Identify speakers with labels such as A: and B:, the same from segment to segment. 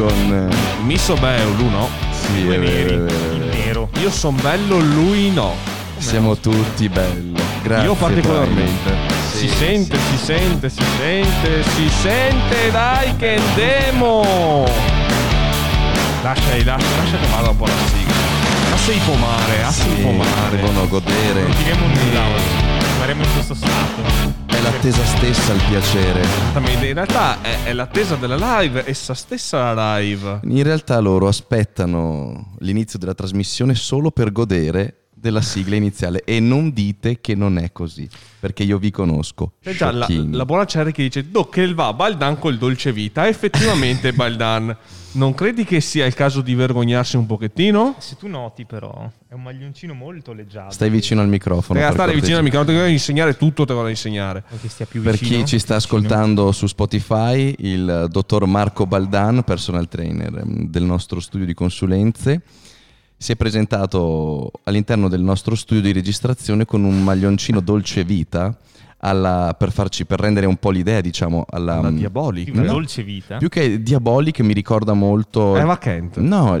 A: con... eh,
B: Mi so bello, lui no.
A: Sì,
C: Due
A: è
C: neri,
A: vero, è vero,
C: il nero.
B: Io sono bello, lui no.
A: Siamo tutti belli. Grazie.
B: Io particolarmente.
A: Prime.
B: Si
A: Sì,
B: sente, si sente, si sente, si sente, dai che andiamo! Lascia, lascia, lascia che vada un po' la sigla. Lascia i pomare, lascia
A: Sì,
B: i pomare.
A: devono godere.
C: Non diremo nulla Rimarremo in questo stato.
A: È l'attesa stessa il piacere.
B: Esattamente, In realtà è, è l'attesa della live, essa stessa la live.
A: In realtà loro aspettano l'inizio della trasmissione solo per godere della sigla iniziale e non dite che non è così, perché io vi conosco.
B: C'è già la, la buona Cherry che dice Do che va Baldan col dolce vita. Effettivamente Baldan, non credi che sia il caso di vergognarsi un pochettino?
C: Se tu noti però, è un maglioncino molto leggiato.
A: Stai vicino al microfono. Per
B: stare vicino al microfono, ti voglio insegnare tutto, te lo voglio insegnare.
C: Vuoi che stia più
A: Per
C: vicino?
A: chi ci sta
C: Vicino.
A: ascoltando su Spotify, il dottor Marco Baldan, personal trainer ehm, del nostro studio di consulenze, si è presentato all'interno del nostro studio di registrazione con un maglioncino dolce vita alla- per, farci, per rendere un po' l'idea, diciamo, alla...
B: Una
C: Di
B: diabolica.
C: una
A: No.
C: dolce vita.
A: Più che diabolica mi ricorda molto...
B: Eva Kent.
A: No,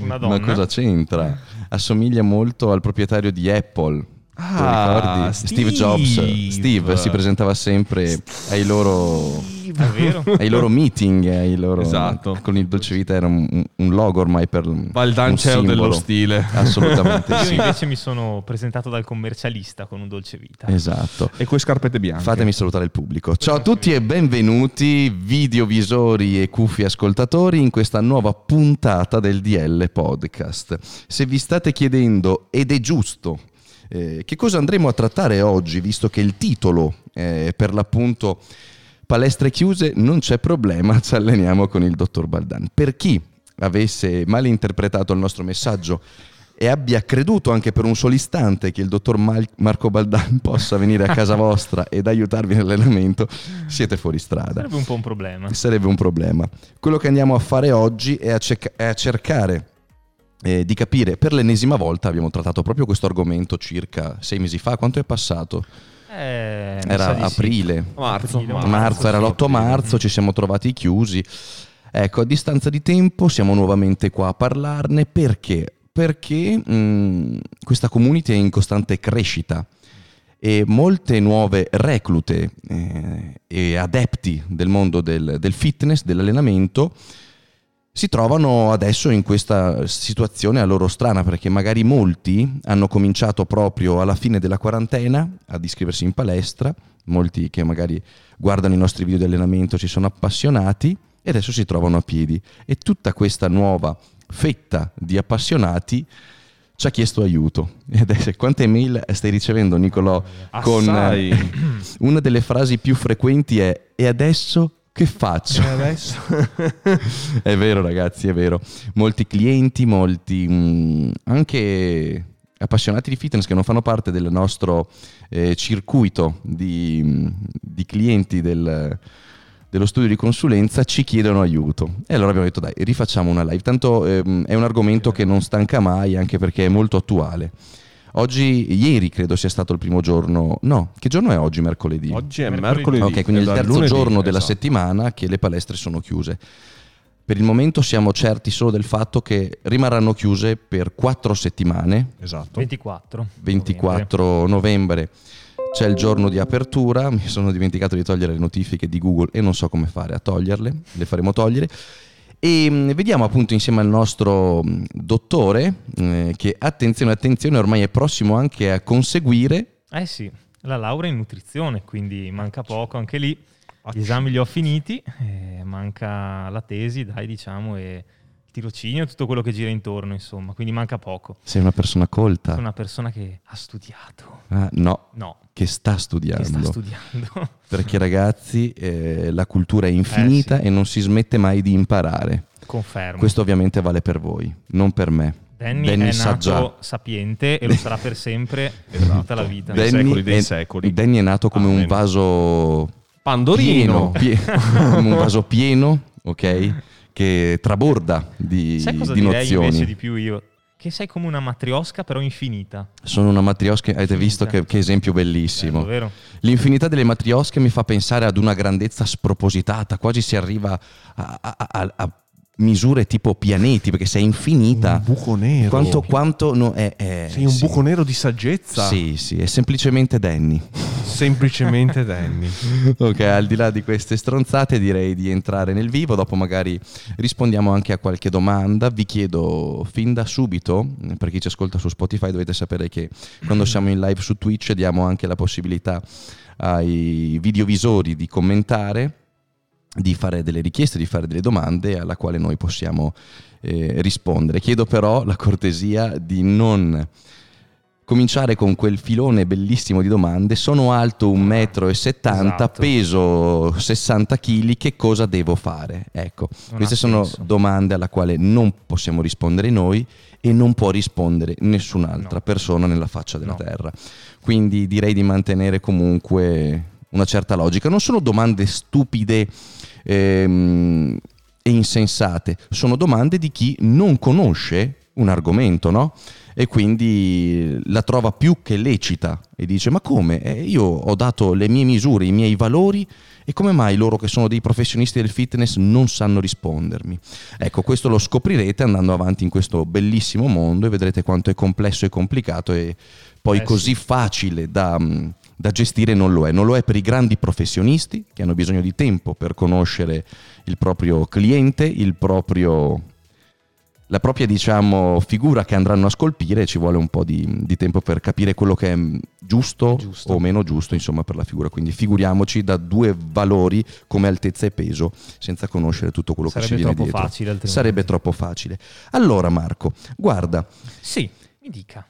C: una donna.
A: ma cosa c'entra? Assomiglia molto al proprietario di Apple.
B: Ah,
A: ricordi?
B: Steve.
A: Jobs. Steve si presentava sempre ai loro, ai loro meeting, ai loro,
B: Esatto.
A: con il dolce vita era un, un logo ormai per
B: Baldan
A: un
B: Ceo dello stile.
A: Assolutamente
C: Io
A: sì.
C: invece mi sono presentato dal commercialista con un dolce vita.
A: Esatto.
B: E quelle scarpette bianche.
A: Fatemi salutare il pubblico. Ciao a tutti e benvenuti, videovisori e cuffi ascoltatori, in questa nuova puntata del DL Podcast. Se vi state chiedendo, ed è giusto, eh, che cosa andremo a trattare oggi, visto che il titolo è per l'appunto palestre chiuse, non c'è problema, ci alleniamo con il dottor Baldan. Per chi avesse malinterpretato il nostro messaggio e abbia creduto anche per un solo istante che il dottor Mal- Marco Baldan possa venire a casa vostra ed aiutarvi nell'allenamento, siete fuori strada.
C: Sarebbe un po' un problema.
A: Sarebbe un problema. Quello che andiamo a fare oggi è a, cec- è a cercare eh, di capire, per l'ennesima volta abbiamo trattato proprio questo argomento circa sei mesi fa, quanto è passato?
C: Eh,
A: Era
C: sì.
A: aprile,
B: Marzo, marzo.
A: marzo, era
B: sì,
A: l'8
B: aprile.
A: marzo, ci siamo trovati chiusi. Ecco, a distanza di tempo siamo nuovamente qua a parlarne perché? Perché mh, questa community è in costante crescita e molte nuove reclute eh, e adepti del mondo del, del fitness, dell'allenamento, si trovano adesso in questa situazione a loro strana perché magari molti hanno cominciato proprio alla fine della quarantena ad iscriversi in palestra, molti che magari guardano i nostri video di allenamento ci sono appassionati e adesso si trovano a piedi e tutta questa nuova fetta di appassionati ci ha chiesto aiuto. E adesso quante mail stai ricevendo Nicolò con
B: Assai.
A: eh, una delle frasi più frequenti è e adesso che faccio?
B: E adesso?
A: è vero ragazzi, è vero. Molti clienti, molti mh, anche appassionati di fitness che non fanno parte del nostro eh, circuito di, mh, di clienti del- dello studio di consulenza ci chiedono aiuto. E allora abbiamo detto dai, rifacciamo una live. Tanto ehm, è un argomento che non stanca mai anche perché è molto attuale. Oggi, ieri credo sia stato il primo giorno, no, che giorno è oggi? Mercoledì.
B: Oggi è
C: Mercoledì.
A: Ok, quindi è il terzo
B: lunedì,
A: giorno della
B: esatto.
A: settimana che le palestre sono chiuse. Per il momento siamo certi solo del fatto che rimarranno chiuse per quattro settimane,
B: Esatto.
C: 24.
A: 24 novembre c'è il giorno di apertura, mi sono dimenticato di togliere le notifiche di Google e non so come fare a toglierle, le faremo togliere. E mh, vediamo appunto insieme al nostro mh, dottore eh, che attenzione, attenzione, ormai è prossimo anche a conseguire
C: Eh sì, la laurea in nutrizione, quindi manca poco anche lì. Gli esami li ho finiti, eh, manca la tesi, dai, diciamo, e il tirocinio e tutto quello che gira intorno, insomma, quindi manca poco.
A: sei una persona colta.
C: Sono una persona che ha studiato.
A: Ah, no,
C: No,
A: che sta studiando.
C: che sta studiando.
A: Perché ragazzi, eh, la cultura è infinita
C: Eh, sì.
A: e non si smette mai di imparare.
C: Confermo.
A: Questo ovviamente vale per voi, non per me.
C: Danny,
A: Danny
C: è
A: sa
C: nato
A: già.
C: sapiente e lo sarà per sempre, per
B: Esatto.
C: tutta la vita.
B: Dei
A: Danny
B: secoli, dei secoli.
A: Danny è nato come un
B: Amen.
A: vaso
B: Pandorino.
A: pieno, un vaso pieno, ok? Che traborda di,
C: Sai cosa
A: di
C: direi
A: nozioni.
C: invece di più io? Che sei come una matriosca però infinita.
A: Sono una matriosca, avete visto che, che esempio bellissimo.
C: Vero?
A: L'infinità delle matriosche mi fa pensare ad una grandezza spropositata, quasi si arriva a, a- a- a misure tipo pianeti, perché sei infinita.
B: Un buco nero.
A: Quanto, quanto no, è, è-
B: Sei un
A: sì.
B: buco nero di saggezza.
A: Sì, sì, è semplicemente Danny.
B: Semplicemente Danny.
A: ok, al di là di queste stronzate direi di entrare nel vivo, dopo magari rispondiamo anche a qualche domanda. Vi chiedo fin da subito, per chi ci ascolta su Spotify dovete sapere che quando siamo in live su Twitch diamo anche la possibilità ai videovisori di commentare, di fare delle richieste, di fare delle domande alla quale noi possiamo eh, rispondere. Chiedo però la cortesia di non cominciare con quel filone bellissimo di domande. Sono alto 1,70 m,
C: Esatto.
A: peso 60 kg, che cosa devo fare? Ecco,
C: Non
A: queste sono
C: senso.
A: domande alla quale non possiamo rispondere noi e non può rispondere nessun'altra
C: No.
A: persona nella faccia della
C: No.
A: terra. Quindi direi di mantenere comunque una certa logica. Non sono domande stupide ehm, e insensate, sono domande di chi non conosce un argomento, no? E quindi la trova più che lecita e dice: Ma come? Eh, io ho dato le mie misure, i miei valori, e come mai loro che sono dei professionisti del fitness non sanno rispondermi? Ecco, questo lo scoprirete andando avanti in questo bellissimo mondo e vedrete quanto è complesso e complicato e poi
C: Eh,
A: così facile da, mm, da gestire non lo è. Non lo è per i grandi professionisti che hanno bisogno di tempo per conoscere il proprio cliente, il proprio, la propria diciamo, figura che andranno a scolpire. Ci vuole un po' di, di tempo per capire quello che è giusto,
C: Giusto.
A: o meno giusto insomma, per la figura. Quindi figuriamoci da due valori come altezza e peso senza conoscere tutto quello che ci
C: Sarebbe
A: viene dietro.
C: facile.
A: Sarebbe troppo facile. Allora Marco, guarda,
C: Sì, mi dica.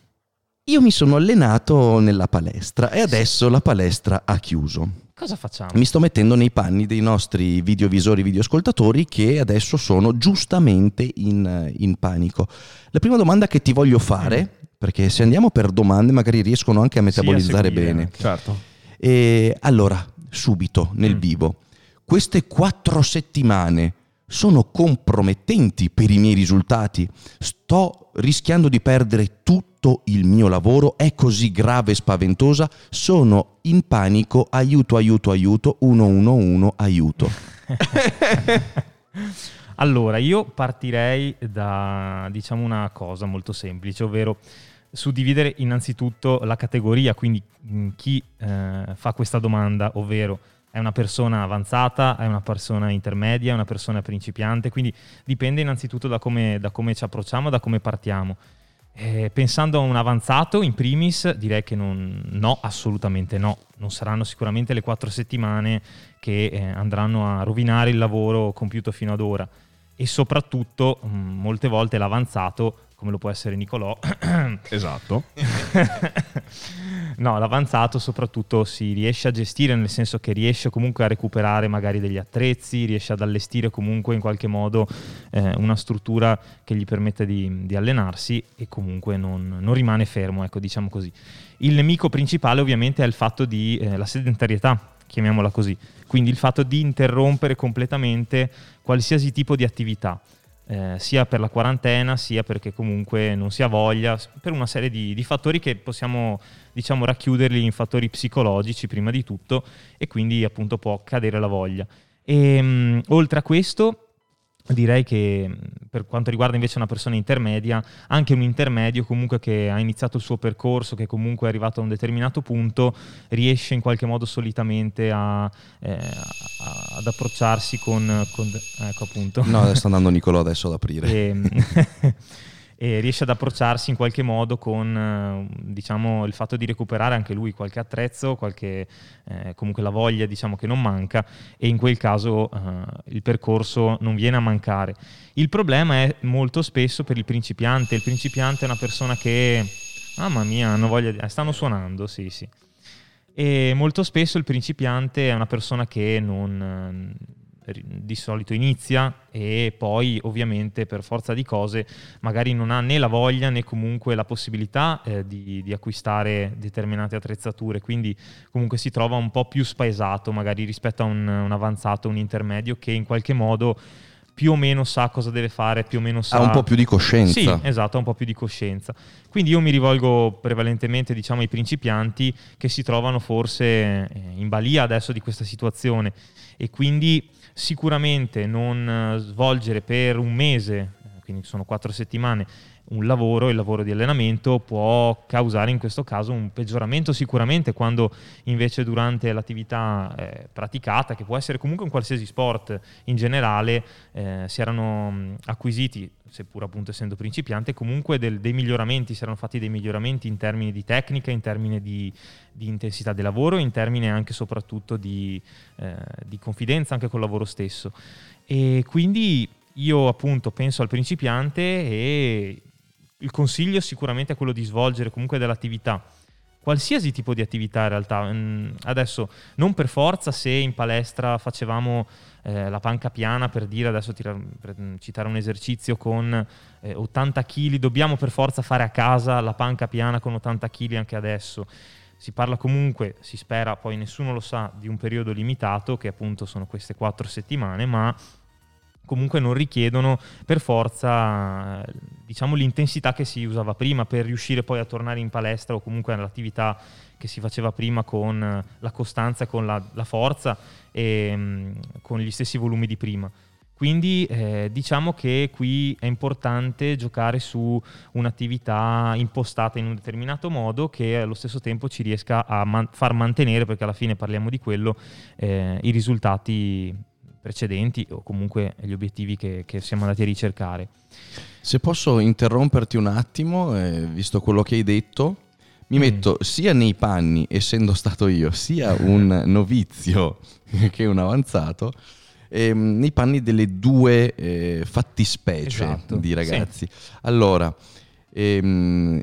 A: Io mi sono allenato nella palestra e adesso la palestra ha chiuso.
C: Cosa facciamo?
A: Mi sto mettendo nei panni dei nostri videovisori, videoascoltatori che adesso sono giustamente in, in panico. La prima domanda che ti voglio fare, perché se andiamo per domande magari riescono anche a metabolizzare
C: seguire.
A: bene.
B: Certo.
A: E allora, subito, nel
C: Mm.
A: vivo, queste quattro settimane sono compromettenti per i miei risultati? Sto rischiando di perdere tutto il mio lavoro? È così grave e spaventosa? Sono in panico, aiuto, aiuto, aiuto, 111, aiuto.
C: Allora, io partirei da diciamo una cosa molto semplice, ovvero suddividere innanzitutto la categoria, quindi mh, chi eh, fa questa domanda, ovvero è una persona avanzata, è una persona intermedia, è una persona principiante, quindi dipende innanzitutto da come, da come ci approcciamo, da come partiamo. Eh, pensando a un avanzato, in primis, direi che non, no, assolutamente no. Non saranno sicuramente le quattro settimane che eh, andranno a rovinare il lavoro compiuto fino ad ora. E soprattutto, mh, molte volte l'avanzato, come lo può essere Nicolò,
B: Esatto.
C: no, l'avanzato soprattutto si riesce a gestire, nel senso che riesce comunque a recuperare magari degli attrezzi, riesce ad allestire comunque in qualche modo eh, una struttura che gli permette di, di allenarsi e comunque non, non rimane fermo, ecco, diciamo così. Il nemico principale ovviamente è il fatto di eh, la sedentarietà, chiamiamola così, quindi il fatto di interrompere completamente qualsiasi tipo di attività. eh, sia per la quarantena, sia perché comunque non si ha voglia, per una serie di, di fattori che possiamo diciamo racchiuderli in fattori psicologici prima di tutto e quindi appunto può cadere la voglia. E, mh, oltre a questo direi che per quanto riguarda invece una persona intermedia, anche un intermedio comunque che ha iniziato il suo percorso, che comunque è arrivato a un determinato punto, riesce in qualche modo solitamente a, eh, a- ad approcciarsi con, con- ecco appunto
A: No, sta andando Nicolò adesso ad aprire.
C: e, e riesce ad approcciarsi in qualche modo con eh, diciamo, il fatto di recuperare anche lui qualche attrezzo, qualche, eh, comunque la voglia diciamo, che non manca e in quel caso eh, il percorso non viene a mancare. Il problema è molto spesso per il principiante, il principiante è una persona che, mamma mia, hanno voglia di... stanno suonando, sì sì. E molto spesso il principiante è una persona che non, di solito inizia e poi ovviamente per forza di cose magari non ha né la voglia né comunque la possibilità eh, di, di acquistare determinate attrezzature, quindi comunque si trova un po' più spaesato magari rispetto a un, un avanzato, un intermedio che in qualche modo più o meno sa cosa deve fare, più o meno sa...
A: Ha un po' più di coscienza.
C: Sì, esatto, ha un po' più di coscienza. Quindi io mi rivolgo prevalentemente diciamo, ai principianti che si trovano forse eh, in balia adesso di questa situazione e quindi sicuramente non eh, svolgere per un mese, eh, quindi sono quattro settimane, un lavoro, il lavoro di allenamento può causare in questo caso un peggioramento sicuramente quando invece durante l'attività eh, praticata, che può essere comunque un qualsiasi sport in generale, eh, si erano acquisiti, seppur appunto essendo principiante, comunque del, dei miglioramenti, si erano fatti dei miglioramenti in termini di tecnica, in termini di, di intensità del lavoro, in termini anche soprattutto di, eh, di confidenza anche col lavoro stesso. E quindi io appunto penso al principiante e il consiglio sicuramente è quello di svolgere comunque dell'attività qualsiasi tipo di attività in realtà. Mm, adesso non per forza se in palestra facevamo eh, la panca piana per dire adesso tira, per citare un esercizio con eh, 80 kg, dobbiamo per forza fare a casa la panca piana con 80 kg anche adesso. Si parla comunque, si spera, poi nessuno lo sa, di un periodo limitato che appunto sono queste quattro settimane, ma comunque non richiedono per forza diciamo, l'intensità che si usava prima per riuscire poi a tornare in palestra o comunque all'attività che si faceva prima con la costanza, con la, la forza e mh, con gli stessi volumi di prima. Quindi eh, diciamo che qui è importante giocare su un'attività impostata in un determinato modo che allo stesso tempo ci riesca a man- far mantenere, perché alla fine parliamo di quello, eh, i risultati precedenti o comunque gli obiettivi che, che siamo andati a ricercare.
A: Se posso interromperti un attimo, eh, visto quello che hai detto, mi mm. metto sia nei panni, essendo stato io, sia un novizio che un avanzato, ehm, nei panni delle due eh, fattispecie esatto, di ragazzi. Sì. Allora, ehm,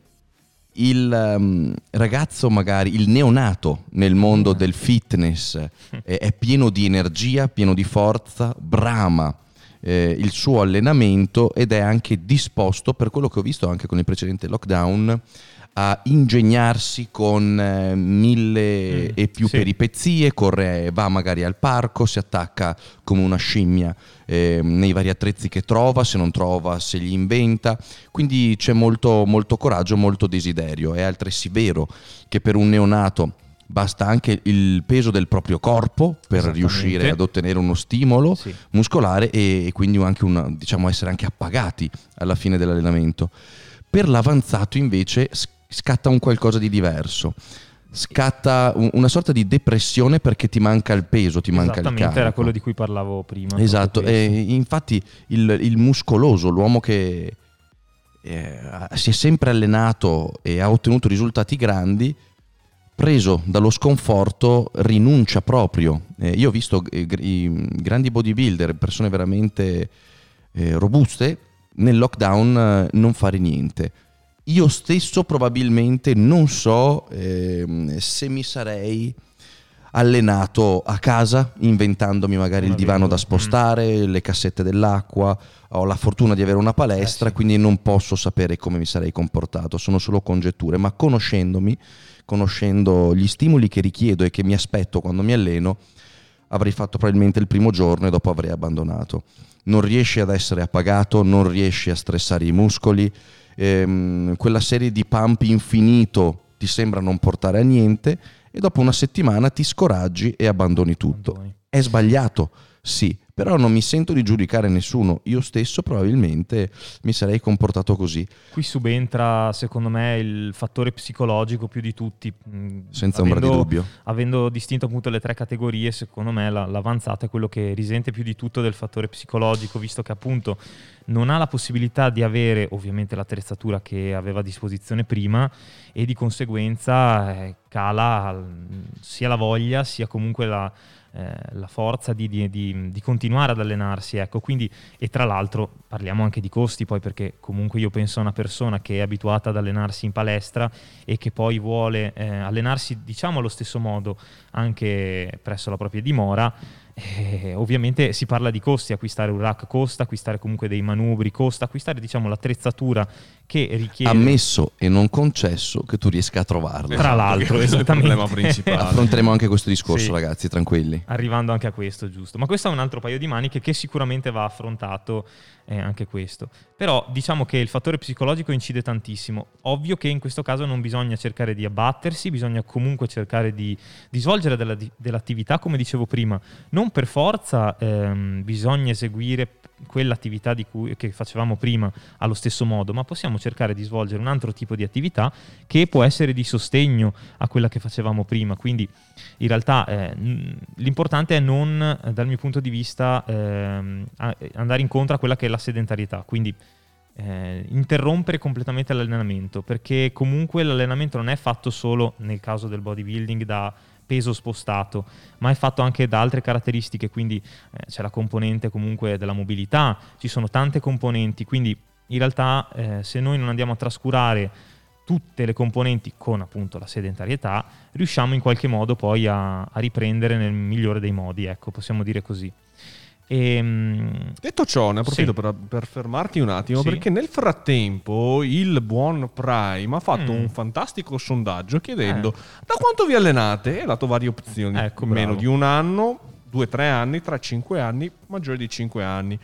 A: il um, ragazzo magari, il neonato nel mondo del fitness eh, è pieno di energia, pieno di forza, brama eh, il suo allenamento ed è anche disposto, per quello che ho visto anche con il precedente lockdown, a ingegnarsi con eh, mille mm, e più sì. peripezie, corre, va magari al parco, si attacca come una scimmia eh, nei vari attrezzi che trova, se non trova se li inventa, quindi c'è molto, molto coraggio, molto desiderio. È altresì vero che per un neonato basta anche il peso del proprio corpo per riuscire ad ottenere uno stimolo sì. muscolare e, e quindi anche una, diciamo, essere anche appagati alla fine dell'allenamento. Per l'avanzato invece scatta un qualcosa di diverso. Scatta una sorta di depressione perché ti manca il peso, ti manca il carico.
C: Esattamente, era quello di cui parlavo prima.
A: Esatto, e infatti il, il, muscoloso, l'uomo che eh, si è sempre allenato e ha ottenuto risultati grandi, preso dallo sconforto rinuncia proprio. Eh, io ho visto eh, grandi bodybuilder, persone veramente eh, robuste, nel lockdown eh, non fare niente io stesso probabilmente non so eh, se mi sarei allenato a casa inventandomi magari il divano da spostare, mm. le cassette dell'acqua, ho la fortuna di avere una palestra, eh quindi non posso sapere come mi sarei comportato, sono solo congetture, ma conoscendomi, conoscendo gli stimoli che richiedo e che mi aspetto quando mi alleno, avrei fatto probabilmente il primo giorno e dopo avrei abbandonato. Non riesci ad essere appagato, non riesci a stressare i muscoli, ehm, quella serie di pump infinito ti sembra non portare a niente e dopo una settimana ti scoraggi e abbandoni tutto. Abbandoni. È sbagliato, sì, però non mi sento di giudicare nessuno, io stesso probabilmente mi sarei comportato così.
C: Qui subentra secondo me il fattore psicologico più di tutti.
A: Mm, Senza avendo, ombra di dubbio.
C: Avendo distinto appunto le tre categorie, secondo me la, l'avanzata è quello che risente più di tutto del fattore psicologico, visto che appunto non ha la possibilità di avere ovviamente l'attrezzatura che aveva a disposizione prima e di conseguenza eh, cala sia la voglia sia comunque la eh, la forza di, di, di, di, continuare ad allenarsi. Ecco. Quindi, e tra l'altro parliamo anche di costi, poi perché comunque io penso a una persona che è abituata ad allenarsi in palestra e che poi vuole eh, allenarsi, diciamo allo stesso modo, anche presso la propria dimora. Eh, ovviamente si parla di costi, acquistare un rack costa, acquistare comunque dei manubri costa, acquistare diciamo l'attrezzatura che richiede...
A: Ammesso e non concesso che tu riesca a trovarla.
C: Tra l'altro,
B: Questo è il
C: esattamente.
B: problema principale.
A: Affronteremo anche questo discorso
C: Sì.
A: ragazzi, tranquilli.
C: Arrivando anche a questo, giusto. Ma questo è un altro paio di maniche che sicuramente va affrontato eh, anche questo. Però diciamo che il fattore psicologico incide tantissimo. Ovvio che in questo caso non bisogna cercare di abbattersi, bisogna comunque cercare di, di svolgere della- di- dell'attività, come dicevo prima. Non per forza ehm, bisogna eseguire quell'attività cui, che facevamo prima allo stesso modo, ma possiamo cercare di svolgere un altro tipo di attività che può essere di sostegno a quella che facevamo prima. Quindi in realtà eh, l'importante è non, eh, dal mio punto di vista, a- andare incontro a quella che è la sedentarietà. Quindi eh, interrompere completamente l'allenamento, perché comunque l'allenamento non è fatto solo, nel caso del bodybuilding, da peso spostato, ma è fatto anche da altre caratteristiche, quindi eh, c'è la componente comunque della mobilità, ci sono tante componenti, quindi in realtà eh, se noi non andiamo a trascurare tutte le componenti con appunto la sedentarietà, riusciamo in qualche modo poi a, a riprendere nel migliore dei modi, ecco, possiamo dire così. Ehm,
B: Detto ciò, ne approfitto
C: Sì.
B: per, per fermarti un attimo,
C: Sì.
B: perché nel frattempo il buon Prime ha fatto
C: Mm.
B: un fantastico sondaggio chiedendo da quanto vi allenate e ha dato varie opzioni.
C: Ecco,
B: Meno
C: bravo.
B: di un anno, due, tre anni, tra cinque anni, maggiore di cinque anni.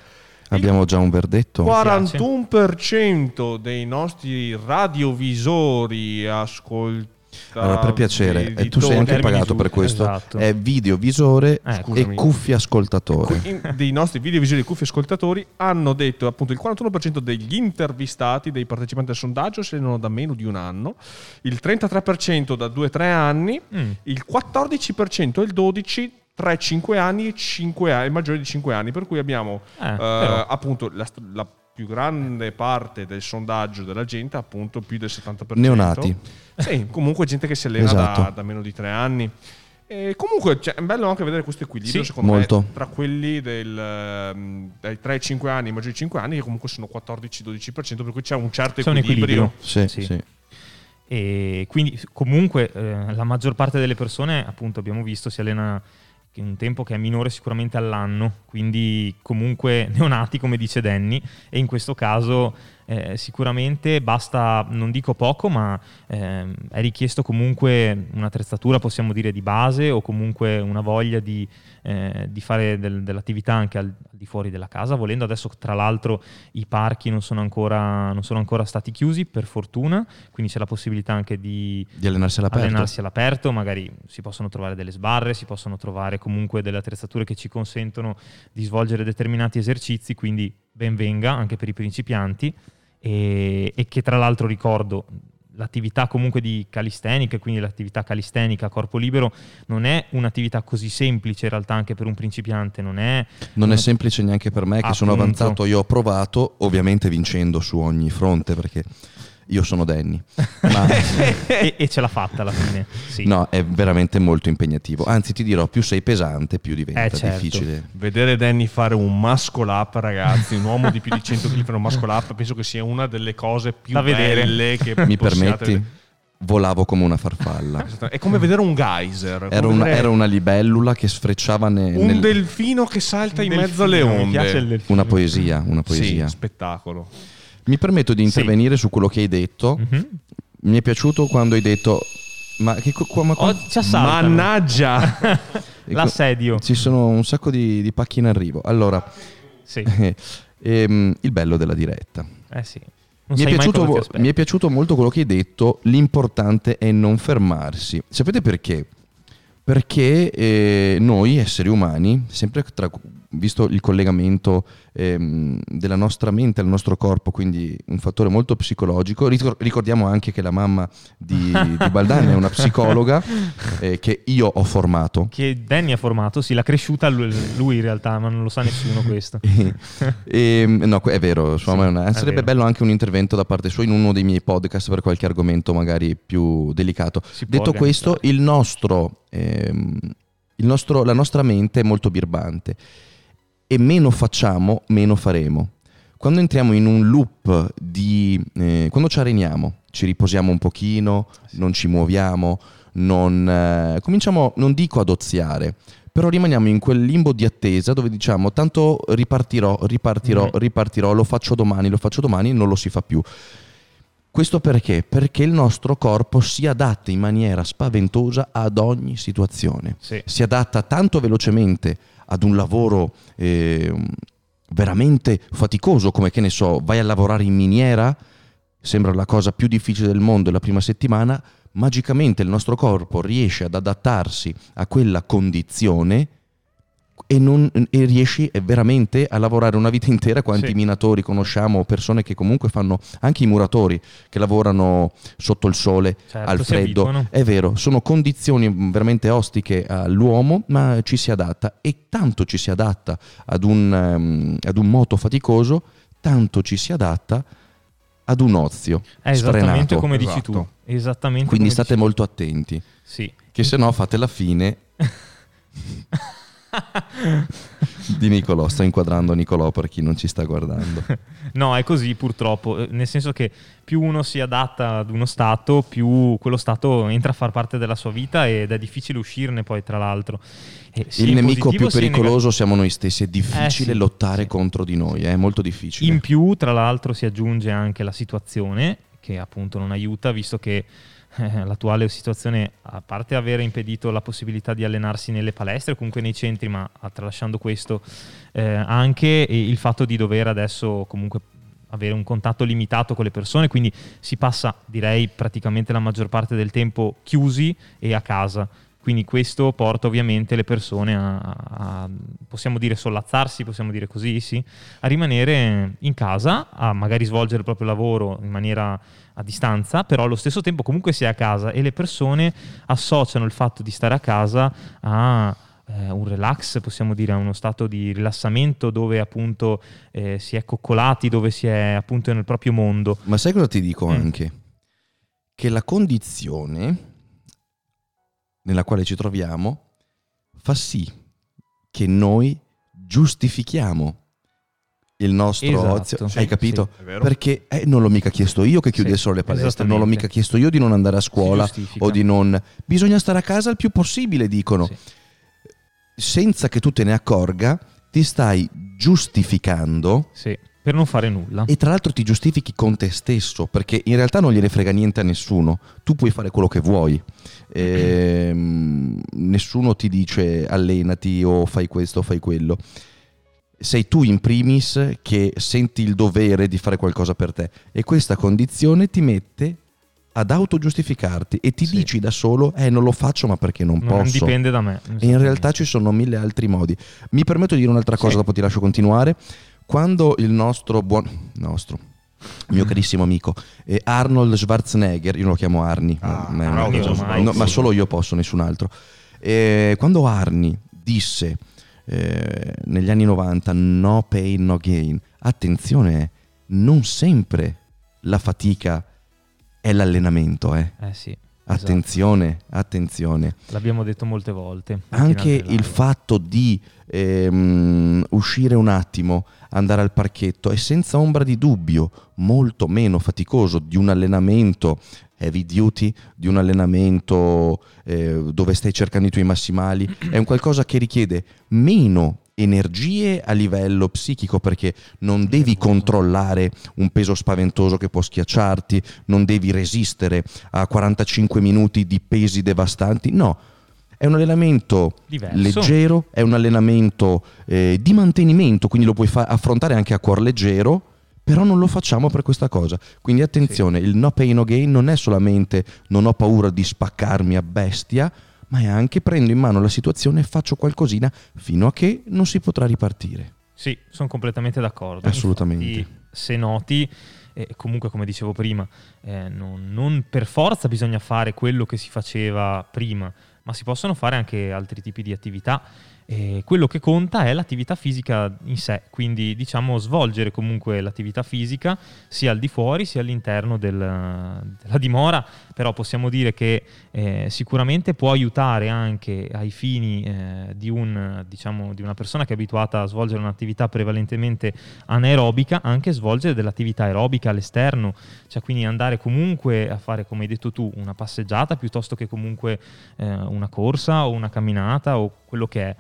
A: Abbiamo già un verdetto?
B: 41% dei nostri radiovisori ascoltatori
A: Allora, per piacere, eh, tu sei anche pagato per questo.
C: Esatto.
A: È videovisore
C: Eh,
A: e
B: scusami.
A: cuffia ascoltatore.
B: in- dei nostri videovisori e cuffi ascoltatori hanno detto appunto il 41% degli intervistati dei partecipanti al sondaggio se non da meno di un anno, il 33% da 2-3 anni,
C: mm,
B: il 14% e il 12% 3-5 anni e 5 anni, maggiori di 5 anni, per cui abbiamo
C: eh,
B: eh, appunto la, la più grande parte del sondaggio della gente, appunto più del 70%.
A: Neonati.
B: Sì, comunque gente che si allena
A: Esatto.
B: da, da meno di 3 anni. E comunque cioè, è bello anche vedere questo equilibrio,
C: Sì,
B: secondo
A: molto.
B: me, tra quelli del, ehm, dai 3 ai 5 anni e maggiori di 5 anni, che comunque sono 14-12%, per cui c'è un certo
C: C'è un
B: equilibrio.
C: equilibrio.
A: Sì,
C: Sì.
A: sì.
C: E quindi comunque eh, la maggior parte delle persone, appunto abbiamo visto, si allena un tempo che è minore sicuramente all'anno, quindi comunque neonati come dice Danny e in questo caso eh, sicuramente basta, non dico poco, ma ehm, è richiesto comunque un'attrezzatura possiamo dire di base o comunque una voglia di, eh, di fare del- dell'attività anche al, al di fuori della casa, volendo adesso tra l'altro i parchi non sono ancora, non sono ancora stati chiusi per fortuna, quindi c'è la possibilità anche di
A: Di allenarsi all'aperto.
C: allenarsi all'aperto, magari si possono trovare delle sbarre, si possono trovare comunque delle attrezzature che ci consentono di svolgere determinati esercizi, quindi ben venga anche per i principianti e, e che tra l'altro ricordo l'attività comunque di calistenica, quindi l'attività calistenica a corpo libero non è un'attività così semplice in realtà anche per un principiante, non è
A: Non è semplice neanche per me che sono
C: Appunto.
A: avanzato, io ho provato, ovviamente vincendo su ogni fronte perché io sono Danny. Ma
C: e, e ce l'ha fatta alla fine. Sì.
A: no, è veramente molto impegnativo. Anzi, ti dirò, più sei pesante, più diventa
C: Eh, certo.
A: difficile.
B: Vedere Danny fare un muscle up, ragazzi, un uomo di più di 100 kg fare un muscle up, penso che sia una delle cose più
C: Da vedere.
B: belle che
A: Mi permetti? Volavo come una farfalla.
B: vedere. È come vedere un geyser.
A: Era una,
B: vedere
A: era una libellula che sfrecciava ne-
B: un
A: nel-
B: delfino che salta in
C: Delfino,
B: mezzo alle onde.
C: Mi piace il delfino.
A: una poesia, una poesia.
B: Sì, spettacolo.
A: Mi permetto di intervenire su quello che hai detto.
C: Mhm.
A: Mi è piaciuto quando hai detto ma che co- qua- ma qua-
C: Oh.
B: Mannaggia!
C: L'assedio.
A: ci sono un sacco di, di pacchi in arrivo. Allora,
C: Sì.
A: ehm, il bello della diretta.
C: Eh sì.
A: Mi è, piaciuto, mi è piaciuto molto quello che hai detto, l'importante è non fermarsi. Sapete perché? Perché eh, noi esseri umani, sempre tra- visto il collegamento ehm, della nostra mente al nostro corpo, quindi un fattore molto psicologico, ricor- ricordiamo anche che la mamma di, di Baldani è una psicologa eh, che io ho formato.
C: Che Danny ha formato, sì, l'ha cresciuta lui, lui in realtà, ma non lo sa nessuno questo.
A: E, no, è vero, sua
C: Sì,
A: è una- sarebbe
C: vero.
A: bello anche un intervento da parte sua in uno dei miei podcast per qualche argomento magari più delicato.
C: Si
A: Detto questo, il nostro, ehm, il nostro- la nostra mente è molto birbante e meno facciamo, meno faremo. Quando entriamo in un loop di... eh, quando ci areniamo, ci riposiamo un pochino, non ci muoviamo, non, eh, cominciamo, non dico ad oziare, però rimaniamo in quel limbo di attesa dove diciamo tanto ripartirò, ripartirò,
C: Mhm.
A: ripartirò, lo faccio domani, lo faccio domani e non lo si fa più. Questo perché? Perché il nostro corpo si adatta in maniera spaventosa ad ogni situazione.
C: Sì.
A: Si adatta tanto velocemente ad un lavoro eh, veramente faticoso, come che ne so, vai a lavorare in miniera, sembra la cosa più difficile del mondo la prima settimana, magicamente il nostro corpo riesce ad adattarsi a quella condizione e, non- e riesci veramente a lavorare una vita intera. Quanti
C: Sì.
A: minatori conosciamo, persone che comunque fanno, anche i muratori, che lavorano sotto il sole,
C: Certo,
A: al freddo. È vero, sono condizioni veramente ostiche all'uomo, ma ci si adatta e tanto ci si adatta ad un, ehm, ad un moto faticoso, tanto ci si adatta ad un ozio
C: È esattamente come dici
B: Esatto.
C: tu. Esattamente
A: Quindi state molto attenti.
C: Sì.
A: che se no fate la fine di Nicolò. Sto inquadrando Nicolò per chi non ci sta guardando.
C: No, è così purtroppo, eh, nel senso che più uno si adatta ad uno stato, più quello stato entra a far parte della sua vita ed è difficile uscirne poi tra l'altro. E sia
A: Il nemico
C: positivo
A: più pericoloso siamo noi stessi, è difficile
C: Eh sì,
A: lottare
C: sì.
A: contro di noi, è molto difficile.
C: In più, tra l'altro, si aggiunge anche la situazione che appunto non aiuta, visto che eh, l'attuale situazione, a parte aver impedito la possibilità di allenarsi nelle palestre, comunque nei centri, ma ah, tralasciando questo, eh, anche il fatto di dover adesso comunque avere un contatto limitato con le persone, quindi si passa, direi, praticamente la maggior parte del tempo chiusi e a casa. Quindi questo porta ovviamente le persone a, a- possiamo dire, sollazzarsi, possiamo dire così, sì, a rimanere in casa, a magari svolgere il proprio lavoro in maniera a distanza, però allo stesso tempo comunque si è a casa e le persone associano il fatto di stare a casa a eh, un relax, possiamo dire, a uno stato di rilassamento dove appunto eh, si è coccolati, dove si è appunto nel proprio mondo.
A: Ma sai cosa ti dico
C: Mm.
A: anche? Che la condizione nella quale ci troviamo fa sì che noi giustifichiamo il nostro
C: Esatto.
A: ozio.
C: Sì,
A: Hai capito?
B: È vero.
A: Perché eh, non l'ho mica chiesto io che chiudessero le palestre, non l'ho mica chiesto io di non andare a scuola o di non... Bisogna stare a casa il più possibile, dicono.
C: Sì.
A: Senza che tu te ne accorga, ti stai giustificando
C: Sì, per non fare nulla.
A: e tra l'altro ti giustifichi con te stesso, perché in realtà non gliene frega niente a nessuno. Tu puoi fare quello che vuoi. Ehm, nessuno ti dice allenati o fai questo o fai quello. Sei tu in primis che senti il dovere di fare qualcosa per te e questa condizione ti mette ad autogiustificarti e ti
C: Sì.
A: dici da solo eh non lo faccio ma perché non,
C: Non
A: posso
C: dipende da me.
A: e in realtà ci sono mille altri modi. Mi permetto di dire un'altra cosa,
C: Sì.
A: dopo ti lascio continuare. Quando il nostro buon nostro mio carissimo amico eh, Arnold Schwarzenegger, io lo chiamo Arnie,
B: Ah,
A: ma, ma- no,
C: sì.
A: ma solo io posso, nessun altro. Eh, quando Arnie disse eh, negli anni 90 no pain no gain, attenzione, eh, non sempre la fatica è l'allenamento, eh.
C: Eh sì, esatto.
A: Attenzione, attenzione
C: l'abbiamo detto molte volte.
A: anche il fatto di ehm, uscire un attimo, andare al parchetto è senza ombra di dubbio molto meno faticoso di un allenamento heavy duty, di un allenamento eh, dove stai cercando i tuoi massimali, è un qualcosa che richiede meno energie a livello psichico perché non devi controllare un peso spaventoso che può schiacciarti, non devi resistere a 45 minuti di pesi devastanti, no, è un allenamento
C: Diverso.
A: leggero, è un allenamento eh, di mantenimento, quindi lo puoi fa- affrontare anche a cuor leggero, però non lo facciamo per questa cosa. Quindi attenzione, il no pain no gain non è solamente non ho paura di spaccarmi a bestia, ma è anche prendo in mano la situazione e faccio qualcosina fino a che non si potrà ripartire.
C: Sì, sono completamente d'accordo.
A: Assolutamente.
C: Infatti, se noti, eh, comunque come dicevo prima, eh, non, non per forza bisogna fare quello che si faceva prima, ma si possono fare anche altri tipi di attività. E quello che conta è l'attività fisica in sé, quindi diciamo svolgere comunque l'attività fisica sia al di fuori sia all'interno del- della dimora, però possiamo dire che eh, sicuramente può aiutare anche ai fini eh, di, un, diciamo, di una persona che è abituata a svolgere un'attività prevalentemente anaerobica, anche svolgere dell'attività aerobica all'esterno, cioè quindi andare comunque a fare, come hai detto tu, una passeggiata piuttosto che comunque eh, una corsa o una camminata o quello che è.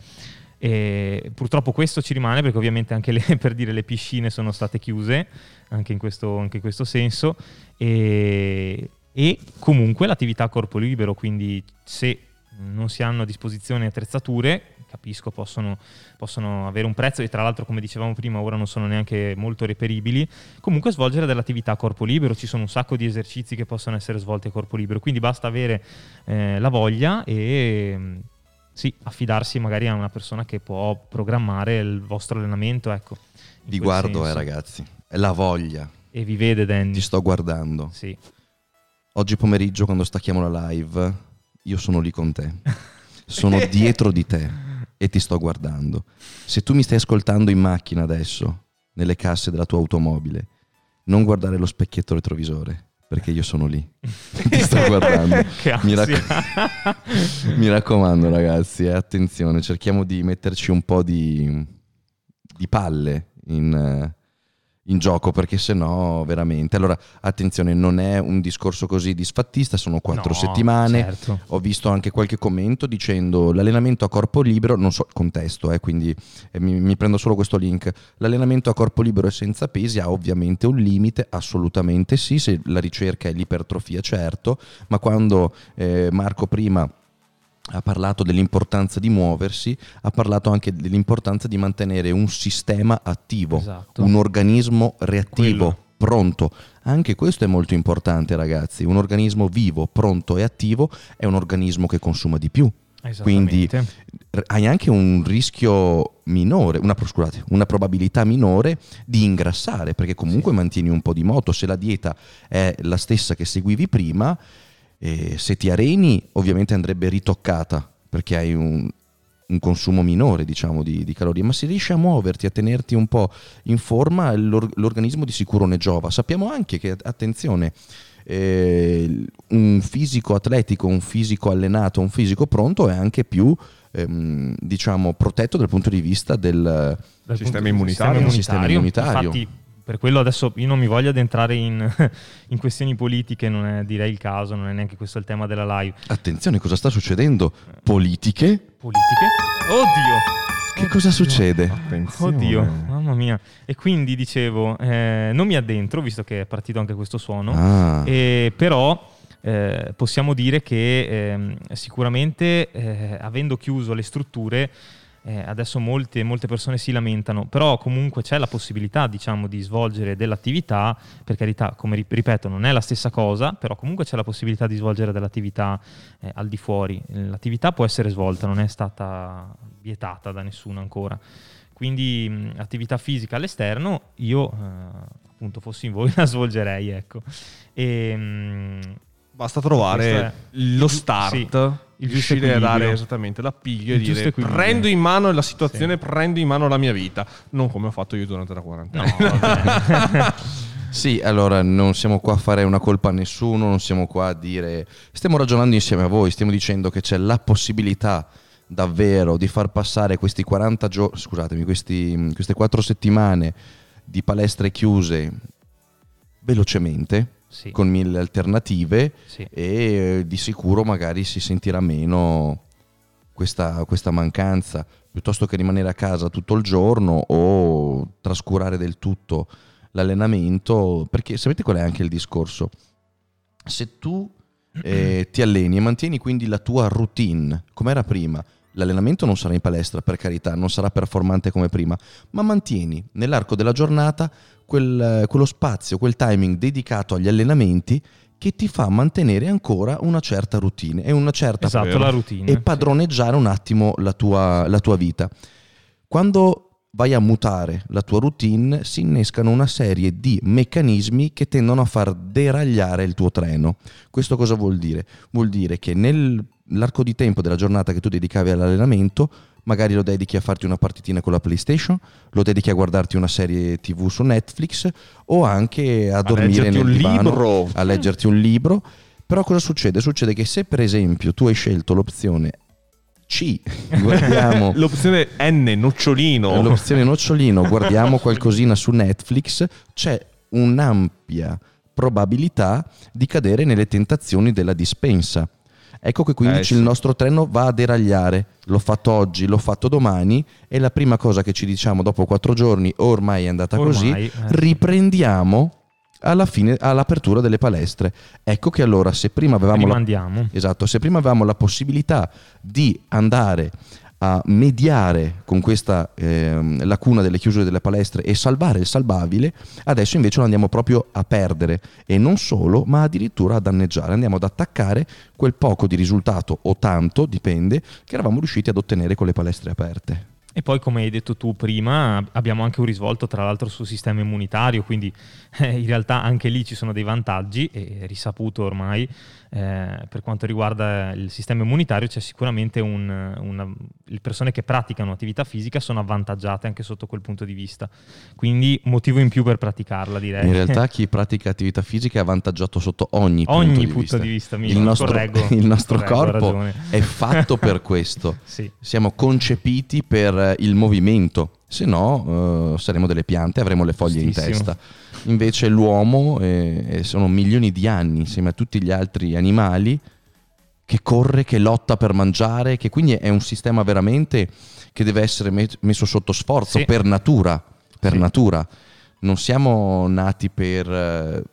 C: E purtroppo questo ci rimane perché ovviamente anche le, per dire le piscine sono state chiuse, anche in questo, anche in questo senso, e, e comunque l'attività a corpo libero, quindi se non si hanno a disposizione attrezzature, capisco, possono, possono, avere un prezzo e tra l'altro come dicevamo prima ora non sono neanche molto reperibili, comunque svolgere dell'attività a corpo libero, ci sono un sacco di esercizi che possono essere svolti a corpo libero, quindi basta avere eh, la voglia e sì, affidarsi magari a una persona che può programmare il vostro allenamento, ecco.
A: Vi guardo eh ragazzi, è la voglia.
C: E vi vede Danny.
A: Ti sto guardando.
C: Sì.
A: Oggi pomeriggio quando stacchiamo la live, io sono lì con te. Sono dietro di te e ti sto guardando. Se tu mi stai ascoltando in macchina adesso, nelle casse della tua automobile, non guardare lo specchietto retrovisore, perché io sono lì. ti sto guardando. mi, raccom- mi, raccomando ragazzi, eh, attenzione, cerchiamo di metterci un po' di, di palle in... In gioco perché se no veramente allora attenzione non è un discorso così disfattista sono quattro no, settimane certo. ho visto anche qualche commento dicendo l'allenamento a corpo libero non so contesto eh, quindi eh, mi, mi, prendo solo questo link l'allenamento a corpo libero e senza pesi ha ovviamente un limite assolutamente sì se la ricerca è l'ipertrofia certo ma quando eh, Marco prima ha parlato dell'importanza di muoversi, ha parlato anche dell'importanza di mantenere un sistema attivo, esatto. un organismo reattivo, Quello. pronto. Anche questo è molto importante ragazzi, un organismo vivo, pronto e attivo è un organismo che consuma di più. Quindi hai anche un rischio minore, una, scusate, una probabilità minore di ingrassare, perché comunque sì. mantieni un po' di moto. Se la dieta è la stessa che seguivi prima, e se ti areni ovviamente andrebbe ritoccata perché hai un, un consumo minore diciamo, di, di, calorie, ma se riesci a muoverti, a tenerti un po' in forma, l'or- l'organismo di sicuro ne giova. Sappiamo anche che, attenzione, eh, un fisico atletico, un fisico allenato, un fisico pronto è anche più ehm, diciamo, protetto dal punto di vista del,
B: del sistema immunitario.
C: Sistema immunitario. Infatti, per quello adesso io non mi voglio addentrare in, in, questioni politiche, non è direi il caso, non è neanche questo il tema della live.
A: Attenzione, cosa sta succedendo? Politiche?
C: Politiche? Oddio!
A: Che cosa succede?
C: Attenzione. Oddio, mamma mia. E quindi dicevo, eh, non mi addentro, visto che è partito anche questo suono, ah. eh, però eh, possiamo dire che ehm, sicuramente eh, avendo chiuso le strutture eh, adesso molte, molte, persone si lamentano, però comunque c'è la possibilità diciamo, di svolgere dell'attività, per carità, come ripeto, non è la stessa cosa, però comunque c'è la possibilità di svolgere dell'attività eh, al di fuori. L'attività può essere svolta, non è stata vietata da nessuno ancora. Quindi mh, attività fisica all'esterno, io eh, appunto fossi in voi la svolgerei, ecco. E, mh,
B: Basta trovare lo start. Sì riuscire a dare esattamente l'appiglio e dire prendo in mano la situazione, sì. prendo in mano la mia vita, non come ho fatto io durante la quarantena.
A: No, sì, allora non siamo qua a fare una colpa a nessuno, non siamo qua a dire stiamo ragionando insieme a voi, stiamo dicendo che c'è la possibilità davvero di far passare questi 40 giorni, scusatemi, questi, queste 4 settimane di palestre chiuse velocemente sì. con mille alternative sì. e eh, di sicuro magari si sentirà meno questa, questa, mancanza piuttosto che rimanere a casa tutto il giorno o trascurare del tutto l'allenamento perché sapete qual è anche il discorso se tu eh, ti alleni e mantieni quindi la tua routine come era prima L'allenamento non sarà in palestra, per carità, non sarà performante come prima, ma mantieni nell'arco della giornata quel, quello spazio, quel timing dedicato agli allenamenti che ti fa mantenere ancora una certa routine e una certa
C: esatto, la routine,
A: e padroneggiare sì. un attimo la tua, la tua vita. Quando vai a mutare la tua routine, si innescano una serie di meccanismi che tendono a far deragliare il tuo treno. Questo cosa vuol dire? Vuol dire che nell'arco di tempo della giornata che tu dedicavi all'allenamento, magari lo dedichi a farti una partitina con la PlayStation, lo dedichi a guardarti una serie TV su Netflix o anche a, a dormire nel divano, libro. a leggerti un libro. Però cosa succede? Succede che se per esempio tu hai scelto l'opzione c, guardiamo
B: l'opzione N, nocciolino.
A: L'opzione nocciolino, guardiamo qualcosina su Netflix, c'è un'ampia probabilità di cadere nelle tentazioni della dispensa. Ecco che quindi
B: Eh,
A: il
B: sì.
A: nostro treno va a deragliare. L'ho fatto oggi, l'ho fatto domani e la prima cosa che ci diciamo dopo quattro giorni, ormai è andata così,
C: Ormai, eh.
A: riprendiamo alla fine, all'apertura delle palestre. Ecco che allora se prima avevamo la. Esatto, se prima avevamo la possibilità di andare a mediare con questa ehm, lacuna delle chiusure delle palestre e salvare il salvabile, adesso invece lo andiamo proprio a perdere e non solo, ma addirittura a danneggiare. Andiamo ad attaccare quel poco di risultato o tanto, dipende, che eravamo riusciti ad ottenere con le palestre aperte.
C: E poi, come hai detto tu prima, abbiamo anche un risvolto tra l'altro sul sistema immunitario, quindi eh, in realtà anche lì ci sono dei vantaggi, è risaputo ormai, eh, per quanto riguarda il sistema immunitario c'è sicuramente un, una, le persone che praticano attività fisica sono avvantaggiate anche sotto quel punto di vista, quindi motivo in più per praticarla direi.
A: In realtà chi pratica attività fisica è avvantaggiato sotto ogni,
C: Ogni
A: punto di
C: punto
A: vista.
C: di vista,
A: il nostro,
C: correggo,
A: il nostro
C: correggo,
A: corpo è fatto per questo.
C: Sì.
A: Siamo concepiti per il movimento, se no eh, saremo delle piante, avremo le foglie in
C: Giustissimo.
A: testa. Invece l'uomo eh, sono milioni di anni insieme a tutti gli altri animali che corre, che lotta per mangiare, che quindi è un sistema veramente che deve essere met- messo sotto sforzo
C: Sì.
A: per natura, per
C: Sì.
A: natura. Non siamo nati per eh,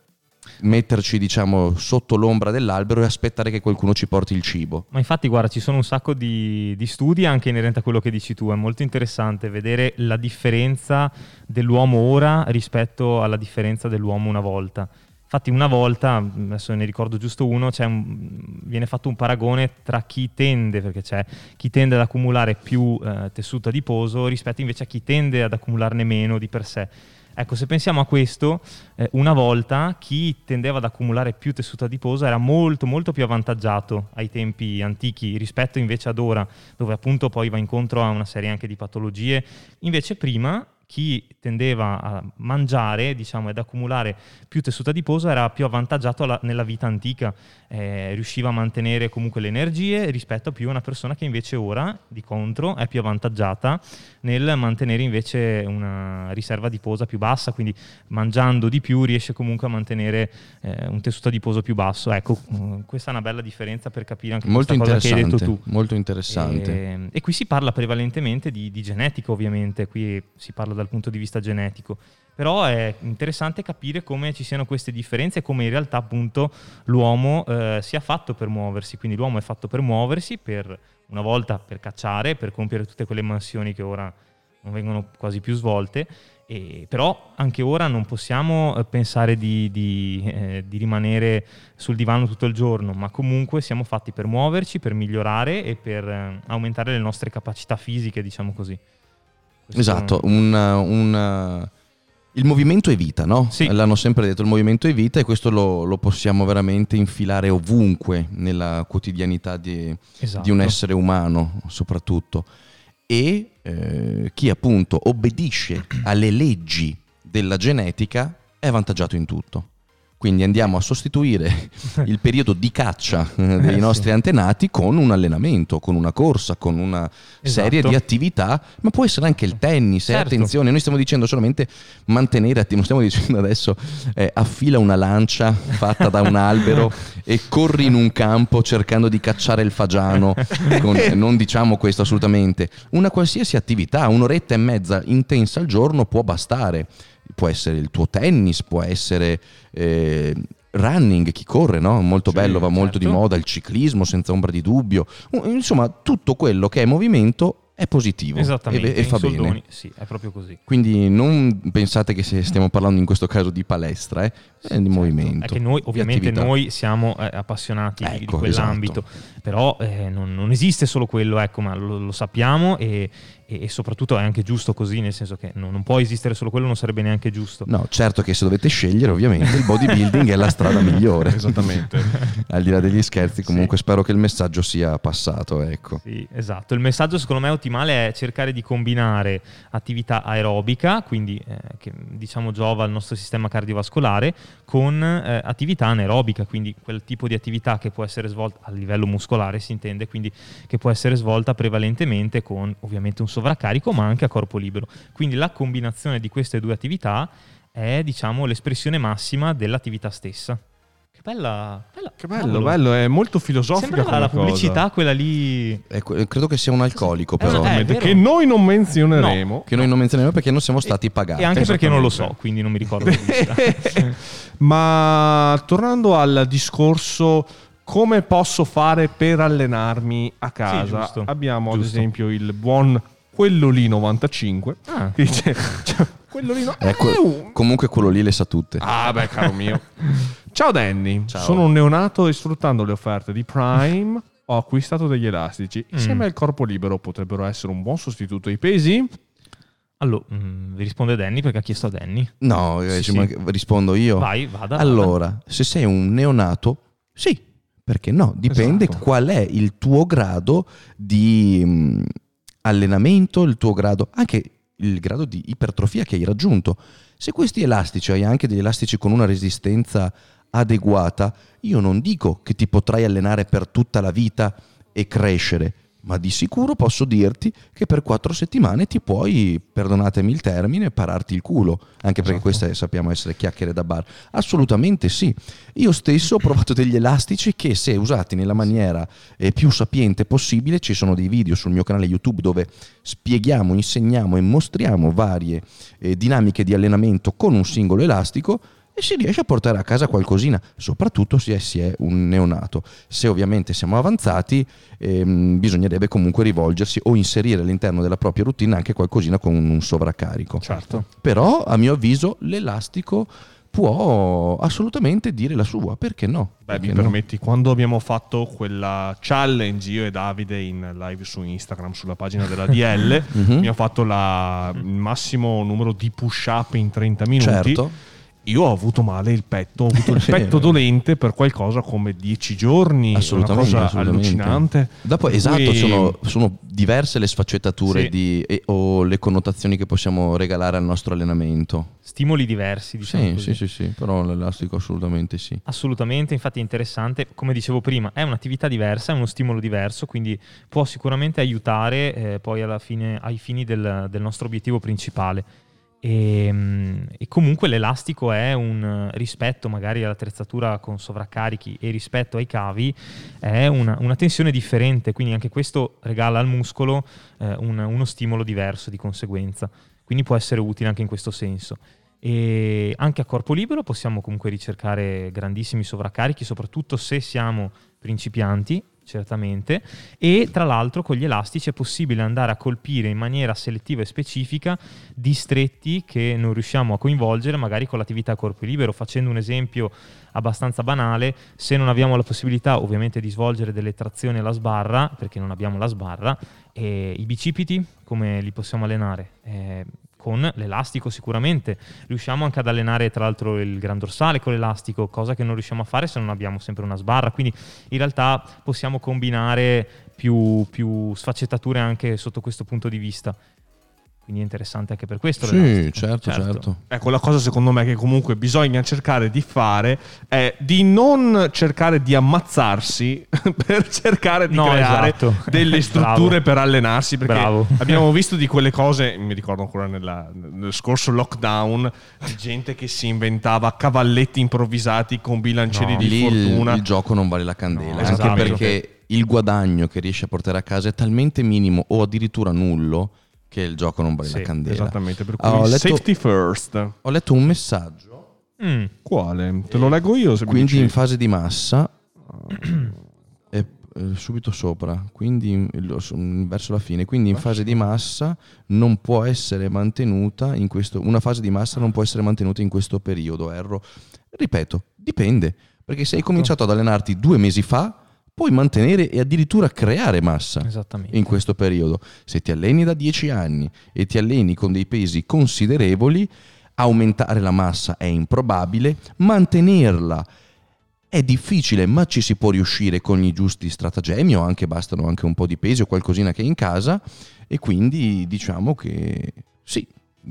A: metterci, diciamo, sotto l'ombra dell'albero e aspettare che qualcuno ci porti il cibo.
C: Ma infatti, guarda, ci sono un sacco di, di studi anche inerenti a quello che dici tu. È molto interessante vedere la differenza dell'uomo ora rispetto alla differenza dell'uomo una volta. Infatti, una volta, adesso ne ricordo giusto uno, un- viene fatto un paragone tra chi tende, perché c'è chi tende ad accumulare più eh, tessuto adiposo rispetto invece a chi tende ad accumularne meno di per sé. Ecco, se pensiamo a questo, eh, una volta chi tendeva ad accumulare più tessuto adiposo era molto molto più avvantaggiato ai tempi antichi rispetto invece ad ora, dove appunto poi va incontro a una serie anche di patologie. Invece prima chi tendeva a mangiare, diciamo, ed accumulare più tessuto adiposo era più avvantaggiato alla- nella vita antica, eh, riusciva a mantenere comunque le energie rispetto a più una persona che invece ora, di contro, è più avvantaggiata nel mantenere invece una riserva adiposa più bassa, quindi mangiando di più riesce comunque a mantenere eh, un tessuto adiposo più basso. Ecco, mm, questa è una bella differenza per capire anche
A: Molto
C: questa cosa che hai detto tu.
A: molto interessante.
C: E, e qui si parla prevalentemente di, di genetica, ovviamente, qui si parla dal punto di vista genetico. Però è interessante capire come ci siano queste differenze e come in realtà appunto l'uomo eh, sia fatto per muoversi. Quindi l'uomo è fatto per muoversi, per una volta per cacciare, per compiere tutte quelle mansioni che ora non vengono quasi più svolte. E, però anche ora non possiamo eh, pensare di, di, eh, di rimanere sul divano tutto il giorno, ma comunque siamo fatti per muoverci, per migliorare e per eh, aumentare le nostre capacità fisiche, diciamo così.
A: Esatto, un, un- il movimento è vita, no?
C: Sì.
A: L'hanno sempre detto, il movimento è vita e questo lo, lo possiamo veramente infilare ovunque nella quotidianità di,
C: Esatto.
A: di un essere umano soprattutto. E eh, chi appunto obbedisce alle leggi della genetica è avvantaggiato in tutto. Quindi andiamo a sostituire il periodo di caccia eh, dei
C: Eh, sì.
A: nostri antenati con un allenamento, con una corsa, con una serie
C: Esatto.
A: di attività, ma può essere anche il tennis. eh,
C: Certo.
A: attenzione, noi stiamo dicendo solamente mantenere attivo, non stiamo dicendo adesso eh, affila una lancia fatta da un albero e corri in un campo cercando di cacciare il fagiano. con- non diciamo questo assolutamente. Una qualsiasi attività, un'oretta e mezza intensa al giorno può bastare. Può essere il tuo tennis, può essere eh, running, chi corre, no? Molto
B: Sì,
A: bello, va molto di
C: certo.
A: moda, il ciclismo senza ombra di dubbio. Insomma, tutto quello che è movimento è positivo
C: Esattamente,
A: e, e fa
C: soldoni,
A: bene.
C: Sì, è proprio così.
A: Quindi non pensate che stiamo parlando in questo caso di palestra, eh, è di movimento.
C: È che noi, ovviamente, noi siamo eh, appassionati di- di
A: Ecco,
C: quell'ambito, però eh, non, non esiste solo quello, ecco, ma lo, lo sappiamo e, e- e soprattutto è anche giusto così, nel senso che non, non può esistere solo quello, non sarebbe neanche giusto.
A: No, certo che se dovete scegliere, ovviamente il bodybuilding è la strada migliore.
B: Esattamente.
A: Al di là degli scherzi, comunque spero che il messaggio sia passato, ecco.
C: Sì, esatto. Il messaggio secondo me ottimale è cercare di combinare attività aerobica, quindi eh, che diciamo giova al nostro sistema cardiovascolare, con eh, attività anaerobica, quindi quel tipo di attività che può essere svolta a livello muscolare, si intende, quindi che può essere svolta prevalentemente con ovviamente un sovraccarico, ma anche a corpo libero. Quindi la combinazione di queste due attività è diciamo l'espressione massima dell'attività stessa. Che bella, bella-
B: Che bello,
C: cavolo.
B: bello, è molto filosofica
C: Sembra
B: come
C: la
B: cosa.
C: pubblicità, quella lì.
A: Eh, credo che sia un alcolico
C: Eh,
A: però,
C: eh,
B: che noi non menzioneremo.
A: che noi non menzioniamo perché non siamo stati pagati.
C: E anche perché non lo so, quindi non mi ricordo.
B: Ma tornando al discorso come posso fare per allenarmi a casa,
C: giusto.
B: abbiamo ad
C: Giusto.
B: esempio il buon quello lì 95
C: Ah.
B: che dice cioè, quello lì no-
A: Eh, que- comunque quello lì le sa tutte.
B: Ah, beh, caro mio. Ciao Danny,
A: Ciao.
B: sono un neonato e sfruttando le offerte di Prime ho acquistato degli elastici. Insieme
C: Mm.
B: al corpo libero potrebbero essere un buon sostituto ai pesi?
C: Allora, mm, vi risponde Danny perché ha chiesto a Danny.
A: No, eh,
C: Sì, sì.
A: rispondo io.
C: Vai, vada.
A: Allora, se sei un neonato, sì, perché no? Dipende
B: Esatto.
A: qual è il tuo grado di mh, allenamento, il tuo grado, anche il grado di ipertrofia che hai raggiunto. Se questi elastici hai anche degli elastici con una resistenza adeguata, io non dico che ti potrai allenare per tutta la vita e crescere, ma di sicuro posso dirti che per quattro settimane ti puoi, perdonatemi il termine, pararti il culo, anche perché
B: Esatto.
A: queste sappiamo essere chiacchiere da bar. Assolutamente sì. Io stesso ho provato degli elastici che se usati nella maniera eh, più sapiente possibile, ci sono dei video sul mio canale YouTube dove spieghiamo, insegniamo e mostriamo varie eh, dinamiche di allenamento con un singolo elastico e si riesce a portare a casa qualcosina, soprattutto se si è un neonato. Se ovviamente siamo avanzati, ehm, bisognerebbe comunque rivolgersi o inserire all'interno della propria routine anche qualcosina con un sovraccarico.
B: Certo.
A: Però, a mio avviso, l'elastico può assolutamente dire la sua, perché no?
B: Beh,
A: Perché
B: mi
A: no?
B: permetti, quando abbiamo fatto quella challenge io e Davide in live su Instagram sulla pagina della DL,
A: Mhm.
B: abbiamo fatto la- il massimo numero di push up in 30 minuti.
A: Certo.
B: Io ho avuto male il petto, ho avuto il petto dolente per qualcosa come 10 giorni,
A: Assolutamente,
B: una cosa
A: assolutamente.
B: allucinante.
A: Dopo, esatto,
B: cui-
A: sono, sono diverse le sfaccettature
C: Sì.
A: di- e- o le connotazioni che possiamo regalare al nostro allenamento.
C: Stimoli diversi, diciamo
A: Sì,
C: così.
A: sì, sì, sì, però l'elastico assolutamente sì.
C: Assolutamente, infatti è interessante, come dicevo prima, è un'attività diversa, è uno stimolo diverso, quindi può sicuramente aiutare eh, poi alla fine ai fini del, del nostro obiettivo principale. E, mm, e comunque l'elastico è un eh, rispetto magari all'attrezzatura con sovraccarichi e rispetto ai cavi è una, una tensione differente, quindi anche questo regala al muscolo eh, un- uno stimolo diverso di conseguenza, quindi può essere utile anche in questo senso. E anche a corpo libero possiamo comunque ricercare grandissimi sovraccarichi, soprattutto se siamo principianti, certamente, e tra l'altro con gli elastici è possibile andare a colpire in maniera selettiva e specifica distretti che non riusciamo a coinvolgere magari con l'attività a corpo libero. Facendo un esempio abbastanza banale, se non abbiamo la possibilità ovviamente di svolgere delle trazioni alla sbarra, perché non abbiamo la sbarra, e i bicipiti come li possiamo allenare? Eh, con l'elastico sicuramente riusciamo anche ad allenare tra l'altro il gran dorsale con l'elastico, cosa che non riusciamo a fare se non abbiamo sempre una sbarra, quindi in realtà possiamo combinare più, più sfaccettature anche sotto questo punto di vista. Quindi è interessante anche per questo.
A: Sì,
C: l'elastico.
A: certo, certo.
B: Ecco, la cosa secondo me che comunque bisogna cercare di fare è di non cercare di ammazzarsi per cercare di
C: No,
B: creare
C: esatto.
B: delle strutture per allenarsi perché
C: Bravo.
B: abbiamo visto di quelle cose, mi ricordo ancora nella- nel scorso lockdown, di gente che si inventava cavalletti improvvisati con bilancieri
C: No.
B: di
A: Lì il,
B: fortuna.
A: il gioco non vale la candela,
C: No,
A: anche
C: esatto.
A: perché il guadagno che riesci a portare a casa è talmente minimo o addirittura nullo che il gioco non vale
C: Sì,
A: la candela.
B: Esattamente, per cui
A: Ah, letto-
B: safety first.
A: Ho letto un messaggio,
C: Mm,
B: Quale? Te lo leggo io se
A: quindi in fase di massa, è eh, subito sopra, quindi verso la fine, quindi in fase di massa non può essere mantenuta in questo, una fase di massa non può essere mantenuta in questo periodo, erro. Ripeto, dipende, perché se hai cominciato ad allenarti due mesi fa, puoi mantenere e addirittura creare massa. in questo periodo. Se ti alleni da 10 anni e ti alleni con dei pesi considerevoli, aumentare la massa è improbabile, mantenerla è difficile, ma ci si può riuscire con i giusti stratagemmi o anche bastano anche un po' di pesi o qualcosina che hai in casa e quindi diciamo che sì,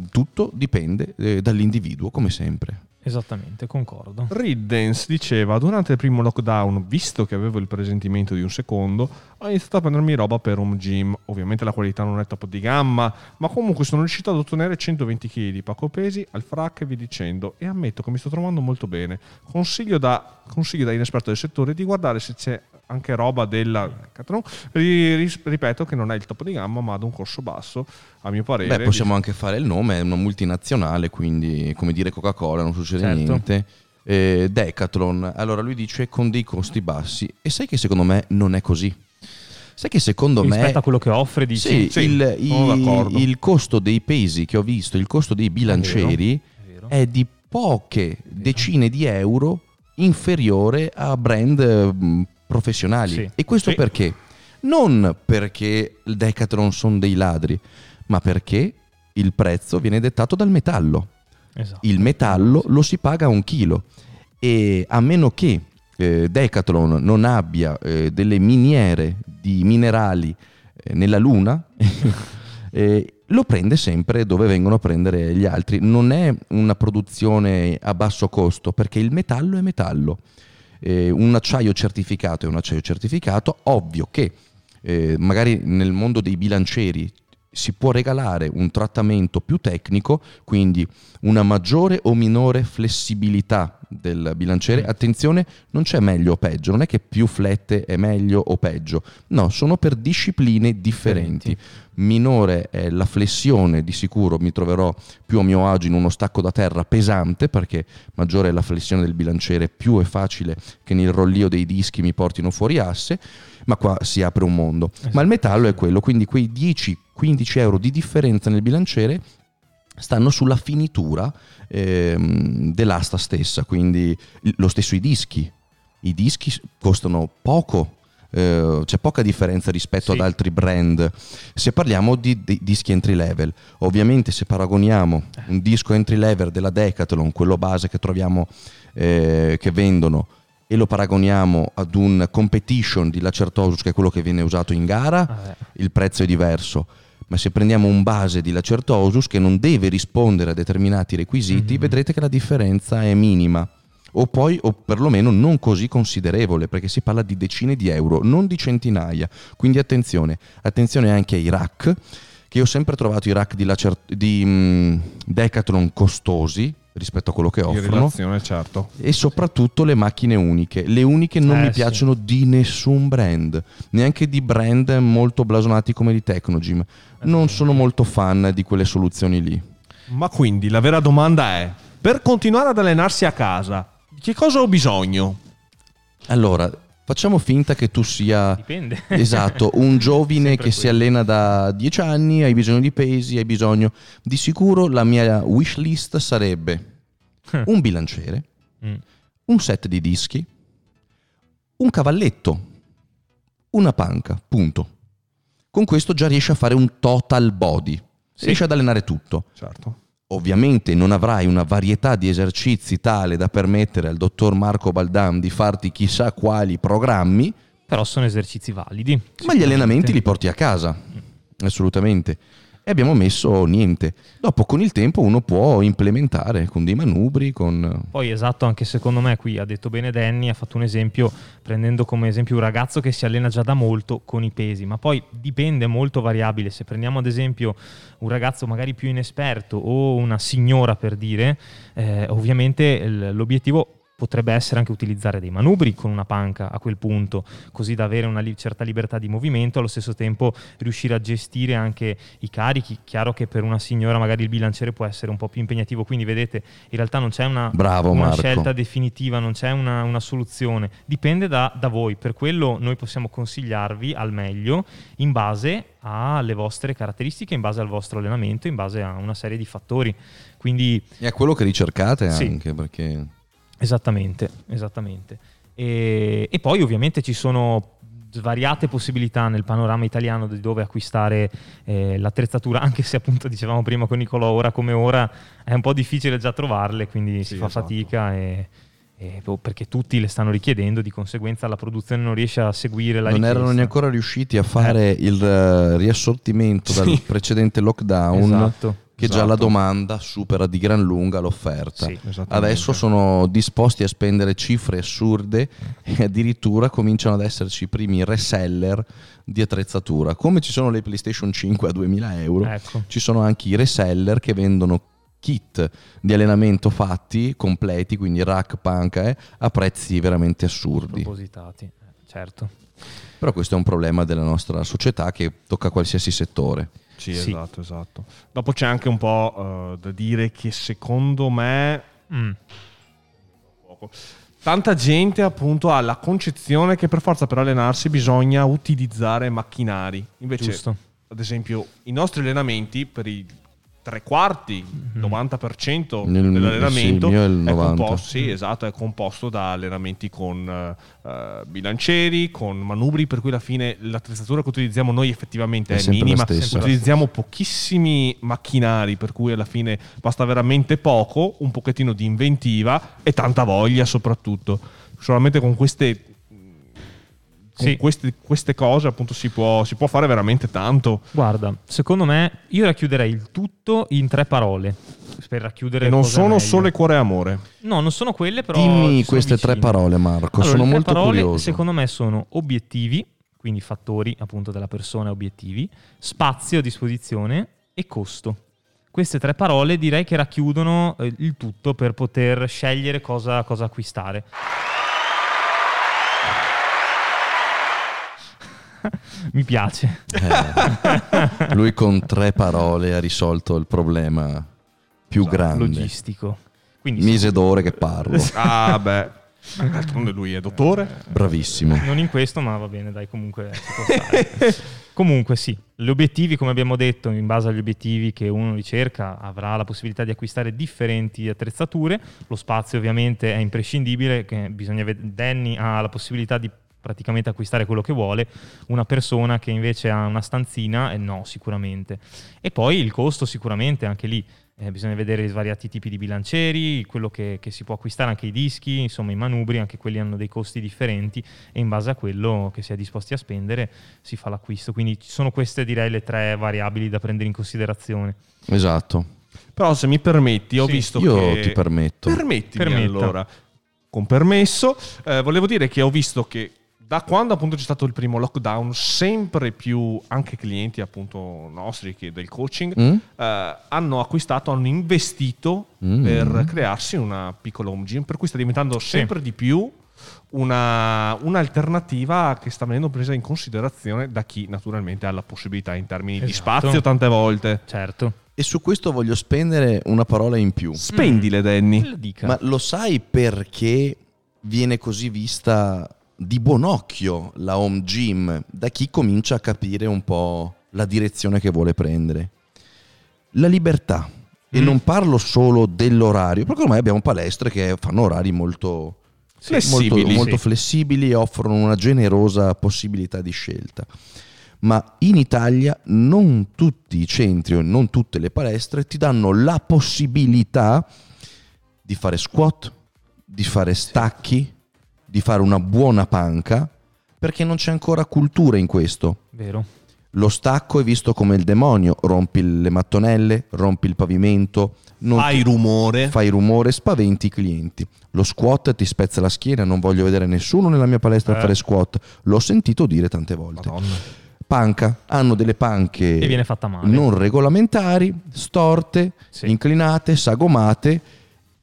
A: tutto dipende eh, dall'individuo come sempre.
C: Esattamente, concordo.
B: Riddens diceva, durante il primo lockdown, visto che avevo il presentimento di un secondo, ho iniziato a prendermi roba per un gym. Ovviamente la qualità non è top di gamma, ma comunque sono riuscito ad ottenere 120 kg di poco pesi al frac e vi dicendo, e ammetto che mi sto trovando molto bene. Consiglio da, consiglio da inesperto del settore di guardare se c'è anche roba della Catron. Ripeto che non è il top di gamma, ma ad un corso basso, a mio parere.
A: Beh, possiamo anche fare il nome, è una multinazionale, quindi come dire Coca-Cola, non succede
C: Certo.
A: niente. Eh, Decathlon, allora lui dice con dei costi bassi. E sai che secondo me non è così. Sai che secondo me...
C: Rispetto a quello che offre, dici?
A: Sì,
B: Sì,
A: il, il- il costo dei pesi che ho visto, il costo dei bilancieri
C: È vero.
A: è di poche decine di euro inferiore a brand eh, professionali.
C: Sì.
A: E questo
B: Sì.
A: perché? Non perché il Decathlon sono dei ladri, ma perché il prezzo viene dettato dal metallo.
C: Esatto.
A: Il metallo lo si paga a un chilo e a meno che eh, Decathlon non abbia eh, delle miniere di minerali eh, nella Luna, eh, lo prende sempre dove vengono a prendere gli altri. Non è una produzione a basso costo perché il metallo è metallo. Eh, un acciaio certificato è un acciaio certificato, ovvio che eh, magari nel mondo dei bilancieri si può regalare un trattamento più tecnico, quindi una maggiore o minore flessibilità del bilanciere. Attenzione, non c'è meglio o peggio, non è che più flette è meglio o peggio, no, sono per discipline differenti. Minore è la flessione, di sicuro mi troverò più a mio agio in uno stacco da terra pesante, perché maggiore è la flessione del bilanciere, più è facile che nel rollio dei dischi mi portino fuori asse, ma qua si apre un mondo. Ma il metallo è quello, quindi quei 10-15 euro di differenza nel bilanciere stanno sulla finitura ehm, dell'asta stessa, quindi lo stesso i dischi. I dischi costano poco, eh, c'è poca differenza rispetto
C: Sì.
A: ad altri brand. Se parliamo di, di dischi entry level, ovviamente se paragoniamo un disco entry level della Decathlon, quello base che troviamo eh, che vendono, e lo paragoniamo ad un competition di Lacertosus, che è quello che viene usato in gara,
C: Vabbè.
A: il prezzo è diverso. Ma se prendiamo un base di Lacertosus che non deve rispondere a determinati requisiti,
C: Mhm.
A: vedrete che la differenza è minima. O poi, o perlomeno non così considerevole, perché si parla di decine di euro, non di centinaia. Quindi attenzione, attenzione anche ai rack, che io ho sempre trovato i rack di, Lacer- di mm, Decathlon costosi rispetto a quello che offrono
B: relazione, certo.
A: e soprattutto le macchine uniche. Le uniche non
C: Eh,
A: mi
C: sì.
A: piacciono di nessun brand, neanche di brand molto blasonati come di Tecnogym. Non sono molto fan di quelle soluzioni lì.
B: Ma quindi la vera domanda è, per continuare ad allenarsi a casa, che cosa ho bisogno?
A: Allora, facciamo finta che tu sia
C: Dipende.
A: esatto, un giovine
C: Sempre
A: che si
C: quello.
A: allena da 10 anni, hai bisogno di pesi, hai bisogno di sicuro la mia wish list sarebbe un bilanciere,
C: Mm.
A: un set di dischi, un cavalletto, una panca, punto. Con questo già riesci a fare un total body,
C: Sì.
A: riesci ad allenare tutto.
B: Certo.
A: Ovviamente non avrai una varietà di esercizi tale da permettere al dottor Marco Baldam di farti chissà quali programmi,
C: Però sono esercizi validi.
A: ma gli allenamenti li porti a casa, assolutamente. E abbiamo messo niente. Dopo con il tempo uno può implementare con dei manubri, con...
C: Poi esatto, anche secondo me qui ha detto bene Danny, ha fatto un esempio prendendo come esempio un ragazzo che si allena già da molto con i pesi, ma poi dipende molto variabile. Se prendiamo ad esempio un ragazzo magari più inesperto o una signora per dire, eh, ovviamente l'obiettivo potrebbe essere anche utilizzare dei manubri con una panca a quel punto, così da avere una li- certa libertà di movimento, allo stesso tempo riuscire a gestire anche i carichi. Chiaro che per una signora magari il bilanciere può essere un po' più impegnativo, quindi vedete, in realtà non c'è una,
A: Bravo
C: una scelta definitiva, non c'è una, una soluzione, dipende da, da voi, per quello noi possiamo consigliarvi al meglio in base alle vostre caratteristiche, in base al vostro allenamento, in base a una serie di fattori. Quindi
A: E a quello che ricercate
C: Sì.
A: anche, perché...
C: Esattamente, esattamente. E, e poi ovviamente ci sono svariate possibilità nel panorama italiano di dove acquistare eh, l'attrezzatura, anche se appunto dicevamo prima con Nicolò, ora come ora è un po' difficile già trovarle, quindi
B: Sì,
C: si fa
B: esatto.
C: fatica e, eh, boh, perché tutti le stanno richiedendo, di conseguenza la produzione non riesce a seguire la
A: non
C: richiesta.
A: erano neanche ancora riusciti a fare il eh, riassortimento dal
B: Sì.
A: precedente lockdown
C: Esatto.
A: che già
B: Esatto.
A: la domanda supera di gran lunga l'offerta.
C: Sì.
A: Adesso sono disposti a spendere cifre assurde e addirittura cominciano ad esserci i primi reseller di attrezzatura. Come ci sono le PlayStation 5 a 2000 euro,
C: Ecco.
A: ci sono anche i reseller che vendono kit di allenamento fatti completi, quindi rack, panca, eh, a prezzi veramente assurdi.
C: Propositati, eh, certo.
A: Però questo è un problema della nostra società che tocca qualsiasi settore.
B: Sì,
C: Sì.
B: esatto, esatto. Dopo c'è anche un po' eh, da dire che secondo me
C: Mm.
B: Tanta gente appunto ha la concezione che per forza per allenarsi bisogna utilizzare macchinari. Invece,
C: Giusto.
B: ad esempio, i nostri allenamenti per i tre quarti,
C: Mhm.
B: 90%
A: Nel-
B: dell'allenamento
A: sì, è il
B: è
A: 90.
B: composto, sì, esatto, è composto da allenamenti con eh, eh, bilancieri, con manubri, per cui alla fine l'attrezzatura che utilizziamo noi effettivamente
A: È
B: è, minima. Utilizziamo pochissimi macchinari, per cui alla fine basta veramente poco, un pochettino di inventiva e tanta voglia soprattutto. Solamente con queste
C: Sì.
B: queste, queste cose appunto si può, si può fare veramente tanto
C: Guarda, secondo me io racchiuderei il tutto in tre parole. Per racchiudere
B: e non sono
C: meglio.
B: sole cuore e amore
C: No, non sono quelle, però.
A: Dimmi queste tre
C: vicine.
A: parole, Marco,
C: Allora,
A: sono
C: le tre
A: molto
C: parole,
A: curioso.
C: Secondo me sono obiettivi, quindi fattori appunto della persona obiettivi, spazio a disposizione e costo. Queste tre parole direi che racchiudono eh, il tutto per poter scegliere cosa, cosa acquistare. Mi piace.
A: Eh, lui con tre parole ha risolto il problema più grande.
C: Logistico. Quindi
A: Mise d'ore che parlo.
B: ah beh d'altronde lui è dottore
A: Bravissimo.
C: non in questo, ma va bene, dai, comunque. Comunque sì, gli obiettivi, come abbiamo detto, in base agli obiettivi che uno ricerca, avrà la possibilità di acquistare differenti attrezzature. Lo spazio ovviamente è imprescindibile, che bisogna ved- Danny ha la possibilità di praticamente acquistare quello che vuole, una persona che invece ha una stanzina, eh, no, sicuramente. E poi il costo sicuramente, anche lì eh, bisogna vedere i svariati tipi di bilancieri, quello che, che si può acquistare, anche i dischi, insomma i manubri, anche quelli hanno dei costi differenti e in base a quello che si è disposti a spendere si fa l'acquisto. Quindi ci sono queste direi le tre variabili da prendere in considerazione.
A: Esatto.
B: però se mi permetti ho
C: Sì.
B: visto
A: Io
B: che
A: ti permetto.
B: Permettimi
C: Permetta.
B: allora. Con permesso, eh, volevo dire che ho visto che da quando appunto c'è stato il primo lockdown, sempre più anche clienti appunto nostri che del coaching
A: Mm?
B: eh, hanno acquistato, hanno investito
A: Mm.
B: per crearsi una piccola home gym, per cui sta diventando sempre di più una, un'alternativa che sta venendo presa in considerazione da chi naturalmente ha la possibilità in termini di
C: Esatto.
B: spazio tante volte.
C: Certo.
A: E su questo voglio spendere una parola in più.
B: Spendile, Danny.
C: Lo dica.
A: Ma lo sai perché viene così vista di buon occhio la home gym da chi comincia a capire un po' la direzione che vuole prendere? La libertà. E
B: Mm.
A: non parlo solo dell'orario, perché ormai abbiamo palestre che fanno orari molto
B: Flessibili,
A: molto, molto
C: sì.
A: flessibili e offrono una generosa possibilità di scelta. Ma in Italia non tutti i centri o non tutte le palestre ti danno la possibilità di fare squat, di fare stacchi, di fare una buona panca, perché non c'è ancora cultura in questo.
C: Vero.
A: Lo stacco è visto come il demonio, rompi le mattonelle, rompi il pavimento, non
B: Fai rumore.
A: fai rumore, spaventi i clienti. Lo squat ti spezza la schiena, non voglio vedere nessuno nella mia palestra a
B: Eh.
A: fare squat. L'ho sentito dire tante volte.
B: Madonna.
A: Panca, hanno delle panche
C: E viene fatta male.
A: non regolamentari, storte,
C: Sì.
A: inclinate, sagomate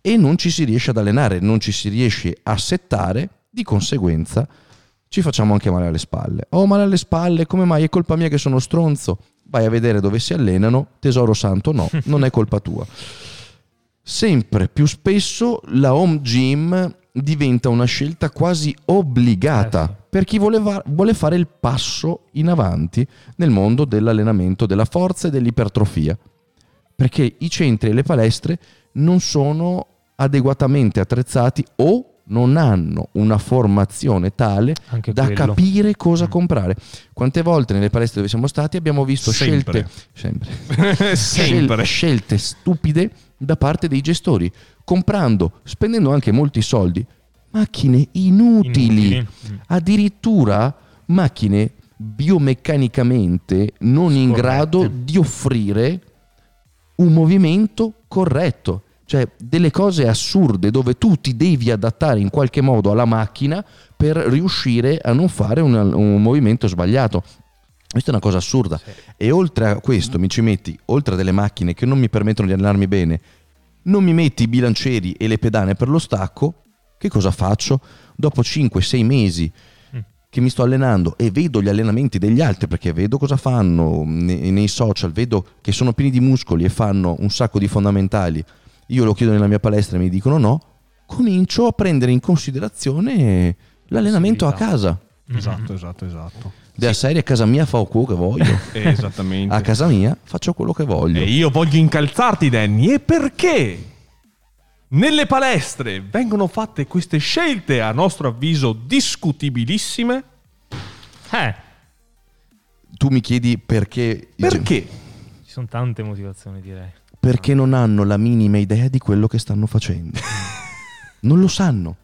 A: e non ci si riesce ad allenare, non ci si riesce a settare, di conseguenza ci facciamo anche male alle spalle. Ho male alle spalle, come mai? È colpa mia che sono stronzo? Vai a vedere dove si allenano, tesoro santo, no, non è colpa tua. Sempre più spesso la home gym diventa una scelta quasi obbligata
C: Eh
A: per chi vuole, va- vuole fare il passo in avanti nel mondo dell'allenamento della forza e dell'ipertrofia. Perché i centri e le palestre non sono adeguatamente attrezzati o non hanno una formazione tale
C: Anche
A: da
C: quello.
A: capire cosa comprare. Quante volte nelle palestre dove siamo stati abbiamo visto
B: Sempre.
A: scelte sempre,
B: Sempre.
A: Scel- scelte stupide da parte dei gestori, comprando, spendendo anche molti soldi, macchine inutili,
C: Inutili. Mm.
A: addirittura macchine biomeccanicamente non in grado di offrire un movimento corretto. Cioè delle cose assurde dove tu ti devi adattare in qualche modo alla macchina per riuscire a non fare un, un movimento sbagliato. Questa è una cosa assurda. E oltre a questo mi ci metti, oltre a delle macchine che non mi permettono di allenarmi bene, non mi metti i bilancieri e le pedane per lo stacco, che cosa faccio? Dopo 5-6 mesi
C: Mm.
A: che mi sto allenando e vedo gli allenamenti degli altri perché vedo cosa fanno nei, nei social, vedo che sono pieni di muscoli e fanno un sacco di fondamentali, io lo chiedo nella mia palestra e mi dicono no, comincio a prendere in considerazione l'allenamento a casa.
C: Mm.
B: Esatto, esatto, esatto.
A: Della serie a casa mia fa quello che voglio.
B: Esattamente.
A: a casa mia faccio quello che voglio.
B: E io voglio incalzarti, Danny. E perché? Nelle palestre vengono fatte queste scelte, a nostro avviso, discutibilissime.
C: Eh,
A: Tu mi chiedi perché...
B: Perché?
C: ci sono tante motivazioni, direi.
A: Perché non hanno la minima idea di quello che stanno facendo. non lo sanno.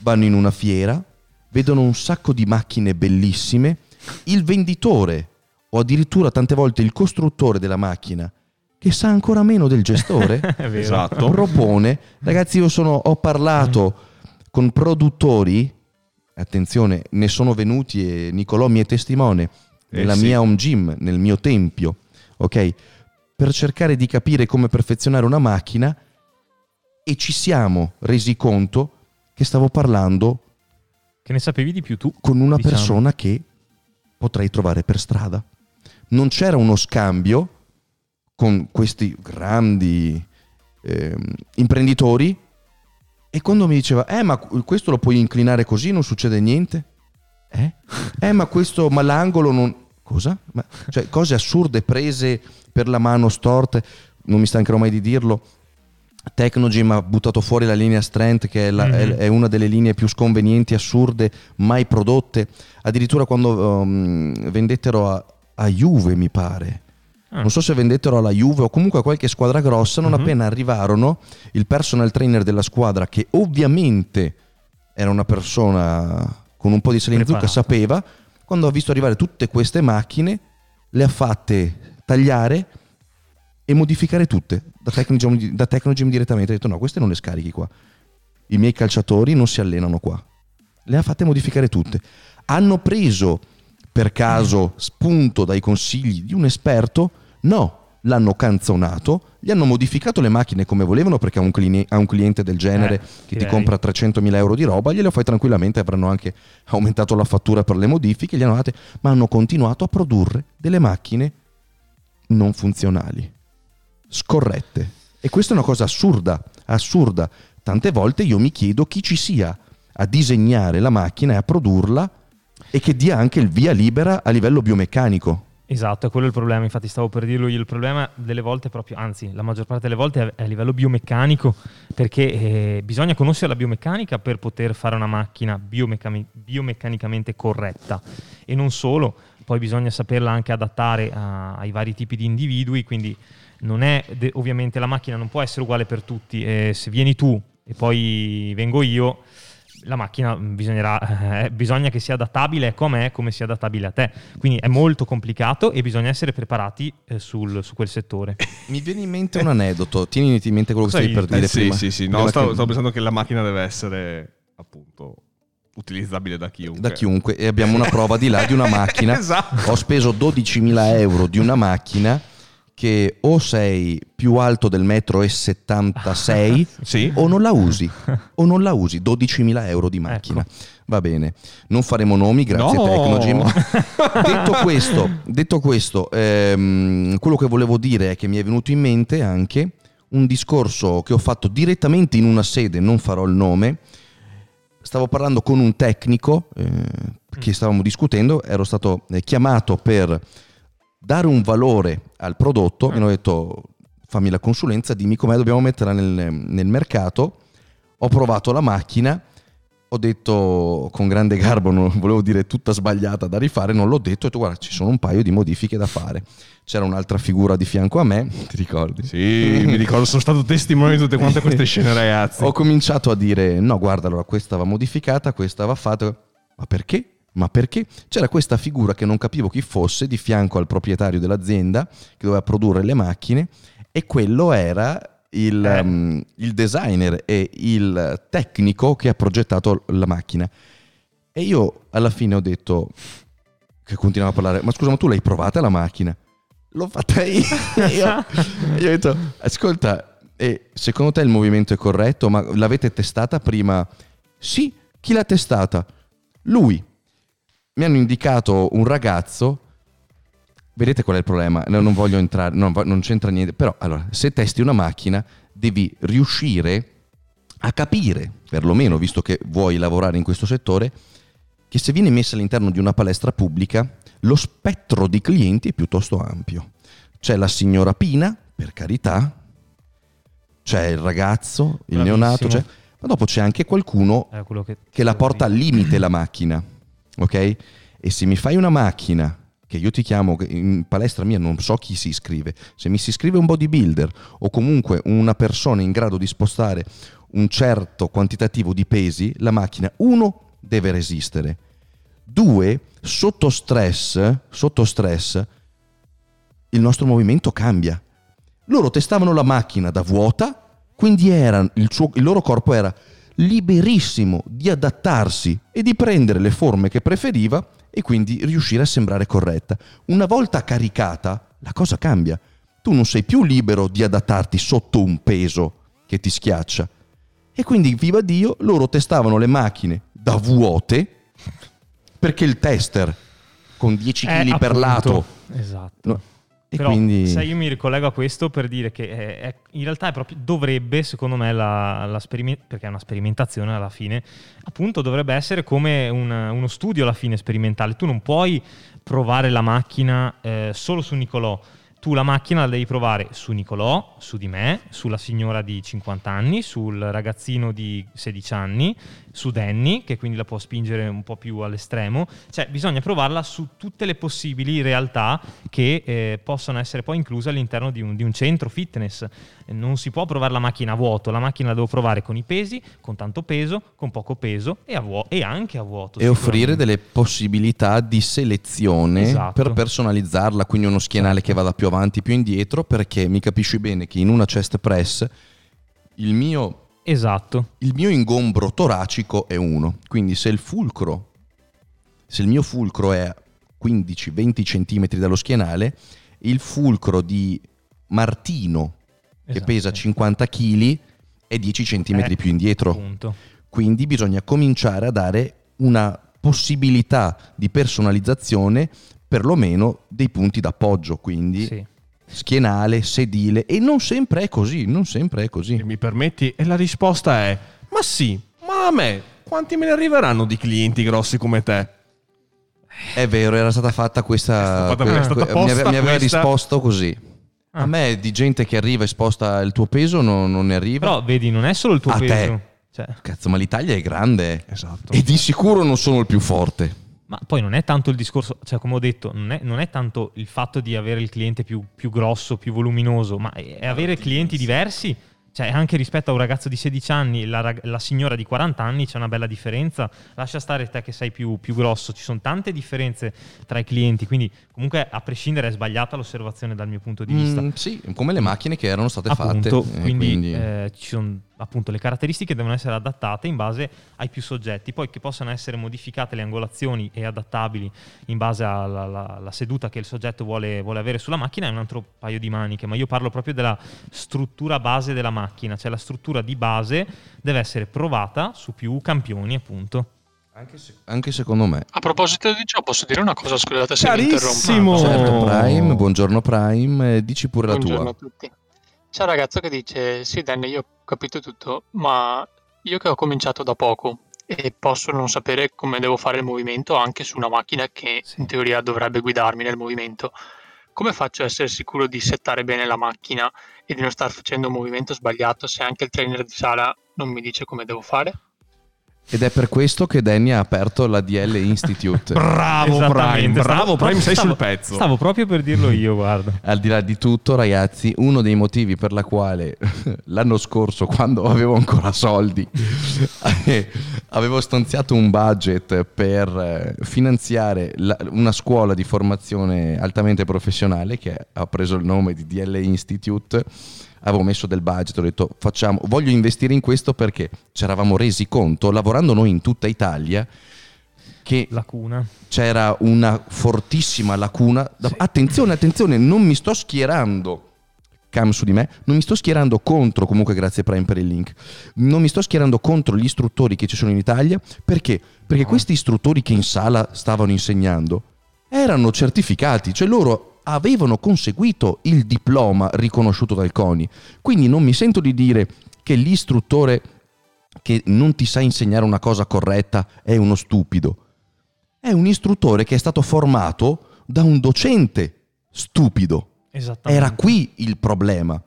A: Vanno in una fiera, vedono un sacco di macchine bellissime, il venditore o addirittura tante volte il costruttore della macchina, che sa ancora meno del gestore.
B: Esatto.
A: propone, ragazzi io sono, ho parlato con produttori, attenzione, ne sono venuti e Nicolò mi è testimone,
B: Eh
A: nella
B: sì.
A: mia home gym, nel mio tempio, ok? Per cercare di capire come perfezionare una macchina e ci siamo resi conto che stavo parlando
C: Che ne sapevi di più tu?
A: con una
C: Diciamo.
A: persona che potrei trovare per strada. Non c'era uno scambio con questi grandi ehm, imprenditori e quando mi diceva, eh ma questo lo puoi inclinare così, non succede niente? Eh? Eh ma questo, ma l'angolo non... Cosa? Ma- cioè, cose assurde prese per la mano storte, non mi stancherò mai di dirlo. Tecnogym ha buttato fuori la linea Strength che è, la- è-
C: Mhm.
A: è una delle linee più sconvenienti, assurde, mai prodotte. Addirittura quando um, vendettero a, a Juve, mi pare.
C: Ah.
A: Non so se vendettero alla Juve o comunque a qualche squadra grossa, non
C: Mhm.
A: appena arrivarono, il personal trainer della squadra, che ovviamente era una persona con un po' di
C: Preparata.
A: sapeva, quando ha visto arrivare tutte queste macchine, le ha fatte tagliare e modificare tutte da Tecnogym, da Tecnogym direttamente. Ha detto no, queste non le scarichi qua. I miei calciatori non si allenano qua. Le ha fatte modificare tutte. Hanno preso per caso spunto dai consigli di un esperto? No, l'hanno canzonato, gli hanno modificato le macchine come volevano perché a un, clini- a un cliente del genere
C: Eh,
A: che ti
C: direi.
A: compra 300.000 euro di roba, glielo fai tranquillamente, avranno anche aumentato la fattura per le modifiche, gli hanno date, ma hanno continuato a produrre delle macchine non funzionali, scorrette. E questa è una cosa assurda, assurda. Tante volte io mi chiedo chi ci sia a disegnare la macchina e a produrla e che dia anche il via libera a livello biomeccanico.
C: Esatto, è quello il problema, infatti stavo per dirlo io, il problema delle volte proprio, anzi la maggior parte delle volte è a livello biomeccanico, perché eh, bisogna conoscere la biomeccanica per poter fare una macchina biomeccani- biomeccanicamente corretta e non solo, poi bisogna saperla anche adattare a- ai vari tipi di individui, quindi non è, de- ovviamente la macchina non può essere uguale per tutti, eh, se vieni tu e poi vengo io, la macchina mh, bisognerà, eh, bisogna che sia adattabile a me come sia adattabile a te. Quindi è molto complicato e bisogna essere preparati eh, sul- su quel settore.
A: Mi viene in mente un aneddoto, tieni in mente quello che stavi per dire
B: Eh, sì,
A: prima.
B: sì, sì. No,
A: Prima
B: stavo,
A: che-
B: stavo pensando che la macchina deve essere appunto utilizzabile da chiunque.
A: da chiunque e abbiamo una prova di là di una macchina.
B: Esatto.
A: Ho speso 12.000 euro di una macchina che o sei più alto del metro e 76
B: Sì.
A: o non la usi o non la usi 12.000 euro di macchina
C: Ecco.
A: va bene non faremo nomi grazie
B: No.
A: Tecnogym detto questo, detto questo ehm, quello che volevo dire è che mi è venuto in mente anche un discorso che ho fatto direttamente in una sede non farò il nome stavo parlando con un tecnico eh, che stavamo discutendo ero stato eh, chiamato per dare un valore al prodotto mi hanno detto fammi la consulenza dimmi come dobbiamo metterla nel, nel mercato. Ho provato la macchina ho detto con grande garbo, non volevo dire tutta sbagliata da rifare, non l'ho detto, ho detto guarda ci sono un paio di modifiche da fare. C'era un'altra figura di fianco a me, ti ricordi?
B: Sì, mi ricordo, sono stato testimone di tutte quante queste scene, ragazzi.
A: Ho cominciato a dire no guarda allora questa va modificata, questa va fatta, ma perché? Ma perché? C'era questa figura che non capivo chi fosse di fianco al proprietario dell'azienda che doveva produrre le macchine e quello era il,
C: Eh.
A: um, il designer e il tecnico che ha progettato la macchina. E io alla fine ho detto, che continuava a parlare, ma scusa, ma tu l'hai provata la macchina? L'ho fatta io. io, io ho detto, ascolta, e secondo te il movimento è corretto? Ma l'avete testata prima? Sì, chi l'ha testata? Lui. Mi hanno indicato un ragazzo. Vedete qual è il problema? No, non voglio entrare, non, vo- non c'entra niente. Però, allora, se testi una macchina, devi riuscire a capire, perlomeno visto che vuoi lavorare in questo settore, che se viene messa all'interno di una palestra pubblica, lo spettro di clienti è piuttosto ampio. C'è la signora Pina, per carità, c'è il ragazzo, il
C: Bravissimo.
A: neonato, c'è- ma dopo c'è anche qualcuno
C: quello che,
A: che la porta al limite la macchina, ok? E se mi fai una macchina che io ti chiamo in palestra mia non so chi si iscrive, se mi si iscrive un bodybuilder o comunque una persona in grado di spostare un certo quantitativo di pesi, la macchina uno deve resistere. Due, sotto stress, sotto stress il nostro movimento cambia. Loro testavano la macchina da vuota, quindi era, il, suo- il loro corpo era liberissimo di adattarsi e di prendere le forme che preferiva e quindi riuscire a sembrare corretta. Una volta caricata, la cosa cambia. Tu non sei più libero di adattarti sotto un peso che ti schiaccia. E quindi, viva Dio, loro testavano le macchine da vuote perché il tester con 10
C: Eh,
A: kg per
C: appunto.
A: lato
C: Esatto.
A: E
C: Però,
A: quindi
C: sai, io mi ricollego a questo per dire che è- è- in realtà è proprio, dovrebbe, secondo me, la, la sperime- perché è una sperimentazione alla fine, appunto dovrebbe essere come un- uno studio alla fine sperimentale. Tu non puoi provare la macchina eh, solo su Nicolò. Tu la macchina la devi provare su Nicolò, su di me, sulla signora di 50 anni, sul ragazzino di 16 anni, su Danny, che quindi la può spingere un po' più all'estremo. Cioè, bisogna provarla su tutte le possibili realtà che eh, possono essere poi incluse all'interno di un, di un centro fitness. Non si può provare la macchina a vuoto, la macchina la devo provare con i pesi, con tanto peso, con poco peso e, a vuo- e anche a vuoto.
A: e offrire delle possibilità di selezione
C: Esatto.
A: per personalizzarla, quindi uno schienale che vada più avanti, più indietro, perché mi capisci bene che in una chest press il mio,
C: Esatto.
A: il mio ingombro toracico è uno, quindi se il fulcro, se il mio fulcro è a 15-20 cm dallo schienale, il fulcro di Martino, che
C: Esatto.
A: pesa 50 kg, è 10 cm
C: Eh,
A: più indietro.
C: Appunto.
A: Quindi bisogna cominciare a dare una possibilità di personalizzazione perlomeno dei punti d'appoggio, quindi
C: Sì.
A: Schienale, sedile e non sempre è così, non sempre è così.
B: Se mi permetti, e la risposta è: Ma sì, ma a me quanti me ne arriveranno di clienti grossi come te?
A: È vero, era stata fatta questa
B: stata
A: que-
B: stata posta
A: mi, ave- mi aveva
B: questa-
A: risposto così.
C: Ah.
A: A me di gente che arriva e sposta il tuo peso non, non ne arriva.
C: Però vedi, non è solo il tuo
A: A te.
C: peso. Cioè,
A: Cazzo, ma l'Italia è grande
B: Esatto.
A: e di sicuro non sono il più forte.
C: Ma poi non è tanto il discorso, cioè come ho detto, non è, non è tanto il fatto di avere il cliente più, più grosso, più voluminoso, ma è è avere clienti diversi. Cioè, anche rispetto a un ragazzo di 16 anni, la, rag- la signora di 40 anni c'è una bella differenza. Lascia stare te che sei più, più grosso, ci sono tante differenze tra i clienti. Quindi, comunque, a prescindere, è sbagliata l'osservazione dal mio punto di vista.
A: Mm, sì, come le macchine che erano state
C: appunto,
A: fatte. eh,
C: quindi, eh, ci sono appunto le caratteristiche devono essere adattate in base ai più soggetti, poi che possano essere modificate le angolazioni e adattabili in base alla alla- alla seduta che il soggetto vuole, vuole avere sulla macchina è un altro paio di maniche, ma io parlo proprio della struttura base della macchina, cioè la struttura di base deve essere provata su più campioni appunto.
A: anche, se- anche secondo me.
D: A proposito di ciò, posso dire una cosa? Scusate se
B: Carissimo!
D: interrompo.
A: Certo. Prime, buongiorno Prime, dici pure la
D: Buongiorno
A: tua.
D: a tutti. C'è un ragazzo che dice: Sì, Dan, io ho capito tutto, ma io che ho cominciato da poco e posso non sapere come devo fare il movimento anche su una macchina che
C: Sì.
D: in teoria dovrebbe guidarmi nel movimento. Come faccio a essere sicuro di settare bene la macchina e di non star facendo un movimento sbagliato se anche il trainer di sala non mi dice come devo fare?
A: Ed è per questo che Danny ha aperto la DL Institute.
B: Bravo Prime, bravo Prime, sei
C: stavo-
B: sul pezzo.
C: Stavo proprio per dirlo io, guarda.
A: Al di là di tutto, ragazzi, uno dei motivi per la quale l'anno scorso, quando avevo ancora soldi, avevo stanziato un budget per eh, finanziare la- una scuola di formazione altamente professionale che ha preso il nome di DL Institute. Avevo messo del budget, ho detto facciamo, voglio investire in questo perché ci eravamo resi conto, lavorando noi in tutta Italia, che
C: Lacuna.
A: c'era una fortissima lacuna. Da- Attenzione, attenzione, non mi sto schierando. Cam su di me, non mi sto schierando contro, comunque grazie Prime per il link, non mi sto schierando contro gli istruttori che ci sono in Italia, perché? Perché questi istruttori che in sala stavano insegnando erano certificati, cioè loro avevano conseguito il diploma riconosciuto dal CONI, quindi non mi sento di dire che l'istruttore che non ti sa insegnare una cosa corretta è uno stupido è un istruttore che è stato formato da un docente stupido. Era qui il problema.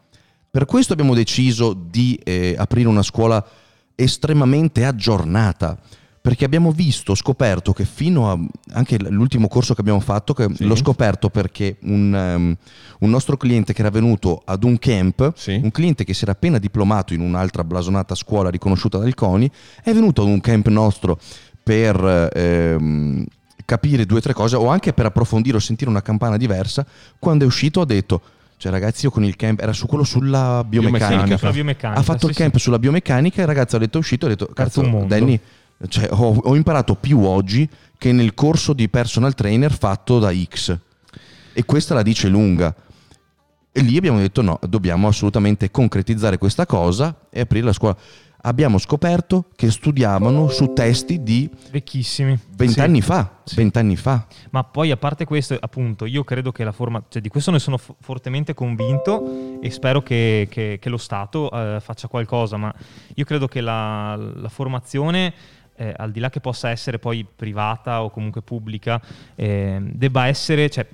A: Per questo abbiamo deciso di eh, aprire una scuola estremamente aggiornata. Perché abbiamo visto, scoperto che fino a anche l'ultimo corso che abbiamo fatto, che
B: Sì.
A: l'ho scoperto perché un, ehm, un nostro cliente che era venuto ad un camp,
B: Sì.
A: un cliente che si era appena diplomato in un'altra blasonata scuola riconosciuta dal CONI, è venuto ad un camp nostro per ehm, capire due o tre cose o anche per approfondire o sentire una campana diversa. Quando è uscito ha detto, cioè ragazzi io con il camp, era su quello sulla biomeccanica,
B: Biomeccanica.
C: Biomeccanica,
A: ha fatto
C: sì,
A: il camp sulla biomeccanica e il ragazzo ha detto è uscito e ha detto, cazzo
C: un mondo."
A: Danny, cioè, ho, ho imparato più oggi che nel corso di personal trainer fatto da X. E questa la dice lunga. E lì abbiamo detto no, dobbiamo assolutamente concretizzare questa cosa e aprire la scuola. Abbiamo scoperto che studiavano su testi di
C: sì. Vecchissimi.
A: vent'anni
C: Sì.
A: fa. Vent'anni fa.
C: Ma poi a parte questo, appunto, io credo che la forma, cioè di questo ne sono fo- fortemente convinto e spero che, che- che lo Stato eh, faccia qualcosa, ma io credo che la, la formazione, eh, al di là che possa essere poi privata o comunque pubblica, eh, debba essere, cioè,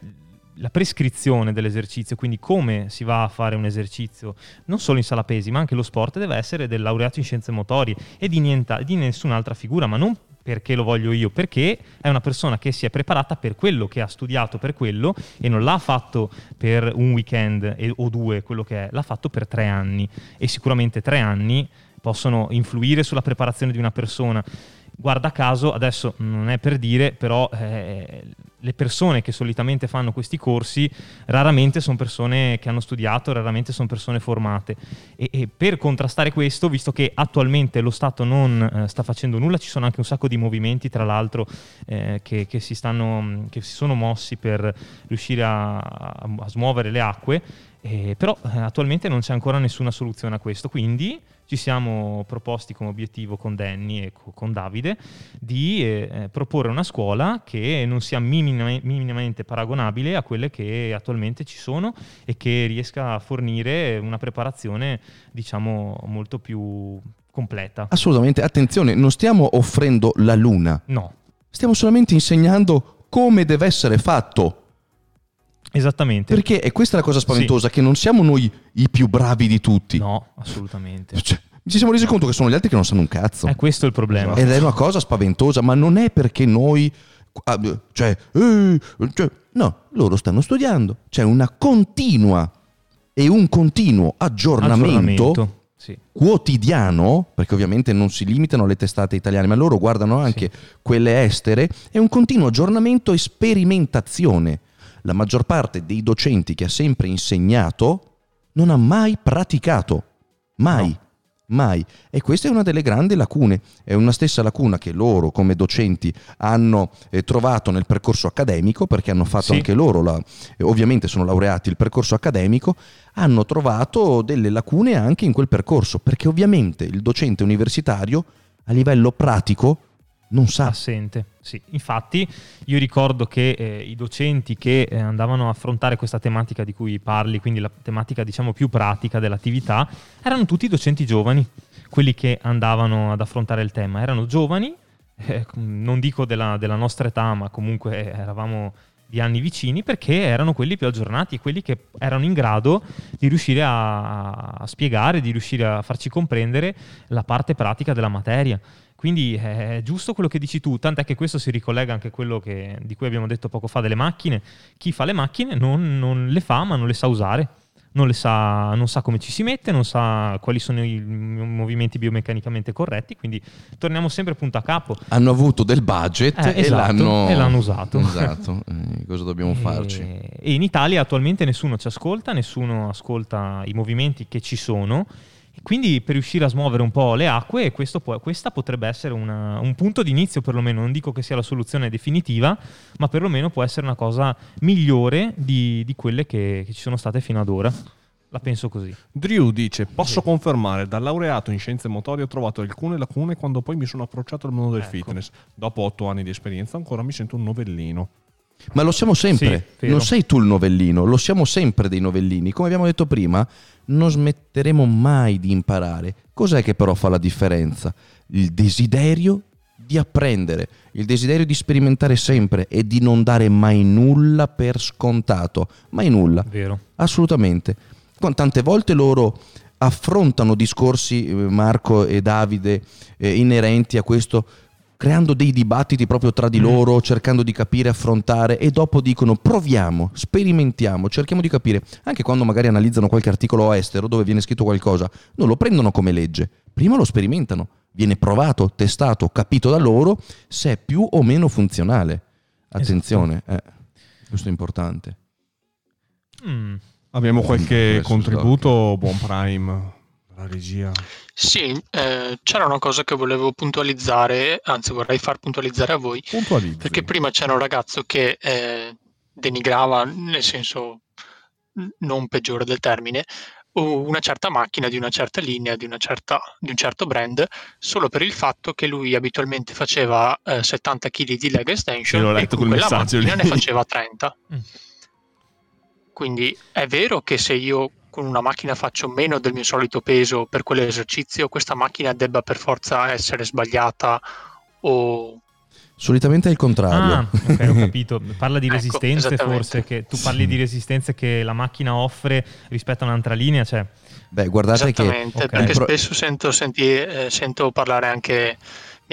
C: la prescrizione dell'esercizio, quindi come si va a fare un esercizio, non solo in sala pesi, ma anche lo sport, deve essere del laureato in scienze motorie e di, nienta- di nessun'altra figura, ma non perché lo voglio io, perché è una persona che si è preparata per quello, che ha studiato per quello e non l'ha fatto per un weekend e- o due, quello che è, l'ha fatto per tre anni. E sicuramente tre anni possono influire sulla preparazione di una persona. Guarda caso, adesso non è per dire, però eh, le persone che solitamente fanno questi corsi raramente sono persone che hanno studiato, raramente sono persone formate. E, e per contrastare questo, visto che attualmente lo Stato non eh, sta facendo nulla, ci sono anche un sacco di movimenti, tra l'altro, eh, che, che si stanno, che si sono mossi per riuscire a, a- smuovere le acque. Eh, però eh, attualmente non c'è ancora nessuna soluzione a questo, quindi ci siamo proposti come obiettivo con Danny e co- con Davide di eh, eh, proporre una scuola che non sia minima- minimamente paragonabile a quelle che attualmente ci sono e che riesca a fornire una preparazione diciamo molto più completa.
A: Assolutamente, attenzione, non stiamo offrendo la luna,
C: No,
A: stiamo solamente insegnando come deve essere fatto.
C: Esattamente.
A: Perché, e questa è la cosa spaventosa, che non siamo noi i più bravi di tutti.
C: No, assolutamente.
A: Cioè, ci siamo resi conto che sono gli altri che non sanno un cazzo.
C: È questo il problema.
A: Ed è una cosa spaventosa, ma non è perché noi... ah, Cioè, eh, cioè, no, loro stanno studiando. C'è una continua e un continuo aggiornamento,
C: Sì.
A: quotidiano, perché ovviamente non si limitano alle testate italiane, ma loro guardano anche quelle estere, e un continuo aggiornamento e sperimentazione. La maggior parte dei docenti che ha sempre insegnato non ha mai praticato. Mai.
C: No.
A: Mai. E questa è una delle grandi lacune. È una stessa lacuna che loro, come docenti, hanno eh, trovato nel percorso accademico, perché hanno fatto
C: Sì.
A: anche loro, la- eh, ovviamente sono laureati il percorso accademico, hanno trovato delle lacune anche in quel percorso, perché ovviamente il docente universitario a livello pratico non sa.
C: assente. Sì. Infatti, io ricordo che eh, i docenti che eh, andavano a affrontare questa tematica di cui parli, quindi la tematica diciamo più pratica dell'attività, erano tutti docenti giovani, quelli che andavano ad affrontare il tema. Erano giovani, eh, non dico della, della nostra età, ma comunque eravamo di anni vicini perché erano quelli più aggiornati quelli che erano in grado di riuscire a, a spiegare, di riuscire a farci comprendere la parte pratica della materia. Quindi è giusto quello che dici tu, tant'è che questo si ricollega anche a quello che, di cui abbiamo detto poco fa delle macchine. Chi fa le macchine non, non le fa ma non le sa usare non, sa, non, sa, come ci si mette, non sa quali sono i movimenti biomeccanicamente corretti, quindi torniamo sempre punto a capo.
A: Hanno avuto del budget
C: eh,
A: e,
C: esatto,
A: l'hanno...
C: e, l'hanno... usato.
A: Esatto, eh, cosa dobbiamo e... farci?
C: E in Italia attualmente nessuno ci ascolta, nessuno ascolta i movimenti che ci sono quindi per riuscire a smuovere un po' le acque, può, questa potrebbe essere una, un punto di inizio perlomeno, non dico che sia la soluzione definitiva, ma perlomeno può essere una cosa migliore di, di quelle che, che ci sono state fino ad ora. La penso così.
B: Drew dice: Posso sì. confermare, da laureato in scienze motorie ho trovato alcune lacune quando poi mi sono approcciato al mondo del ecco. fitness. Dopo otto anni di esperienza ancora mi sento un novellino.
A: Ma lo siamo sempre, sì, non sei tu il novellino, lo siamo sempre dei novellini. Come abbiamo detto prima, non smetteremo mai di imparare. Cos'è che però fa la differenza? Il desiderio di apprendere, il desiderio di sperimentare sempre e di non dare mai nulla per scontato. Mai nulla.
C: Vero.
A: Assolutamente. Tante volte loro affrontano discorsi, eh, Marco e Davide, eh, inerenti a questo creando dei dibattiti proprio tra di mm. loro, cercando di capire, affrontare e dopo dicono proviamo, sperimentiamo, cerchiamo di capire. Anche quando magari analizzano qualche articolo estero dove viene scritto qualcosa, non lo prendono come legge, prima lo sperimentano, viene provato, testato, capito da loro se è più o meno funzionale. Attenzione, esatto. eh, questo è importante.
B: Mm. Abbiamo qualche contributo, buon prime, la regia.
D: Sì, eh, c'era una cosa che volevo puntualizzare, anzi vorrei far puntualizzare a voi,
B: Puntualizzi.
D: perché prima c'era un ragazzo che eh, denigrava, nel senso non peggiore del termine, una certa macchina di una certa linea, di, una certa, di un certo brand, solo per il fatto che lui abitualmente faceva eh, 70 kg di leg extension e con quella macchina lì. ne faceva 30. Mm. Quindi è vero che se io con una macchina faccio meno del mio solito peso per quell'esercizio, questa macchina debba per forza essere sbagliata o...
A: Solitamente è il contrario.
C: Ah, ok, ho capito. Parla di ecco, resistenze forse, che tu parli sì. di resistenze che la macchina offre rispetto a un'altra linea, cioè...
A: Beh, guardate che...
D: Okay. perché spesso sento, senti, eh, sento parlare anche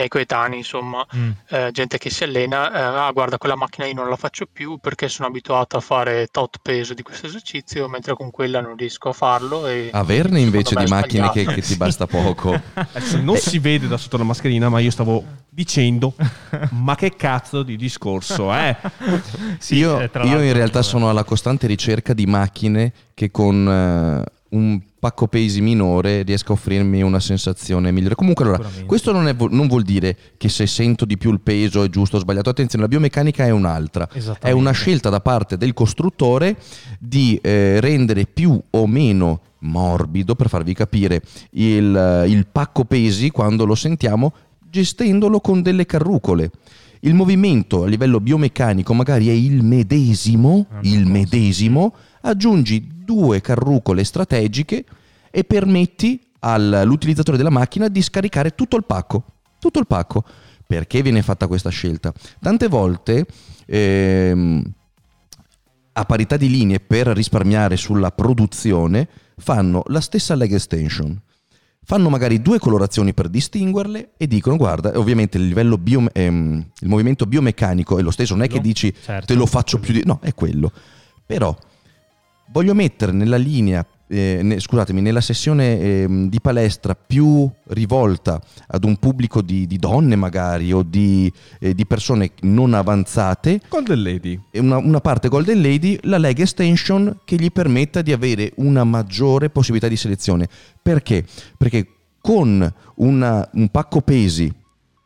D: miei coetanei, insomma, mm. eh, gente che si allena, eh, ah guarda quella macchina io non la faccio più perché sono abituato a fare tot peso di questo esercizio, mentre con quella non riesco a farlo. E
A: Averne invece di macchine che, che, ti basta poco.
B: non si vede da sotto la mascherina, ma io stavo dicendo, ma che cazzo di discorso eh?
A: sì, io, eh, io in realtà sono alla costante ricerca di macchine che con... Uh, un pacco pesi minore riesca a offrirmi una sensazione migliore. Comunque, allora, questo non, è, non, vuol dire che se sento di più il peso è giusto o sbagliato. Attenzione, la biomeccanica è un'altra. È una scelta da parte del costruttore di eh, rendere più o meno morbido, per farvi capire, il, il pacco pesi quando lo sentiamo, gestendolo con delle carrucole. Il movimento a livello biomeccanico magari è il medesimo, il medesimo, aggiungi due carrucole strategiche e permetti all'utilizzatore della macchina di scaricare tutto il pacco. Tutto il pacco. Perché viene fatta questa scelta? Tante volte ehm, a parità di linee per risparmiare sulla produzione fanno la stessa leg extension. Fanno magari due colorazioni per distinguerle e dicono guarda, ovviamente il livello bio, ehm, il movimento biomeccanico è lo stesso, non è che dici certo. te lo faccio più di... No, è quello. Però voglio mettere nella linea, eh, ne, scusatemi, nella sessione eh, di palestra più rivolta ad un pubblico di, di donne magari o di, eh, di, persone non avanzate.
B: Golden Lady.
A: Una, una parte Golden Lady, la leg extension che gli permetta di avere una maggiore possibilità di selezione. Perché? Perché con una, un pacco pesi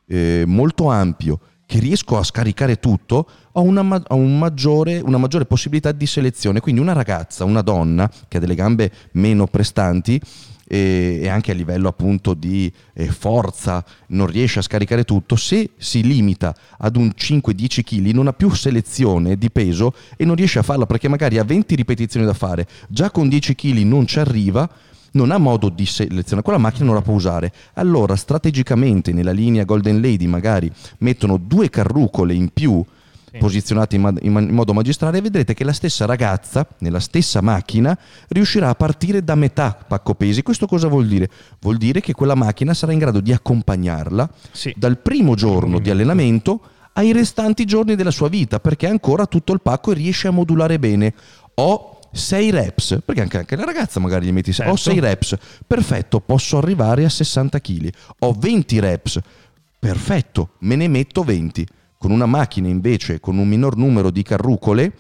A: eh, molto ampio, che riesco a scaricare tutto, ho una, ho un maggiore, una maggiore possibilità di selezione. Quindi una ragazza, una donna che ha delle gambe meno prestanti, e, anche a livello appunto di eh, forza non riesce a scaricare tutto, se si limita ad un 5-10 kg non ha più selezione di peso e non riesce a farla perché magari ha 20 ripetizioni da fare, già con 10 kg non ci arriva, non ha modo di selezionare, quella macchina non la può usare. Allora, strategicamente nella linea Golden Lady magari mettono due carrucole in più
C: Sì.
A: posizionati in, ma- in modo magistrale, vedrete che la stessa ragazza, nella stessa macchina, riuscirà a partire da metà pacco pesi. Questo cosa vuol dire? Vuol dire che quella macchina sarà in grado di accompagnarla
C: Sì.
A: dal primo giorno di allenamento ai restanti giorni della sua vita, perché ancora tutto il pacco e riesce a modulare bene. Ho 6 reps, perché anche, anche la ragazza magari gli metti sei- Ho
C: Certo.
A: 6 reps, perfetto, posso arrivare a 60 kg. Ho 20 reps, perfetto, me ne metto 20. Con una macchina invece con un minor numero di carrucole,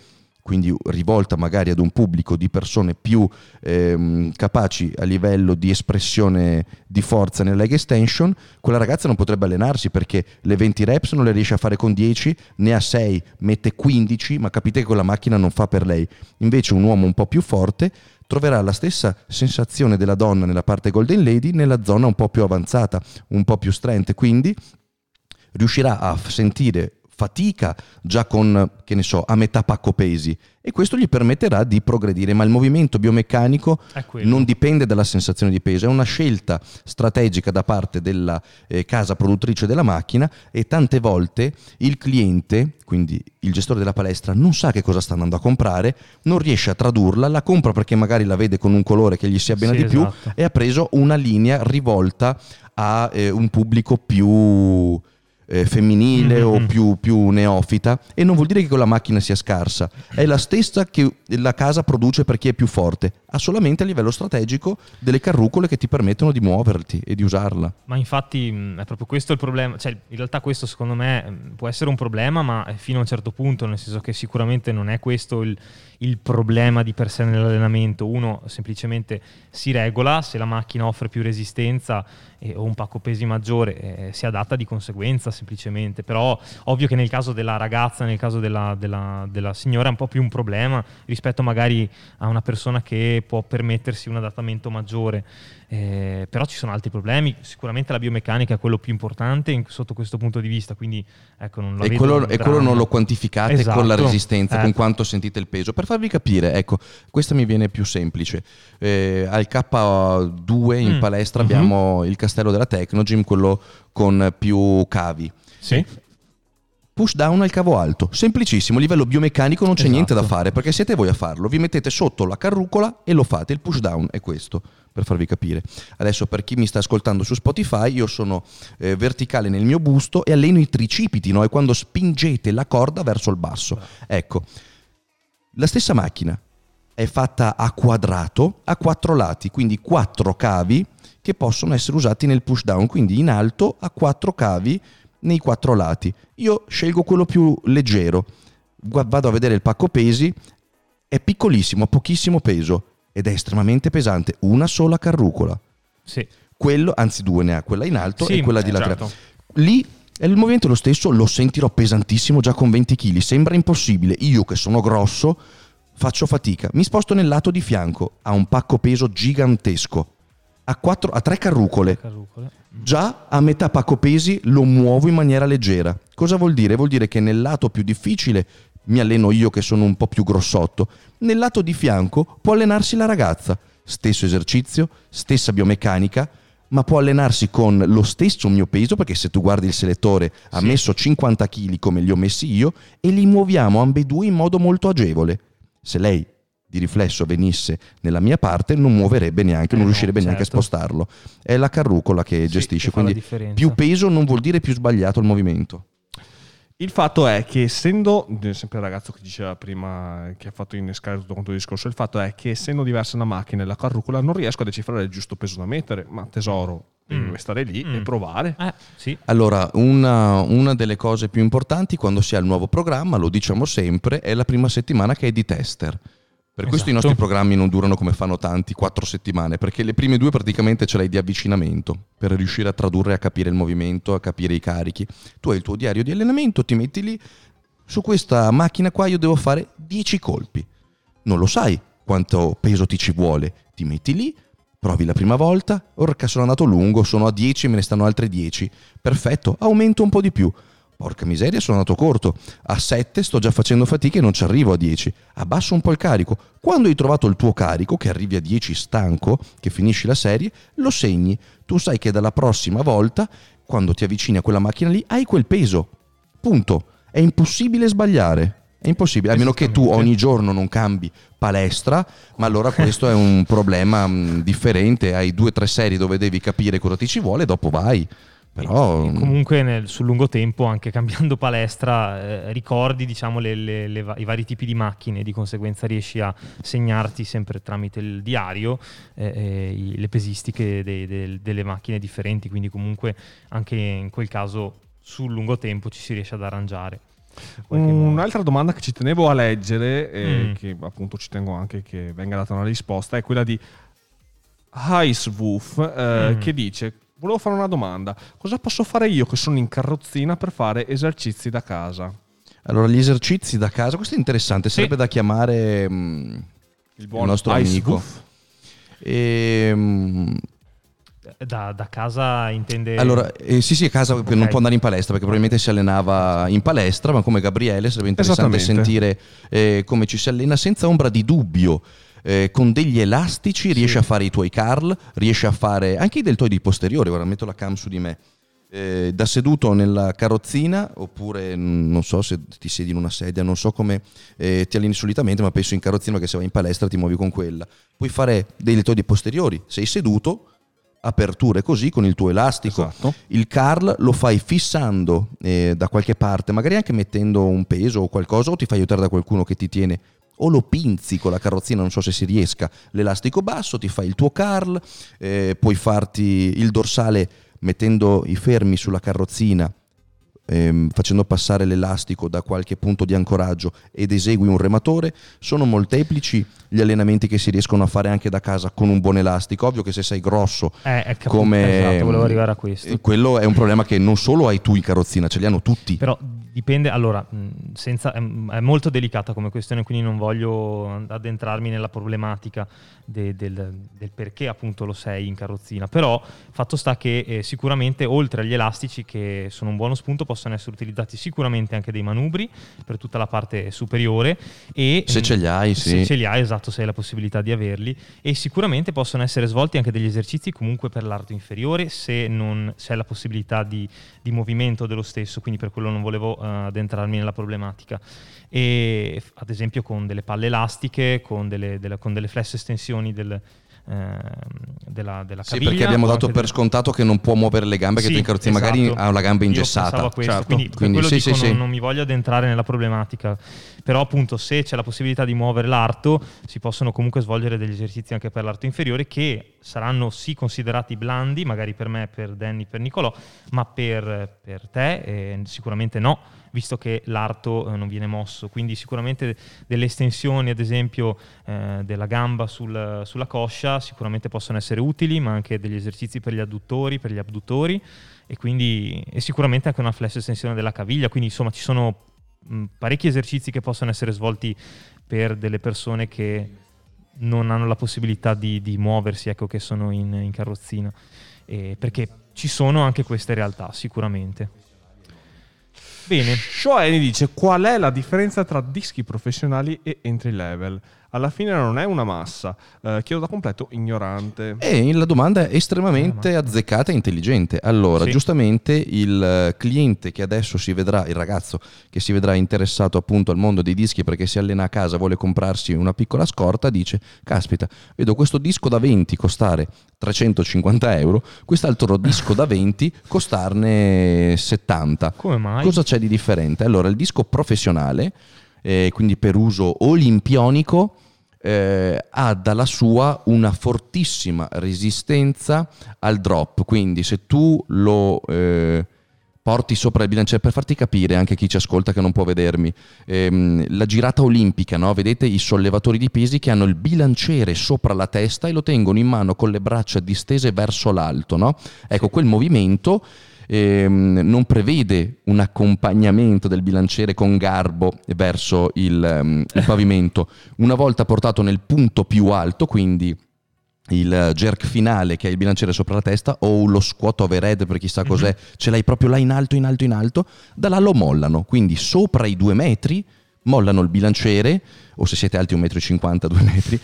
A: quindi rivolta magari ad un pubblico di persone più ehm, capaci a livello di espressione di forza nel leg extension, quella ragazza non potrebbe allenarsi perché le 20 reps non le riesce a fare con 10, ne ha 6, mette 15, ma capite che quella macchina non fa per lei. Invece un uomo un po' più forte troverà la stessa sensazione della donna nella parte Golden Lady nella zona un po' più avanzata, un po' più strength, quindi riuscirà a sentire fatica già con, che ne so, a metà pacco pesi. E questo gli permetterà di progredire, ma il movimento biomeccanico non dipende dalla sensazione di peso, è una scelta strategica da parte della eh, casa produttrice della macchina e tante volte il cliente, quindi il gestore della palestra, non sa che cosa sta andando a comprare, non riesce a tradurla, la compra perché magari la vede con un colore che gli si abbina
C: Sì,
A: di più
C: esatto.
A: e ha preso una linea rivolta a eh, un pubblico più eh, femminile o
C: Mhm.
A: più, più neofita e non vuol dire che quella macchina sia scarsa, è la stessa che la casa produce per chi è più forte, ha solamente a livello strategico delle carrucole che ti permettono di muoverti e di usarla.
C: Ma infatti mh, è proprio questo il problema, cioè in realtà questo secondo me mh, può essere un problema, ma fino a un certo punto, nel senso che sicuramente non è questo il, il problema di per sé nell'allenamento, uno semplicemente si regola, se la macchina offre più resistenza e- o un pacco pesi maggiore eh, si adatta di conseguenza semplicemente, però ovvio che nel caso della ragazza, nel caso della, della- della signora è un po' più un problema rispetto magari a una persona che può permettersi un adattamento maggiore. Eh, però ci sono altri problemi, sicuramente la biomeccanica è quello più importante in- sotto questo punto di vista, quindi ecco non lo
A: E
C: vedo
A: quello, e quello non lo quantificate
C: Esatto.
A: con la resistenza, con
C: Eh.
A: quanto sentite il peso. Per farvi capire, ecco, questa mi viene più semplice. Eh, al K2 in
C: Mm.
A: palestra
C: Mhm.
A: abbiamo il castello della Tecnogym, quello con più cavi.
B: Sì.
A: Push down al cavo alto, semplicissimo, a livello biomeccanico non c'è
C: Esatto.
A: niente da fare perché siete voi a farlo, vi mettete sotto la carrucola e lo fate, il push down è questo, per farvi capire. Adesso per chi mi sta ascoltando su Spotify, io sono eh, verticale nel mio busto e alleno i tricipiti, no? è quando spingete la corda verso il basso. Ecco, la stessa macchina è fatta a quadrato, a quattro lati, quindi quattro cavi che possono essere usati nel push down, quindi in alto a quattro cavi nei quattro lati. Io scelgo quello più leggero, vado a vedere il pacco pesi, è piccolissimo, ha pochissimo peso ed è estremamente pesante, una sola carrucola.
C: Sì.
A: Quello, anzi due ne ha, quella in alto
C: Sì,
A: e quella di là
B: certo.
A: Lì è il movimento lo stesso, lo sentirò pesantissimo già con 20 kg, sembra impossibile. Io che sono grosso faccio fatica. Mi sposto nel lato di fianco, ha un pacco peso gigantesco. Ha, quattro, ha tre carrucole.
C: Carrucole.
A: Già a metà pacco pesi lo muovo in maniera leggera. Cosa vuol dire? Vuol dire che nel lato più difficile mi alleno io che sono un po' più grossotto. Nel lato di fianco può allenarsi la ragazza. Stesso esercizio, stessa biomeccanica, ma può allenarsi con lo stesso mio peso, perché se tu guardi il selettore ha
C: Sì.
A: messo 50 kg come li ho messi io e li muoviamo ambedue in modo molto agevole. Se lei di riflesso venisse nella mia parte non muoverebbe neanche,
C: Eh
A: non
C: no,
A: riuscirebbe neanche a
C: certo.
A: spostarlo. È la carrucola che
C: Sì,
A: gestisce,
C: che
A: quindi più peso non vuol dire più sbagliato il movimento.
B: Il fatto è che essendo, sempre il ragazzo che diceva prima, che ha fatto innescare tutto quanto il discorso, il fatto è che essendo diversa una macchina e la carrucola non riesco a decifrare il giusto peso da mettere, ma tesoro,
C: Mm.
B: devi stare lì
C: Mm.
B: e provare.
C: Eh, sì.
A: Allora, una, una delle cose più importanti quando si ha il nuovo programma, lo diciamo sempre, è la prima settimana che è di tester. Per questo i
C: Esatto.
A: nostri programmi non durano come fanno tanti, quattro settimane, perché le prime due praticamente ce l'hai di avvicinamento, per riuscire a tradurre a capire il movimento, a capire i carichi. Tu hai il tuo diario di allenamento, ti metti lì, su questa macchina qua io devo fare 10 colpi. Non lo sai quanto peso ti ci vuole, ti metti lì, provi la prima volta, orca sono andato lungo, sono a 10, me ne stanno altre 10. Perfetto, aumento un po' di più. Porca miseria, sono andato corto. A 7 sto già facendo fatica e non ci arrivo a 10. Abbasso un po' il carico. Quando hai trovato il tuo carico, che arrivi a 10 stanco, che finisci la serie, lo segni. Tu sai che dalla prossima volta, quando ti avvicini a quella macchina lì, hai quel peso. Punto. è impossibile sbagliare. È impossibile, a meno che tu ogni giorno non cambi palestra, ma allora questo è un problema differente. Hai due o tre serie dove devi capire cosa ti ci vuole e dopo vai. Però
C: E comunque nel- sul lungo tempo, anche cambiando palestra, eh, ricordi diciamo, le- le- le i vari tipi di macchine, di conseguenza riesci a segnarti sempre tramite il diario eh, eh, i- le pesistiche dei- del- delle macchine differenti, quindi comunque anche in quel caso sul lungo tempo ci si riesce ad arrangiare.
B: Un'altra domanda che ci tenevo a leggere, e
C: Mm.
B: che appunto ci tengo anche che venga data una risposta, è quella di Heiswoof, eh,
C: Mm.
B: che dice: Volevo fare una domanda. Cosa posso fare io che sono in carrozzina per fare esercizi da casa?
A: allora gli esercizi da casa, questo è interessante,
C: Sì.
A: sarebbe da chiamare mh,
B: Il
A: il nostro amico.
B: Heiswoof?
A: E, mh,
C: Da, da casa intende...
A: Allora, eh, sì, sì, a casa perché non può andare in palestra perché probabilmente si allenava in palestra, ma come Gabriele sarebbe interessante sentire eh, come ci si allena senza ombra di dubbio. Eh, con degli elastici riesci a fare i tuoi curl, riesci a fare anche i deltoidi posteriori. Guarda, metto la cam su di me. Eh, da seduto nella carrozzina, oppure mm, non so se ti siedi in una sedia, non so come eh, ti alleni solitamente, ma penso in carrozzina che se vai in palestra ti muovi con quella. Puoi fare dei deltoidi posteriori, sei seduto, aperture così con il tuo elastico.
B: Esatto.
A: Il curl lo fai fissando eh, da qualche parte, magari anche mettendo un peso o qualcosa, o ti fai aiutare da qualcuno che ti tiene, o lo pinzi con la carrozzina, non so se si riesca, l'elastico basso, ti fai il tuo curl, eh, puoi farti il dorsale mettendo i fermi sulla carrozzina, ehm, facendo passare l'elastico da qualche punto di ancoraggio ed esegui un rematore. Sono molteplici gli allenamenti che si riescono a fare anche da casa con un buon elastico. Ovvio che se sei grosso
C: Eh, capito,
A: come
C: esatto, volevo arrivare a questo.
A: quello è un problema che non solo hai tu in carrozzina, ce li hanno tutti.
C: Però dipende, allora, senza, è, è molto delicata come questione, quindi non voglio addentrarmi nella problematica de- del, del perché appunto lo sei in carrozzina. Però fatto sta che eh, sicuramente oltre agli elastici che sono un buono spunto possono essere utilizzati sicuramente anche dei manubri per tutta la parte superiore e
A: Se ce li hai,
C: se
A: sì.
C: ce li hai, esatto, se hai la possibilità di averli e sicuramente possono essere svolti anche degli esercizi comunque per l'arto inferiore se non se hai la possibilità di, di movimento dello stesso, quindi per quello non volevo addentrarmi nella problematica. E ad esempio con delle palle elastiche, con delle, delle- con delle flesso estensioni del, della, della
A: Sì,
C: caviglia.
A: perché abbiamo dato per scontato che non può muovere le gambe, che
C: Sì,
A: in carrozzina magari
C: esatto.
A: ha la gamba ingessata.
C: questo,
B: certo.
C: quindi,
A: Quindi
C: quello
A: sì,
C: dico,
A: sì,
C: non,
A: sì.
C: non mi voglio addentrare nella problematica, però appunto se c'è la possibilità di muovere l'arto si possono comunque svolgere degli esercizi anche per l'arto inferiore che saranno sì considerati blandi, magari per me, per Danny, per Nicolò, ma per, per te eh, sicuramente no, visto che l'arto eh, non viene mosso, quindi sicuramente delle estensioni ad esempio eh, della gamba sul- sulla coscia sicuramente possono essere utili, ma anche degli esercizi per gli adduttori, per gli abduttori e quindi e sicuramente anche una flesso estensione della caviglia, quindi insomma ci sono mh, parecchi esercizi che possono essere svolti per delle persone che non hanno la possibilità di, di muoversi, ecco, che sono in, in carrozzina, E perché ci sono anche queste realtà sicuramente. Bene,
B: Shoeni dice qual è la differenza tra dischi professionali e entry level? Alla fine non è una massa. Eh, chiedo da completo ignorante.
A: E la domanda è estremamente azzeccata e intelligente. Allora,
C: Sì.
A: giustamente il eh, cliente che adesso si vedrà, il ragazzo che si vedrà interessato appunto al mondo dei dischi perché si allena a casa, vuole comprarsi una piccola scorta, dice, caspita, vedo questo disco da 20 costare 350 euro, quest'altro disco da 20 costarne 70.
C: come mai?
A: Cosa c'è di differente? Allora, il disco professionale, eh, quindi per uso olimpionico, eh, ha dalla sua una fortissima resistenza al drop. Quindi se tu lo eh, porti sopra il bilanciere, per farti capire anche chi ci ascolta che non può vedermi, ehm, la girata olimpica, no? vedete i sollevatori di pesi che hanno il bilanciere sopra la testa e lo tengono in mano con le braccia distese verso l'alto. no? Ecco, quel movimento ehm, non prevede un accompagnamento del bilanciere con garbo verso il, ehm, il pavimento. Una volta portato nel punto più alto, quindi il jerk finale che è il bilanciere sopra la testa o lo squat overhead per chissà cos'è, ce l'hai proprio là in alto, in alto, in alto, da là lo mollano, quindi sopra i due metri mollano il bilanciere, o se siete alti 1,50 m, 2 metri,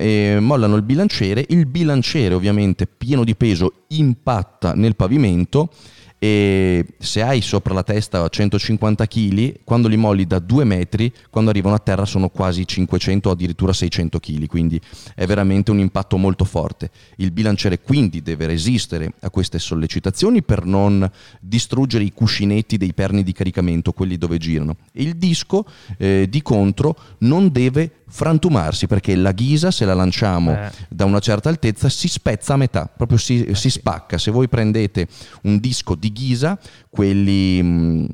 A: eh, mollano il bilanciere, il bilanciere ovviamente pieno di peso impatta nel pavimento e se hai sopra la testa 150 kg, quando li molli da 2 metri, quando arrivano a terra sono quasi 500 o addirittura 600 kg, quindi è veramente un impatto molto forte. Il bilanciere quindi deve resistere a queste sollecitazioni per non distruggere i cuscinetti dei perni di caricamento, quelli dove girano. Il disco eh, di contro non deve frantumarsi perché la ghisa se la lanciamo eh. da una certa altezza si spezza a metà, proprio si, eh, si spacca. Se voi prendete un disco di ghisa, quelli... Mh, mm,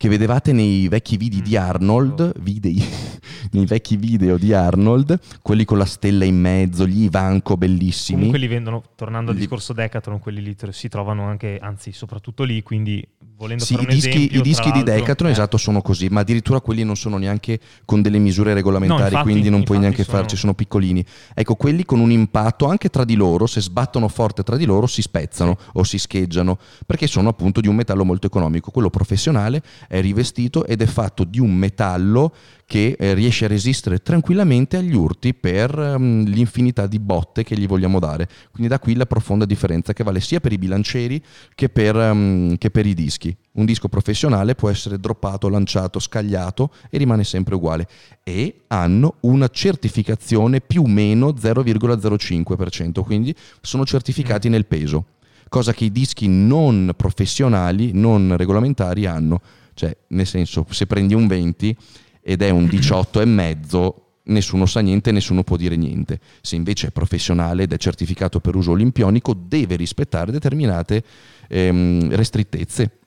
A: che vedevate nei vecchi video di mm. Arnold, videi, nei vecchi video di Arnold, quelli con la stella in mezzo, gli Ivanko bellissimi.
C: Comunque li vendono, tornando al discorso Decathlon, quelli lì si trovano anche, anzi soprattutto lì, quindi volendo
A: sì, i dischi,
C: esempio,
A: I dischi di Decathlon,
C: eh.
A: esatto, sono così, ma addirittura quelli non sono neanche con delle misure regolamentari, no, infatti, quindi non puoi neanche sono... farci, sono piccolini. Ecco, quelli con un impatto anche tra di loro, se sbattono forte tra di loro, si spezzano sì. o si scheggiano, perché sono appunto di un metallo molto economico. Quello professionale è rivestito ed è fatto di un metallo che eh, riesce a resistere tranquillamente agli urti per um, l'infinità di botte che gli vogliamo dare. Quindi da qui la profonda differenza che vale sia per i bilancieri che per, um, che per i dischi. Un disco professionale può essere droppato, lanciato, scagliato e rimane sempre uguale. E hanno una certificazione più o meno 0,05%, quindi sono certificati mm. nel peso, cosa che i dischi non professionali, non regolamentari hanno. Cioè, nel senso, se prendi un 20 ed è un 18 e mezzo, nessuno sa niente, nessuno può dire niente. Se invece è professionale ed è certificato per uso olimpionico, deve rispettare determinate ehm, restrittezze.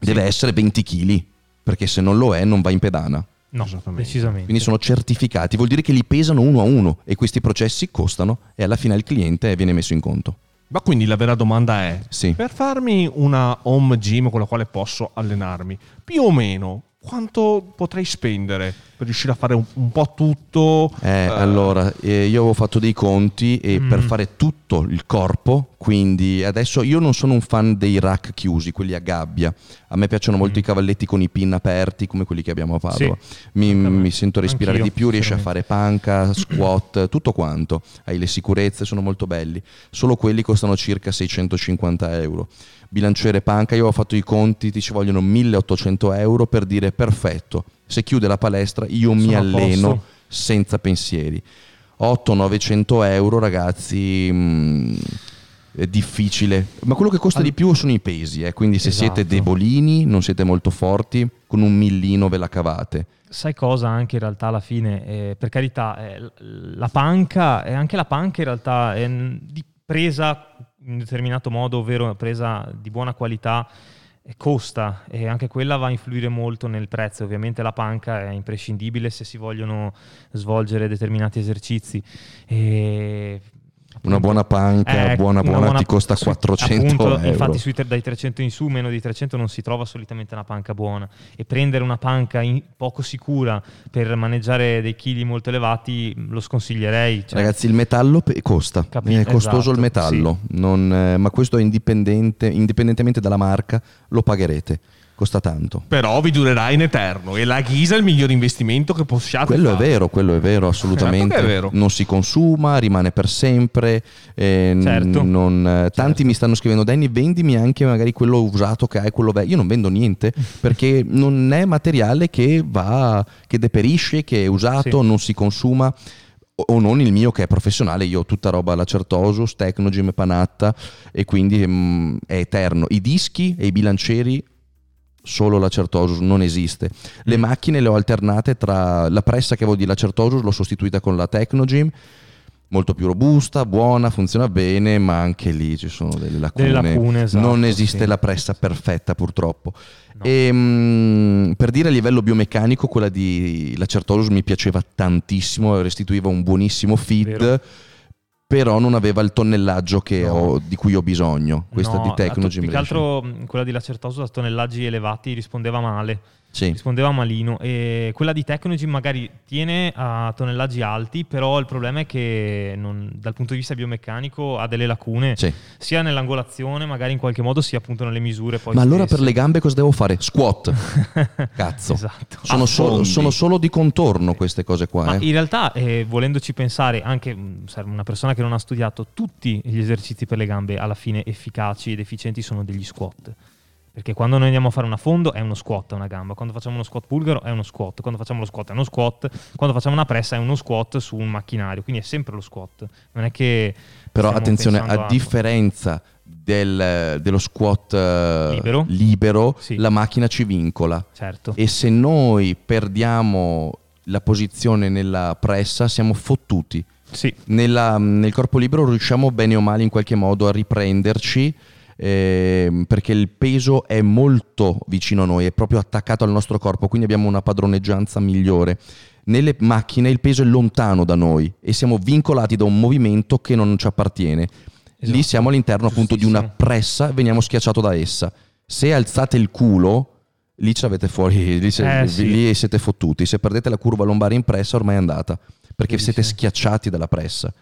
A: Deve sì. essere 20 kg, perché se non lo è non va in pedana.
C: No, decisamente.
A: Quindi sono certificati, vuol dire che li pesano uno a uno e questi processi costano e alla fine il cliente viene messo in conto.
B: Ma quindi la vera domanda è, sì. per farmi una home gym con la quale posso allenarmi, più o meno quanto potrei spendere per riuscire a fare un, un po' tutto?
A: Eh, eh. Allora, eh, io avevo fatto dei conti e mm. per fare tutto il corpo, quindi adesso io non sono un fan dei rack chiusi, quelli a gabbia. A me piacciono molto mm. i cavalletti con i pin aperti, come quelli che abbiamo a Padova. Sì. Mi, mi, sento respirare Anch'io, di più, riesci a fare panca, squat, tutto quanto. Hai le sicurezze, sono molto belli. Solo quelli costano circa 650 euro bilanciere panca, io ho fatto i conti, ti ci vogliono 1800 euro per dire perfetto, se chiude la palestra io Sono mi alleno senza pensieri. 800-900 euro ragazzi... Mh, mm, è difficile, ma quello che costa All... di più sono i pesi, eh? quindi se esatto. siete debolini, non siete molto forti, con un millino ve la cavate.
C: Sai cosa anche in realtà alla fine, eh, per carità, eh, la panca, eh, anche la panca in realtà è di presa in determinato modo, ovvero presa di buona qualità, costa e anche quella va a influire molto nel prezzo. Ovviamente la panca è imprescindibile se si vogliono svolgere determinati esercizi. E
A: una buona panca, eh, buona buona, buona, ti costa 400 appunto, euro.
C: Infatti sui, dai 300 in su, meno di 300 non si trova solitamente una panca buona e prendere una panca in, poco sicura per maneggiare dei chili molto elevati lo sconsiglierei.
A: Cioè. Ragazzi il metallo costa, Capi- è costoso esatto, il metallo, sì. non, eh, ma questo è indipendente, indipendentemente dalla marca lo pagherete costa tanto.
B: Però vi durerà in eterno e la ghisa è il miglior investimento che possiate
A: quello
B: fare.
A: Quello è vero, quello è vero, assolutamente.
B: Certo è vero.
A: Non si consuma, rimane per sempre. Eh, certo. non, eh, tanti certo. mi stanno scrivendo, Danny, vendimi anche magari quello usato che hai, quello vecchio. Io non vendo niente perché non è materiale che va, che deperisce, che è usato, sì. non si consuma o non il mio che è professionale, io ho tutta roba alla Certosus, Tecnogym, Panatta e quindi mh, mm, è eterno. I dischi e i bilancieri solo la Certosus non esiste. Le mm. macchine le ho alternate tra la pressa che avevo di la Certosus, l'ho sostituita con la Tecnogym, molto più robusta, buona, funziona bene, ma anche lì ci sono delle lacune.
C: Delle lacune esatto,
A: non esiste
C: sì.
A: la pressa perfetta purtroppo. No. E, mh, per dire a livello biomeccanico, quella di la Certosus mi piaceva tantissimo, restituiva un buonissimo feed. Vero però non aveva il tonnellaggio no. ho, di cui ho bisogno. Questa no, di Tecnogym.
C: Più che altro quella di Lacertoso a tonnellaggi elevati rispondeva male sì. rispondeva malino. E quella di Tecnogym magari tiene a tonnellaggi alti, però il problema è che non, dal punto di vista biomeccanico ha delle lacune, sì. sia nell'angolazione, magari in qualche modo, sia appunto nelle misure.
A: Ma stesse. allora per le gambe cosa devo fare? Squat. Cazzo.
C: esatto.
A: Sono, solo, sono, solo, di contorno queste cose qua. Eh.
C: In realtà, eh, volendoci pensare, anche una persona che non ha studiato, tutti gli esercizi per le gambe alla fine efficaci ed efficienti sono degli squat Perché quando noi andiamo a fare un affondo è uno squat, una gamba, quando facciamo uno squat bulgaro è uno squat, quando facciamo lo squat è uno squat, quando facciamo una pressa è uno squat su un macchinario, quindi è sempre lo squat. Non è che
A: Però attenzione,
C: pensando
A: a differenza del- dello squat eh,
C: Libero?
A: libero,
C: Sì.
A: la macchina ci vincola.
C: Certo.
A: E se noi perdiamo la posizione nella pressa, siamo fottuti.
C: Sì,
A: Nella- nel corpo libero riusciamo bene o male in qualche modo a riprenderci ehm, perché il peso è molto vicino a noi, è proprio attaccato al nostro corpo, quindi abbiamo una padroneggianza migliore. Nelle macchine il peso è lontano da noi e siamo vincolati da un movimento che non ci appartiene. Lì
C: Esatto.
A: siamo all'interno appunto di una pressa e veniamo schiacciato da essa. Se alzate il culo, lì ci avete fuori, lì, se-
C: Eh, sì.
A: lì siete fottuti. Se perdete la curva lombare in pressa, ormai è andata perché siete schiacciati dalla pressa.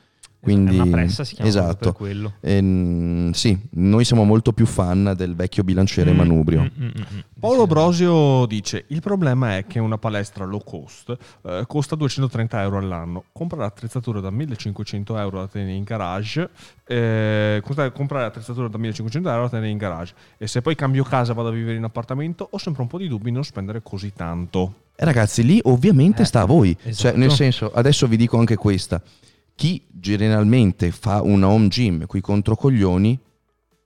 A: Quindi,
C: è una pressa, si chiama
A: esatto.
C: per quello.
A: Ehm, sì, noi siamo molto più fan del vecchio bilanciere
C: Mm,
A: manubrio.
C: mm, mm, mm, mm.
B: Paolo
C: Sì.
B: Brosio dice: Il problema è che una palestra low cost eh, costa 230 euro all'anno. Comprare attrezzature da 1500 euro da tenere in garage. eh, comprare attrezzature da 1500 euro da tenere in garage. E se poi cambio casa e vado a vivere in appartamento, ho sempre un po' di dubbi non spendere così tanto.
A: E ragazzi, lì ovviamente
C: Eh,
A: sta a voi. Cioè,
C: esatto.
A: nel senso, adesso vi dico anche questa. Chi generalmente fa una home gym qui contro coglioni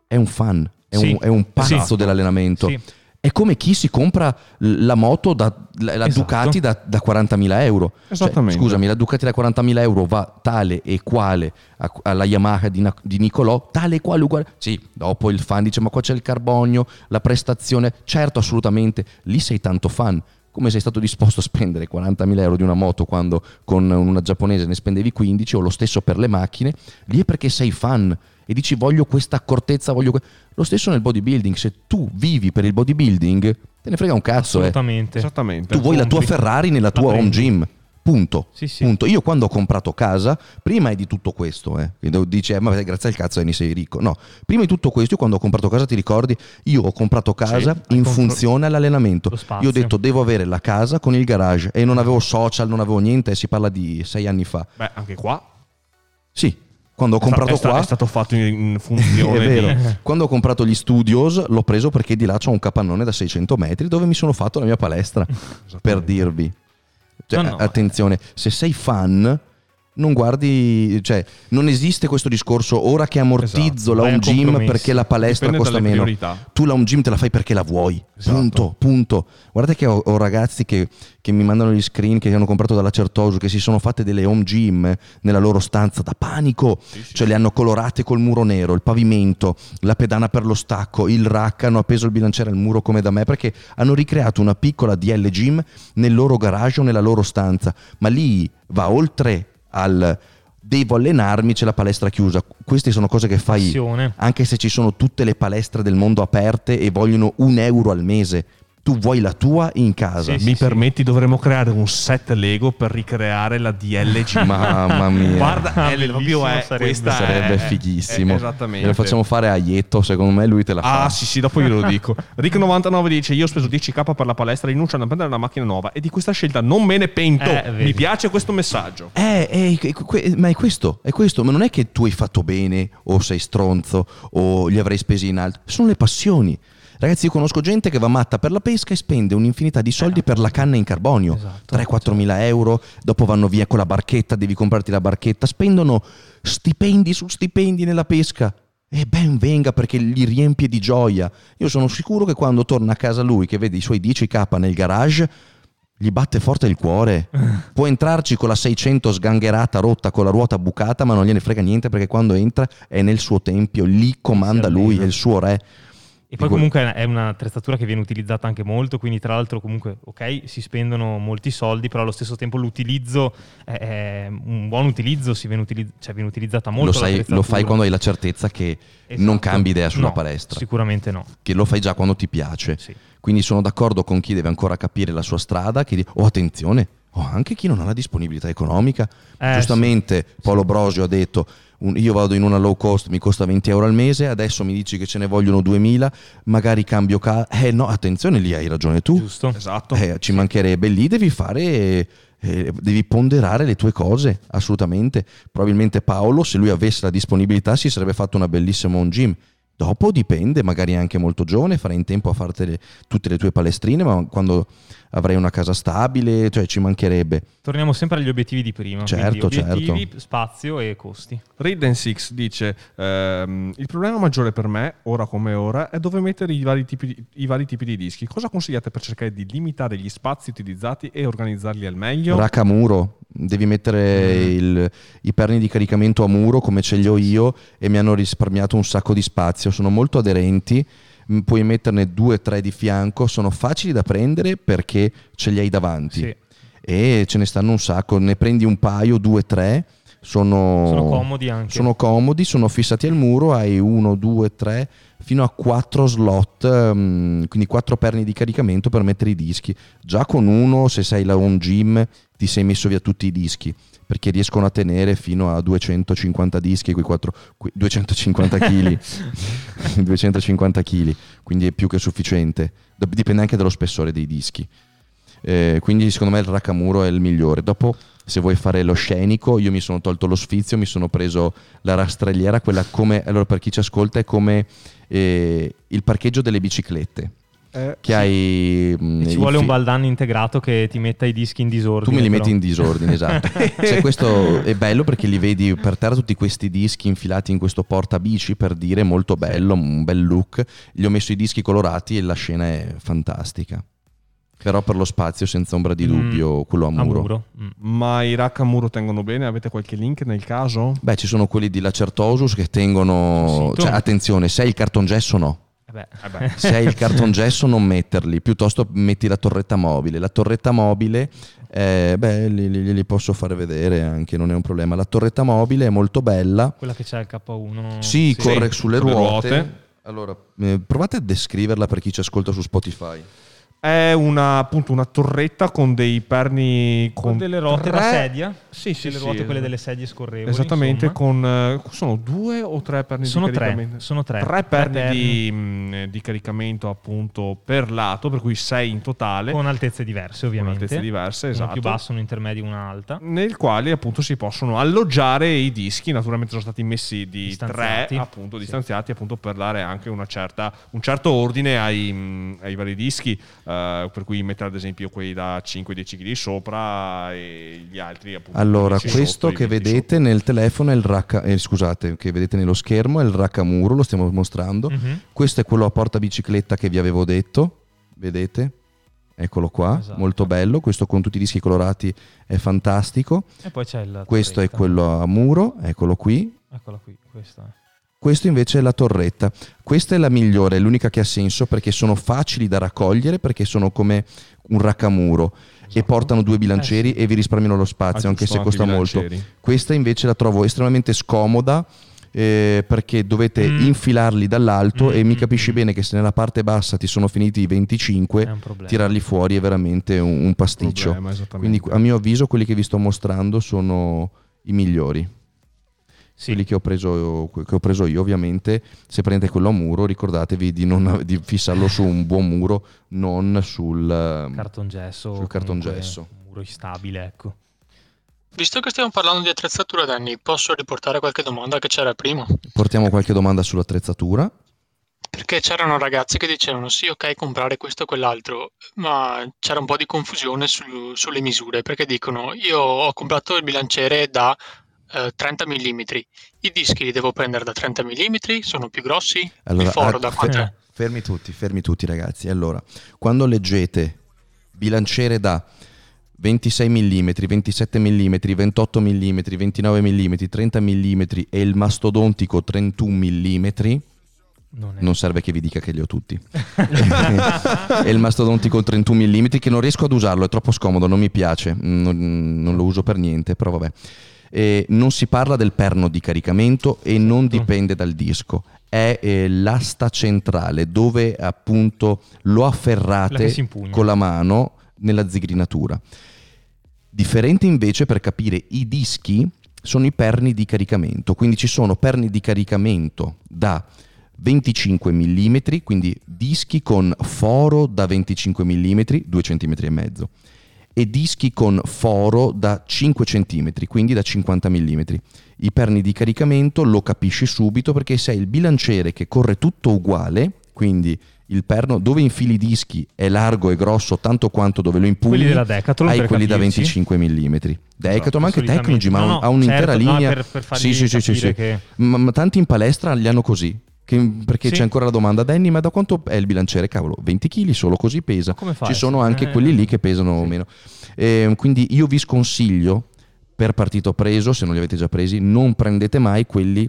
A: è un fan, è,
C: Sì.
A: un, è un pazzo
C: Esatto.
A: dell'allenamento.
C: Sì.
A: È come chi si compra la moto, da, la, la
C: Esatto.
A: Ducati da, da 40.000 euro. Cioè,
B: Esattamente.
A: scusami, la Ducati da 40.000 euro va tale e quale a- alla Yamaha di, di Nicolò, tale e quale uguale. Sì, dopo il fan dice ma qua c'è il carbonio, la prestazione. Certo, assolutamente, lì sei tanto fan. Come sei stato disposto a spendere 40.000 euro di una moto quando con una giapponese ne spendevi 15 o lo stesso per le macchine, lì è perché sei fan e dici voglio questa accortezza, voglio... que-". Lo stesso nel bodybuilding, se tu vivi per il bodybuilding, te ne frega un cazzo. eh.
C: Assolutamente.
B: Esattamente.
A: Tu vuoi la tua. Ferrari nella
C: La
A: tua home gym. Punto.
C: Sì, sì.
A: Punto. Io quando ho comprato casa, prima è di tutto questo, eh. Dice, eh, ma grazie al cazzo Eni sei ricco. No, prima di tutto questo, io quando ho comprato casa, ti ricordi, io ho comprato casa
C: hai
A: in funzione all'allenamento. Io ho detto devo avere la casa con il garage e non avevo social, non avevo niente, e si parla di sei anni fa.
B: Beh, anche qua.
A: Sì, quando ho comprato
B: è, sta-
A: qua...
B: è stato fatto in, in
A: È
B: funzione
A: vero.
B: di-
A: Quando ho comprato gli studios l'ho preso perché di là c'ho un capannone da 600 metri dove mi sono fatto la mia palestra, per dirvi. Cioè,
C: No, no,
A: attenzione, se sei fan, non guardi, cioè, non esiste questo discorso ora che ammortizzo
B: Esatto,
A: la home gym perché la palestra
B: Dipende
A: costa meno.
B: priorità.
A: Tu la home gym te la fai perché la vuoi.
B: Esatto.
A: Punto, punto. Guardate che ho, ho ragazzi che, che mi mandano gli screen che hanno comprato dalla Certoso, che si sono fatte delle home gym nella loro stanza da panico. cioè le hanno colorate col muro nero, il pavimento, la pedana per lo stacco, il rack, hanno appeso il bilanciere al muro come da me perché hanno ricreato una piccola DL gym nel loro garage o nella loro stanza. Ma lì va oltre al devo allenarmi, c'è la palestra chiusa. Queste sono cose che fai
C: Passione.
A: anche se ci sono tutte le palestre del mondo aperte e vogliono un euro al mese. Tu vuoi la tua in casa.
C: Sì,
B: Mi permetti, dovremmo creare un set Lego per ricreare la DLG.
A: Mamma mia.
B: Guarda,
C: Ah,
B: è,
C: bellissimo
B: proprio è,
C: sarebbe.
B: questa
A: Sarebbe
B: è-
A: fighissimo.
B: è- esattamente.
A: Lo facciamo fare a Ietto, secondo me lui te la fa.
B: Ah, sì, sì, dopo glielo dico. Rick99 dice: Io ho speso 10k per la palestra rinunciando a prendere una macchina nuova e di questa scelta non me ne pento.
C: Eh.
B: Mi piace questo messaggio.
A: Eh, eh, que- que- ma è questo, è questo, ma non è che tu hai fatto bene o sei stronzo o li avrei spesi in alto, sono le passioni. Ragazzi, io conosco gente che va matta per la pesca e spende un'infinità di soldi per la canna in carbonio.
C: Esatto.
A: 3-4 mila euro, dopo vanno via con la barchetta, devi comprarti la barchetta, spendono stipendi su stipendi nella pesca. E ben venga perché li riempie di gioia. Io sono sicuro che quando torna a casa lui, che vede i suoi 10k nel garage, gli batte forte il cuore. Può entrarci con la 600 sgangherata, rotta, con la ruota bucata, ma non gliene frega niente perché quando entra è nel suo tempio, lì comanda lui, è il suo re.
C: E poi comunque è un'attrezzatura che viene utilizzata anche molto, quindi tra l'altro comunque, ok, si spendono molti soldi, però allo stesso tempo l'utilizzo è, un buon utilizzo, si viene, utilizz- cioè viene utilizzata molto.
A: Lo, sai- lo fai quando hai la certezza che
C: Esatto.
A: non cambi idea sulla
C: No,
A: palestra,
C: Sicuramente no.
A: che lo fai già quando ti piace.
C: Sì.
A: Quindi sono d'accordo con chi deve ancora capire la sua strada, che di- oh attenzione, oh, anche chi non ha la disponibilità economica.
C: Eh,
A: Giustamente Paolo Brosio ha detto un- io vado in una low cost, mi costa 20 euro al mese, adesso mi dici che ce ne vogliono 2000, magari cambio casa. Eh no, attenzione, lì hai ragione tu.
C: Giusto.
B: Esatto.
A: Eh, ci mancherebbe, lì devi fare, eh, devi ponderare le tue cose, assolutamente. Probabilmente Paolo, se lui avesse la disponibilità, si sarebbe fatto una bellissima home gym. Dopo dipende, magari anche molto giovane, farai in tempo a farti tutte le tue palestrine, ma quando avrai una casa stabile, cioè ci mancherebbe.
C: Torniamo sempre agli obiettivi di prima.
A: Certo,
C: obiettivi,
A: certo.
C: spazio e costi.
B: Raiden 6 dice: ehm, Il problema maggiore per me, ora come ora, è dove mettere i vari, tipi di, i vari tipi di dischi. Cosa consigliate per cercare di limitare gli spazi utilizzati e organizzarli al meglio?
A: Rack a muro, devi mettere
B: Mm.
A: il- i perni di caricamento a muro come ce li ho io e mi hanno risparmiato un sacco di spazio, sono molto aderenti, puoi metterne due o tre di fianco, sono facili da prendere perché ce li hai davanti
C: Sì.
A: e ce ne stanno un sacco, ne prendi un paio, due, tre, sono,
C: Sono comodi anche.
A: sono comodi, sono fissati al muro, hai uno, due, tre, fino a quattro slot, mm, quindi quattro perni di caricamento per mettere i dischi. Già con uno, se sei là un gym, ti sei messo via tutti i dischi, perché riescono a tenere fino a 250 dischi, quei quattro, quei 250 kg, 250 kg, quindi è più che sufficiente. Dipende anche dallo spessore dei dischi. Eh, quindi secondo me il Racamuro è il migliore. Dopo, se vuoi fare lo scenico, io mi sono tolto lo sfizio, mi sono preso la rastrelliera, quella come, allora per chi ci ascolta è come eh, il parcheggio delle biciclette.
B: Eh,
A: Che hai... mm,
C: E ci vuole un
A: fi-
C: baldan integrato che ti metta i dischi in disordine.
A: tu me li
C: però.
A: metti in disordine, esatto. Cioè, questo è bello perché li vedi per terra tutti questi dischi infilati in questo portabici per dire molto bello, un bel look. Gli ho messo i dischi colorati e la scena è fantastica. Però per lo spazio, senza ombra di
C: Mm,
A: dubbio, quello a
C: A
A: muro.
C: muro. Mm.
B: Ma i rack a muro tengono bene? Avete qualche link nel caso?
A: Beh, ci sono quelli di Lacertosus che tengono... Cioè, attenzione, se hai il cartongesso no.
C: Eh beh.
A: Se hai il cartongesso non metterli, piuttosto metti la torretta mobile. La torretta mobile, eh, beh, li, li- li posso fare vedere anche, non è un problema. La torretta mobile è molto bella.
C: Quella che c'è il K1.
A: Sì, corre
B: Sì,
A: sulle
B: sulle
A: ruote.
B: ruote.
A: Allora, eh, provate a descriverla per chi ci ascolta su Spotify.
B: È una, appunto una torretta con dei perni
C: Con delle ruote da
B: tre-
C: sedia.
B: Sì, sì,
C: delle
B: sì,
C: ruote quelle
B: esatto.
C: delle sedie scorrevoli.
B: Esattamente,
C: insomma.
B: con eh, sono due o tre perni
C: Sono
B: di
C: tre,
B: caricamento?
C: sono tre.
B: Tre
C: Tre
B: perni,
C: perni.
B: Di, mh, di caricamento appunto per lato, per cui sei in totale,
C: Con altezze diverse,
B: con
C: ovviamente.
B: altezze diverse,
C: Una
B: esatto.
C: più bassa, una intermedia, una alta.
B: Nel quale appunto si possono alloggiare i dischi, naturalmente sono stati messi di tre, appunto
C: Sì.
B: distanziati, appunto per dare anche una certa, un certo ordine ai, mh, ai vari dischi, eh, per cui mettere ad esempio quelli da 5-10 kg sopra e gli altri appunto.
A: Allora,
B: 15
A: questo
B: sotto,
A: che
B: 20
A: vedete nel telefono è il racca, eh, scusate, che vedete nello schermo è il raccamuro, lo stiamo mostrando.
C: Mhm.
A: Questo è quello a porta bicicletta che vi avevo detto, vedete? Eccolo qua,
C: Esatto.
A: molto bello, questo con tutti i dischi colorati è fantastico.
C: E poi c'è il.
A: Questo è quello a muro, eccolo qui.
C: Eccola qui, questa. è.
A: Questo invece è la torretta. Questa è la migliore, è l'unica che ha senso perché sono facili da raccogliere, perché sono come un raccamuro e portano due bilancieri
C: Eh sì.
A: e vi risparmiano lo spazio,
B: Ah,
A: anche se costa
B: anche
A: molto. Questa invece la trovo estremamente scomoda eh, perché dovete
C: Mm.
A: infilarli dall'alto
C: Mm,
A: e mi
C: mm,
A: capisci
C: mm.
A: bene che se nella parte bassa ti sono finiti i 25,
C: È un problema.
A: tirarli fuori è veramente un, un pasticcio.
B: Problema.
A: Quindi a mio avviso quelli che vi sto mostrando sono i migliori.
C: Sì.
A: Quelli che ho, preso, che ho preso io ovviamente, se prendete quello a muro ricordatevi di, non- di fissarlo su un buon muro, non sul... ehm,
C: Cartongesso.
A: Sul cartongesso.
C: Un muro instabile, ecco.
D: Visto che stiamo parlando di attrezzatura, Danny, posso riportare qualche domanda che c'era prima?
A: Portiamo qualche domanda sull'attrezzatura.
D: Perché c'erano ragazzi che dicevano sì, ok, comprare questo o quell'altro, ma c'era un po' di confusione su- sulle misure, perché dicono io ho comprato il bilanciere da eh, 30 mm, i dischi li devo prendere da 30 mm, sono più grossi,
A: Allora,
D: il foro
A: ah,
D: da quanto è?
A: Fermi tutti, fermi tutti ragazzi. Allora, quando leggete bilanciere da 26 mm, 27 mm, 28 mm, 29 mm, 30 mm e il mastodontico 31 mm,
C: Non
A: non serve che vi dica che li ho tutti. e il mastodontico 31 mm che non riesco ad usarlo, è troppo scomodo, non mi piace, non, non lo uso per niente, però vabbè. E non si parla del perno di caricamento e non dipende dal disco. È eh, l'asta centrale dove appunto lo afferrate
C: impugna.
A: con la mano nella zigrinatura. Differente invece per capire i dischi sono i perni di caricamento, quindi ci sono perni di caricamento da 25 mm, quindi dischi con foro da 25 mm, 2 cm e mezzo, e dischi con foro da 5 cm, quindi da 50 mm. I perni di caricamento lo capisci subito perché se hai il bilanciere che corre tutto uguale, quindi il perno dove infili i dischi è largo e grosso tanto quanto dove lo impugni
C: Quelli della Decathlon,
A: hai
C: per
A: quelli da
C: capirci.
A: 25 mm Decathlon ma anche
C: solitamente.
A: Tecnology ma
C: No,
A: ha un-
C: no,
A: ha un'intera
C: certo, no,
A: linea
C: per- per fargli
A: sì sì sì sì, sì.
C: che-
A: Ma, ma tanti in palestra li hanno così che- perché
C: Sì.
A: c'è ancora la domanda Danny ma da quanto è il bilanciere cavolo 20 kg solo così pesa
C: Come fai?
A: ci sono anche
C: Eh,
A: quelli lì che pesano
C: sì.
A: meno Eh, quindi io vi sconsiglio per partito preso se non li avete già presi non prendete mai quelli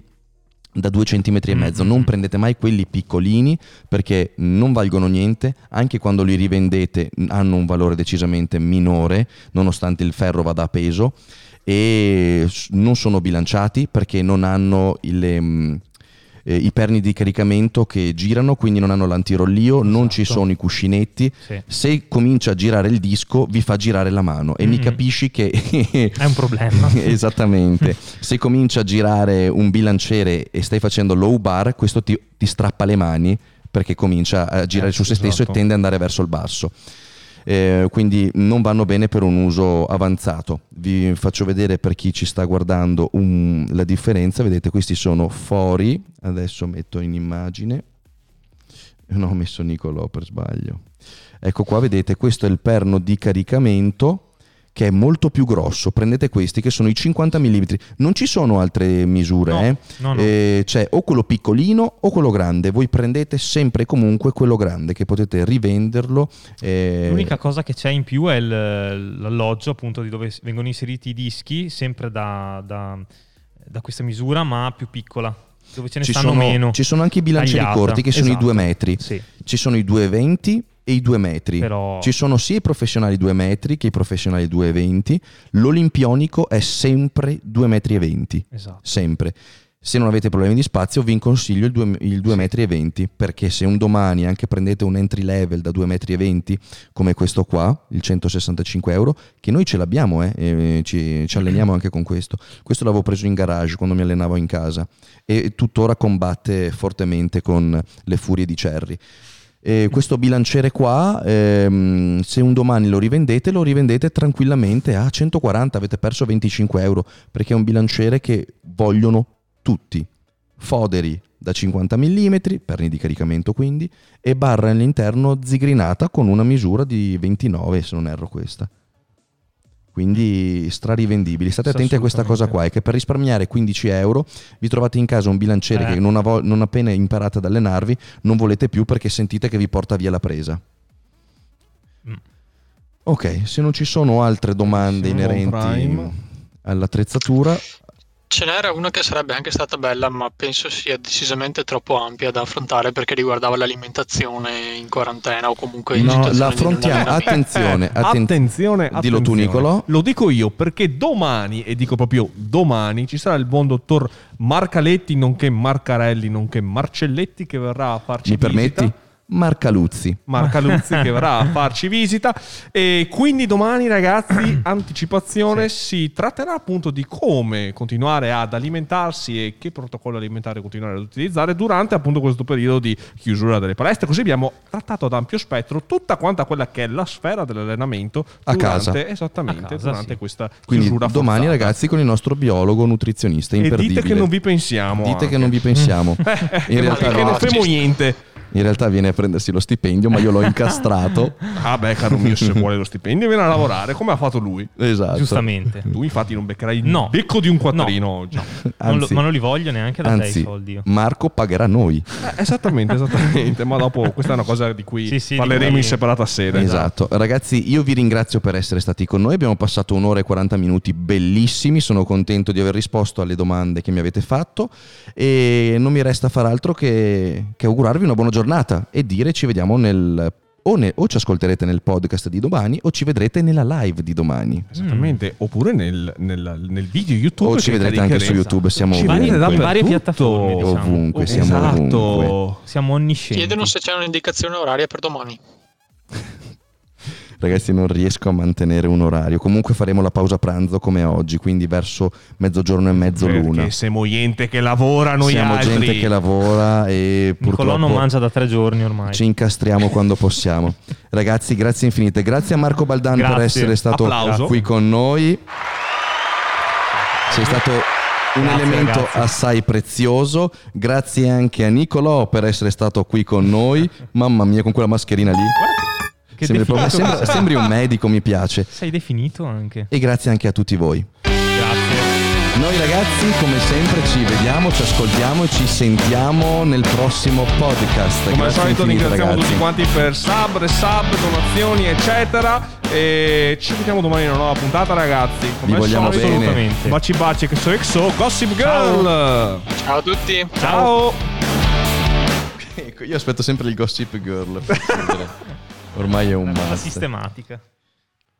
A: da 2 cm e mezzo,
C: Mm,
A: non
C: mm.
A: prendete mai quelli piccolini perché non valgono niente, anche quando li rivendete hanno un valore decisamente minore, nonostante il ferro vada a peso e non sono bilanciati perché non hanno il, mm, eh, i perni di caricamento che girano, quindi non hanno l'antirollio, non ci
C: Esatto.
A: sono i cuscinetti.
C: Sì.
A: Se comincia a girare il disco, vi fa girare la mano e mi
C: Mhm.
A: capisci che
C: È un problema.
A: Esattamente. Se comincia a girare un bilanciere e stai facendo low bar, questo ti, ti strappa le mani perché comincia a girare
B: Eh,
A: su se stesso
B: esatto.
A: e tende ad andare verso il basso. Eh, quindi non vanno bene per un uso avanzato. Vi faccio vedere per chi ci sta guardando un- la differenza. Vedete, questi sono fori. Adesso metto in immagine. No, ho messo Nicolò per sbaglio. Ecco qua, vedete, questo è il perno di caricamento che è molto più grosso. Prendete questi che sono i 50 mm. Non ci sono altre misure,
C: No,
A: eh.
C: no, no.
A: Eh, c'è o quello piccolino o quello grande. Voi prendete sempre e comunque quello grande che potete rivenderlo. eh,
C: L'unica cosa che c'è in più è l'alloggio appunto di dove vengono inseriti i dischi, sempre da, da- da questa misura, ma più piccola, dove ce ne
A: ci
C: stanno
A: sono,
C: meno.
A: ci sono anche i bilancieri
C: tagliata.
A: corti che sono i
C: Esatto.
A: due metri.
C: Sì,
A: Ci sono i 2,20 e i 2 metri.
C: però
A: Ci sono sia i professionali 2 metri che i professionali 2,20. L'olimpionico è sempre 2 metri e 20.
C: esatto.
A: Sempre. Se non avete problemi di spazio, vi consiglio il 2, il 2 metri e 20 perché se un domani anche prendete un entry level da 2 metri e 20 come questo qua, il 165 euro, che noi ce l'abbiamo, eh, e ci, ci alleniamo anche con questo. Questo l'avevo preso in garage quando mi allenavo in casa e tuttora combatte fortemente con le furie di Cherry. E questo bilanciere qua, ehm, se un domani lo rivendete, lo rivendete tranquillamente a 140, avete perso 25 euro, perché è un bilanciere che vogliono tutti. Foderi da 50 mm, perni di caricamento quindi, e barra all'interno zigrinata con una misura di 29, se non erro questa. Quindi strarivendibili. State attenti a questa cosa qua, è che per risparmiare 15 euro vi trovate in casa un bilanciere
C: Eh.
A: che non, avo- non appena imparate ad allenarvi non volete più perché sentite che vi porta via la presa.
C: Mm.
A: Ok, se non ci sono altre domande
B: Siamo
A: inerenti all'attrezzatura,
D: Ce n'era una che sarebbe anche stata bella, ma penso sia decisamente troppo ampia da affrontare perché riguardava l'alimentazione in quarantena o comunque in
A: No, la
D: di
A: affrontiamo. Attenzione,
B: Eh,
A: atten-
B: attenzione,
A: Dillo tu. Nicolò.
B: Lo dico io perché domani, e dico proprio domani, ci sarà il buon dottor Marcaletti, nonché Marcarelli, nonché Marcelletti che verrà a farci
A: mi
B: visita.
A: permetti? Marca Luzzi.
B: Marca Luzzi che verrà a farci visita e quindi domani ragazzi anticipazione si tratterà appunto di come continuare ad alimentarsi e che protocollo alimentare continuare ad utilizzare durante appunto questo periodo di chiusura delle palestre così abbiamo trattato ad ampio spettro tutta quanta quella che è la sfera dell'allenamento
A: A
B: durante,
A: casa.
B: esattamente
C: A casa,
B: durante
C: sì.
B: questa
A: Quindi
B: chiusura
A: domani
B: forzata.
A: ragazzi con il nostro biologo nutrizionista
B: e
A: imperdibile.
B: dite che non vi pensiamo
A: Dite che
B: anche.
A: non vi pensiamo. In realtà,
B: che non
D: no, ci-
B: niente
A: in realtà viene a prendersi lo stipendio, ma io l'ho incastrato.
B: ah beh caro mio se vuole lo stipendio viene a lavorare come ha fatto lui
A: esatto.
C: Giustamente.
B: Tu infatti non beccherai il
C: No.
B: becco di un quattrino oggi.
C: Non lo-
A: Anzi,
C: ma non li voglio neanche da te i
A: anzi,
C: soldi.
A: Marco pagherà noi.
B: Eh, esattamente, esattamente. Ma dopo questa è una cosa di cui
C: Sì, sì,
B: parleremo in separata sede.
A: Esatto. Ragazzi, io vi ringrazio per essere stati con noi. Abbiamo passato un'ora e 40 minuti bellissimi. Sono contento di aver risposto alle domande che mi avete fatto. E non mi resta far altro che, che augurarvi una buona giornata e dire ci vediamo nel. O, ne- o ci ascolterete nel podcast di domani o ci vedrete nella live di domani.
B: Esattamente. Oppure nel, nel- nel video YouTube.
A: O ci vedrete anche su. YouTube. Siamo
B: Ci
A: ovunque.
C: in varie piattaforme, diciamo.
A: Ovunque, siamo
B: esatto.
A: ovunque.
C: Siamo onniscienti.
D: Chiedono se c'è un'indicazione oraria per domani.
A: Ragazzi, non riesco a mantenere un orario. Comunque faremo la pausa pranzo come oggi, quindi verso mezzogiorno e mezzo l'una.
B: Perché siamo gente che lavora noi
A: Siamo
B: altri.
A: gente che lavora e
C: Nicolò
A: purtroppo
C: non mangia da tre giorni ormai.
A: ci incastriamo quando possiamo. Ragazzi, grazie infinite. Grazie a Marco Baldan per
C: Grazie.
A: essere stato
B: Applauso.
A: qui con noi. Sei stato un
C: Grazie,
A: elemento
C: ragazzi.
A: assai prezioso. Grazie anche a Nicolò per essere stato qui con noi. Mamma mia, con quella mascherina lì.
C: Che
A: Sembri, proprio- sembra- sembri un medico, mi piace.
C: Sei definito anche.
A: E grazie anche a tutti voi.
C: Grazie.
A: Noi ragazzi, come sempre, ci vediamo, ci ascoltiamo e ci sentiamo nel prossimo podcast.
B: Come al solito ringraziamo
A: ragazzi.
B: tutti quanti per sub, resub, donazioni, eccetera. E ci vediamo domani in una nuova puntata, ragazzi. Come
A: Vi vogliamo
B: solito,
A: bene.
C: Assolutamente.
B: Baci baci che so exo, Gossip Girl.
D: Ciao a tutti.
B: Ciao.
A: Ecco, io aspetto sempre il Gossip Girl. Ormai è un must.
C: sistematica.